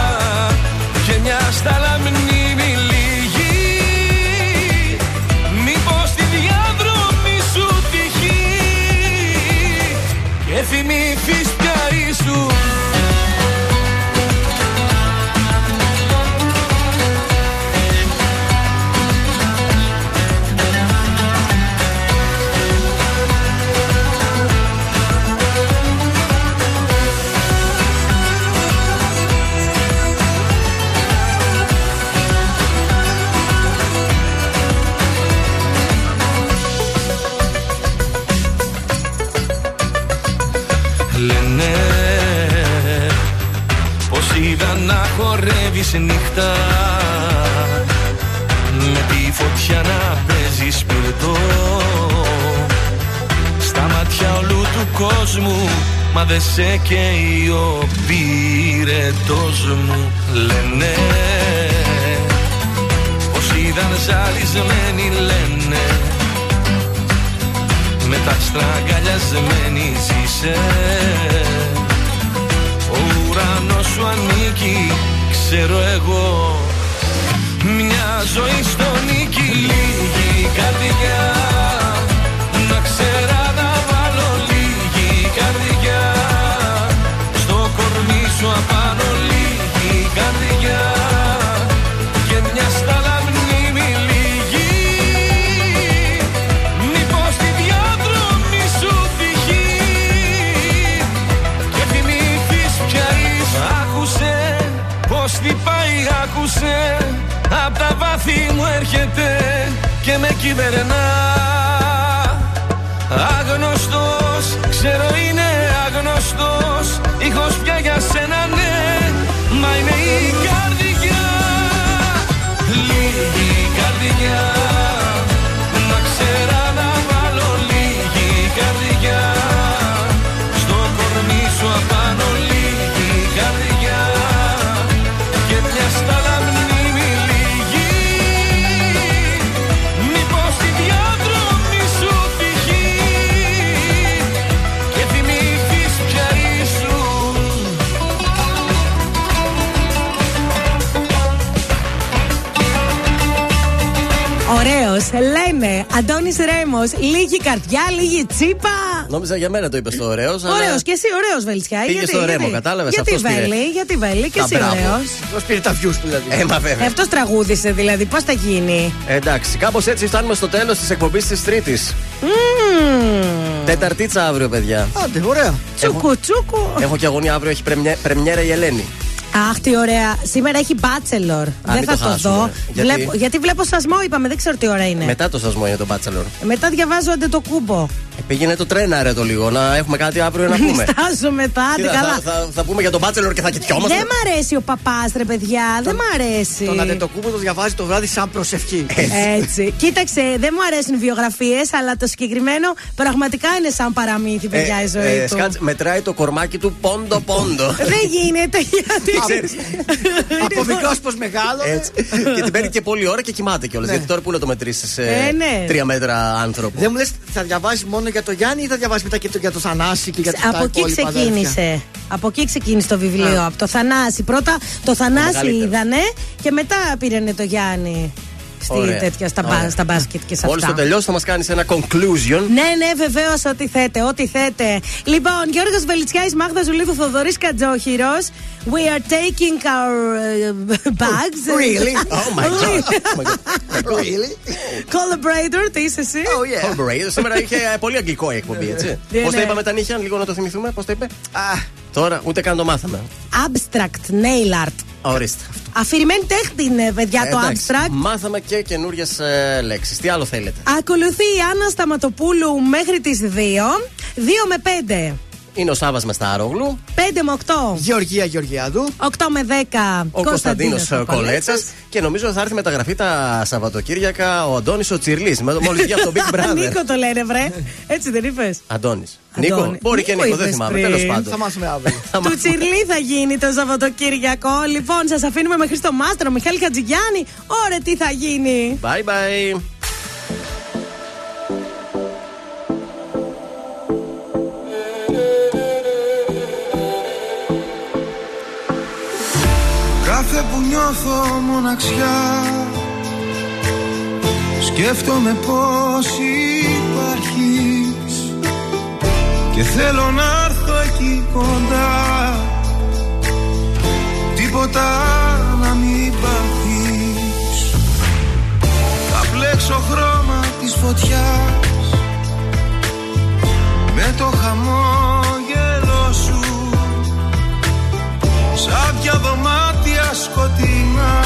τσίπα. Νόμιζα για μένα το είπες το ωραίος. Ωραίος και εσύ, ωραίος Βελτσιά. Πήγες γιατί, στο γιατί, Ρέμο, κατάλαβες, Γιατί αυτός πήρε. βέλη, γιατί βέλη και Α, εσύ μπράβο. ωραίος. Πώ πήρε τα views του δηλαδή. Ε, μα βέβαια. Αυτός τραγούδισε δηλαδή, πώς θα γίνει; Εντάξει, κάπως έτσι φτάνουμε στο τέλος της εκπομπής της Τρίτης. Τεταρτίτσα αύριο, παιδιά. Άντε, ωραία. Τσούκου, τσούκου. Έχω και αγωνία αύριο, έχει πρεμιέ- πρεμιέρα η Ελένη. Αχ, τι ωραία. Σήμερα έχει Bachelor. Δεν μην θα το το, χάσουμε. δω. Γιατί; Βλέπω, γιατί βλέπω σασμό, είπαμε, δεν ξέρω τι ώρα είναι. Μετά το σασμό είναι το Bachelor. Μετά διαβάζω αντε το κούμπο. Ε, πήγαινε το τρένα, ρε το λίγο, να έχουμε κάτι αύριο να πούμε. Νιστάζω μετά, άντε Κοίτα, καλά. θα, θα, θα πούμε για τον Bachelor και θα κοιτιόμαστε. Δεν μ' αρέσει ο παπάς, ρε παιδιά. Δεν μ' αρέσει. Τον αντετοκούμπο το διαβάζει το βράδυ σαν προσευχή. Έτσι. Κοίταξε, δεν μου αρέσουν βιογραφίες, αλλά το συγκεκριμένο πραγματικά είναι σαν παραμύθι, παιδιά, η ζωή του. σκάτσε, μετράει το κορμάκι του πόντο πόντο. Δεν γίνεται γιατί. Ξέρεις. Από μικρός προς μεγάλο. Έτσι. και την παίρνει και πολλή ώρα και κοιμάται κιόλας. Ναι. Γιατί τώρα πού να το μετρήσεις σε Ε, ναι. τρία μέτρα άνθρωπο. Δεν μου λες, θα διαβάσει μόνο για το Γιάννη ή θα διαβάσει μετά και το, για το Θανάση και για τα Από εκεί υπόλοιπα αδέρφια; ξεκίνησε. Από εκεί ξεκίνησε το βιβλίο. Α. Από το Θανάση. Πρώτα το Θανάση μεγαλύτερο. είδανε και μετά πήρανε το Γιάννη. Στη Ωραία. τέτοια, στα, μπα- Ωραία. στα μπάσκετ και σε Μόλις αυτά. το τελειώσει θα μας κάνεις ένα conclusion. Ναι, ναι, βεβαίως, ό,τι θέτε, ό,τι θέτε. Λοιπόν, Γιώργος Βελιτσιάης, Μάγδα Ζουλίδου, Θοδωρής Κατζόχυρος. We are taking our uh, bags. Really? Oh my god. Really? Collaborator, τι είσαι εσύ; Oh yeah. Collaborator. Σήμερα είχε ε, πολύ αγγλικό η εκπομπή, έτσι. Ναι, Πώς ναι. τα είπαμε τα νύχια, λίγο να το θυμηθούμε, πώς τα είπε; Α, Τώρα ούτε καν το μάθαμε. Abstract nail art. Ορίστε. Αφηρημένη τέχνη είναι, παιδιά, το Εντάξει, abstract. Μάθαμε και καινούριες λέξεις. Τι άλλο θέλετε; Ακολουθεί η Άννα Σταματοπούλου μέχρι τις 2. 2 με 5. Είναι ο Σάβα Μεστάρογλου. 5 με 8. Γεωργία Γεωργιάδου. 8 με 10. Ο Κωνσταντίνος Κωνσταντίνος Κολέτσας. Και νομίζω θα έρθει μεταγραφή τα Σαββατοκύριακα ο Αντώνης ο Τσιρλής. Μόλις βγει από το Big Brother. Νίκο το λένε, βρε. Έτσι δεν είπες; Αντώνης. Νίκο. Αντώνη. Μπορεί και Νίκο Νίκο, δεν είπες θυμάμαι. πριν; Τέλος πάντων. Θα μάθουμε αύριο. Του Τσιρλί θα γίνει το Σαββατοκύριακο. Λοιπόν, σας αφήνουμε με Χρήστο Μάστρο, Μιχάλη Χατζηγιάννη. Ωραία, τι θα γίνει. Bye bye. Νιώθω μοναξιά. Σκέφτομαι πως υπάρχεις Και θέλω να έρθω εκεί κοντά. Τίποτα να μην πάθεις. Θα πλέξω χρώμα της φωτιάς Με το χαμόγελο Σάπια δωμάτια σκοτεινά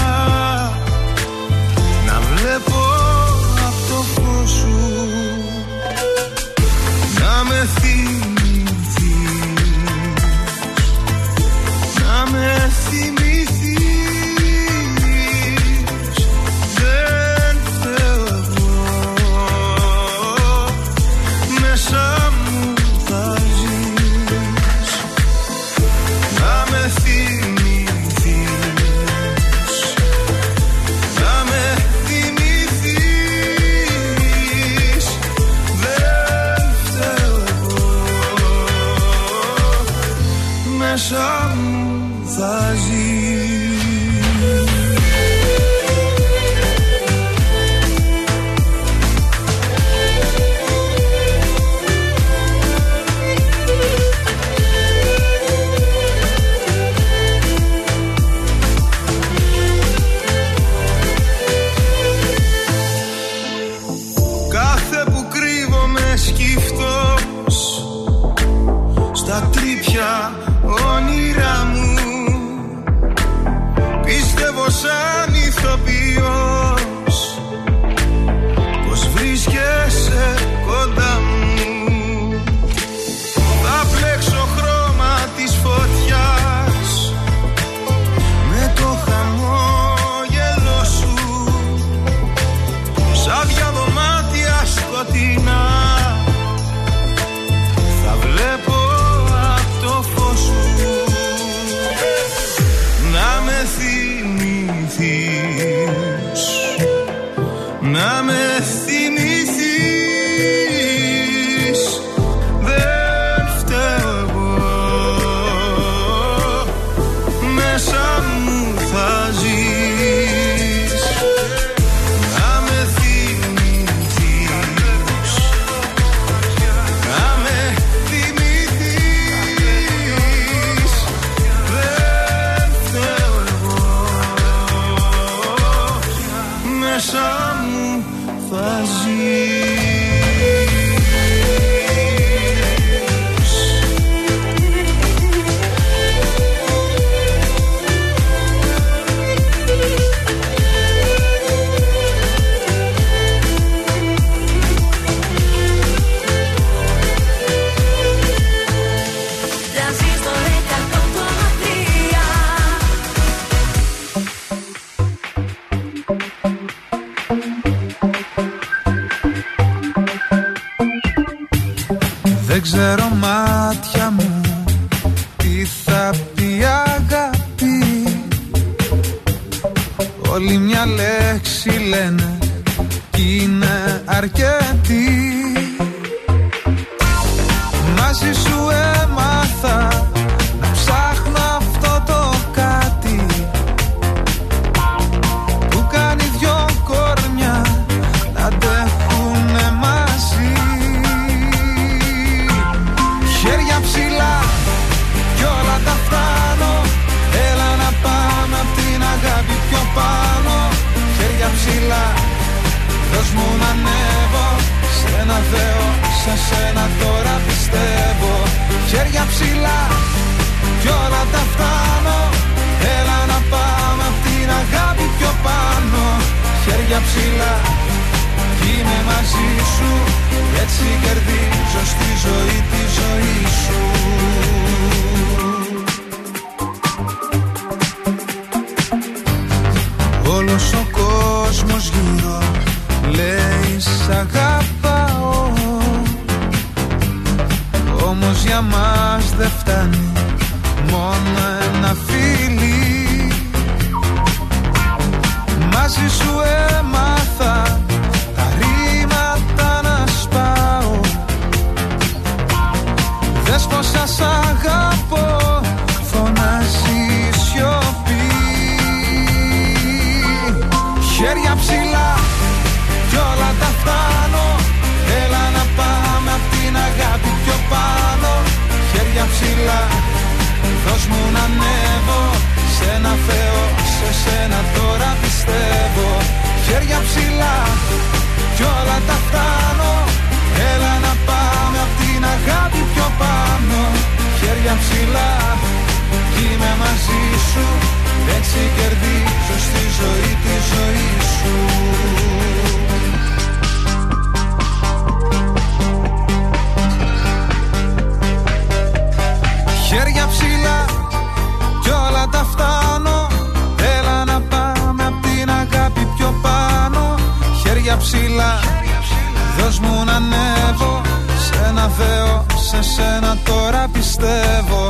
σένα τώρα πιστεύω.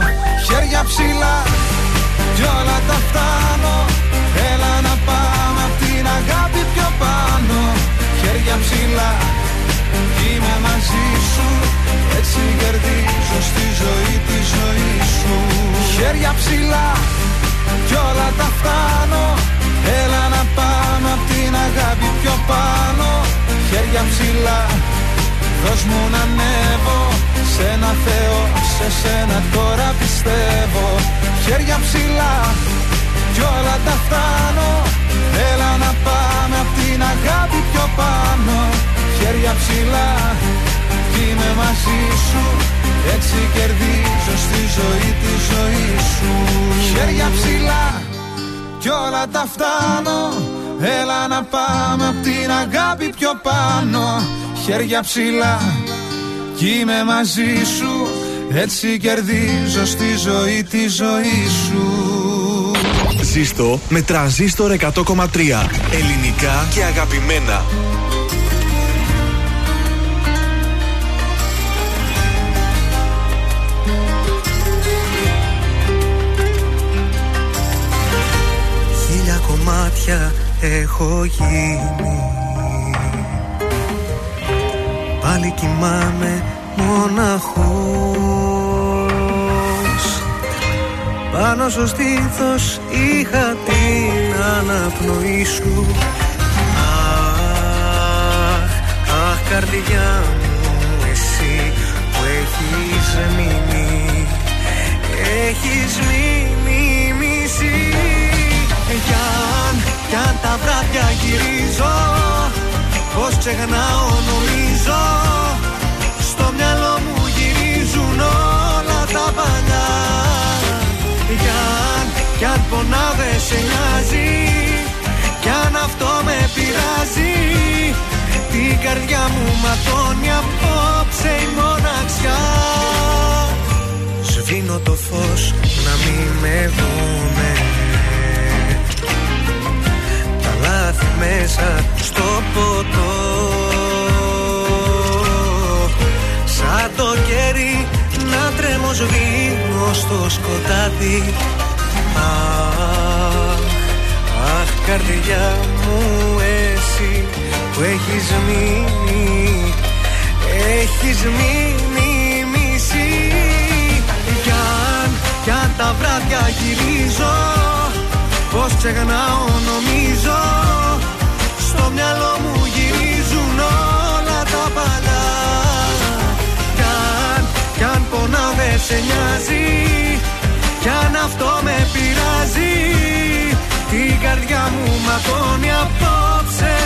Χέρια ψηλά κι όλα τα φτάνω. Έλα να πάμε απ' την αγάπη πιο πάνω. Χέρια ψηλά Είμαι μαζί σου. Έτσι κερδίζω στη ζωή τη ζωή σου. Χέρια ψηλά Κι όλα τα φτάνω. Έλα να πάμε απ' την αγάπη πιο πάνω. Χέρια ψηλά Δώσ' μου να ανέβω Σε ένα Θεό Σε σένα τώρα πιστεύω. Χέρια ψηλά Κι όλα τα φτάνω. Έλα να πάμε απ' την αγάπη πιο πάνω. Χέρια ψηλά Κι είμαι μαζί σου. Έτσι κερδίζω στη ζωή τη ζωή σου. Χέρια ψηλά Κι όλα τα φτάνω. Έλα να πάμε απ' την αγάπη πιο πάνω Χέρια ψηλά Κι είμαι μαζί σου Έτσι κερδίζω στη ζωή τη ζωή σου Ζήστο με τρανζίστορ 100,3. Ελληνικά και αγαπημένα. Χίλια κομμάτια έχω γίνει Πάλι κοιμάμαι μοναχός. Πάνω στο στήθος είχα την αναπνοή σου Αχ, αχ καρδιά μου εσύ που έχεις μείνει. Έχεις μείνει μισή. Κι αν, κι αν τα βράδια γυρίζω Πως ξεχνάω νομίζω. Στο μυαλό μου γυρίζουν όλα τα παλιά. Κι αν, κι αν πονά δεν σε νοιάζει. Κι αν αυτό με πειράζει. Την καρδιά μου ματώνει απόψε η μοναξιά. Σβήνω το φως να μην με δούνε λάθη μέσα στο ποτό. Σαν το κέρι να τρέμω σβήνω στο σκοτάδι. Αχ, αχ καρδιά μου εσύ που έχεις μείνει Έχεις μείνει μισή. Κι αν, κι αν τα βράδια γυρίζω Πως ξεχνάω νομίζω. Στο μυαλό μου γυρίζουν όλα τα παλιά Κι αν, κι αν πονάω δεν σε νοιάζει. Κι αν αυτό με πειράζει. Την καρδιά μου ματώνει απόψε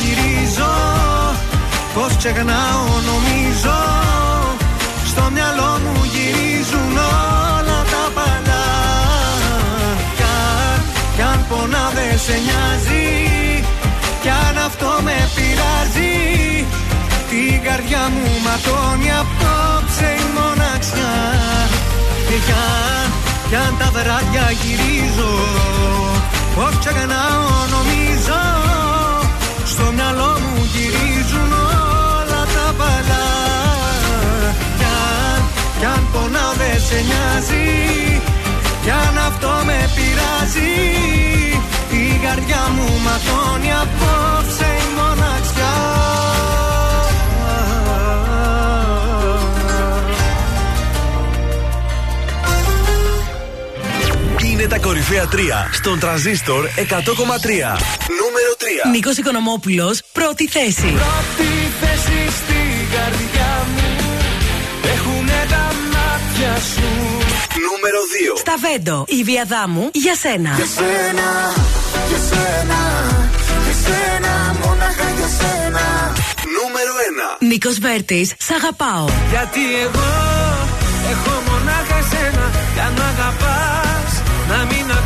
γυρίζω Πως ξεχνάω νομίζω. Στο μυαλό μου γυρίζουν όλα τα παλιά. Κι αν, κι αν πονά δεν σε νοιάζει. Κι αν αυτό με πειράζει Την καρδιά μου ματώνει απόψε η μοναξιά. Κι αν, κι αν τα βράδια γυρίζω Πως ξεχνάω νομίζω. Στο μυαλό μου γυρίζουν όλα τα παλιά Κι αν, κι αν πονάω δεν σε νοιάζει. Κι αν αυτό με πειράζει. Η καρδιά μου ματώνει απόψε η μοναξιά. Είναι τα κορυφαία 3 στον τραζίστορ 100,3. Νούμερο 3. Νίκος Οικονομόπουλος, πρώτη θέση. Πρώτη θέση στην καρδιά μου Έχουνε τα μάτια σου Νούμερο 2. Στα Βέντο, η Βιαδάμου για σένα. Για σένα, για σένα, για σένα, μόναχα για σένα. Νούμερο 1. Νίκος Βέρτης, σ' αγαπάω. Γιατί εγώ έχω μονάχα εσένα Κι αν μ' αγαπάς να μην ακούς κανένα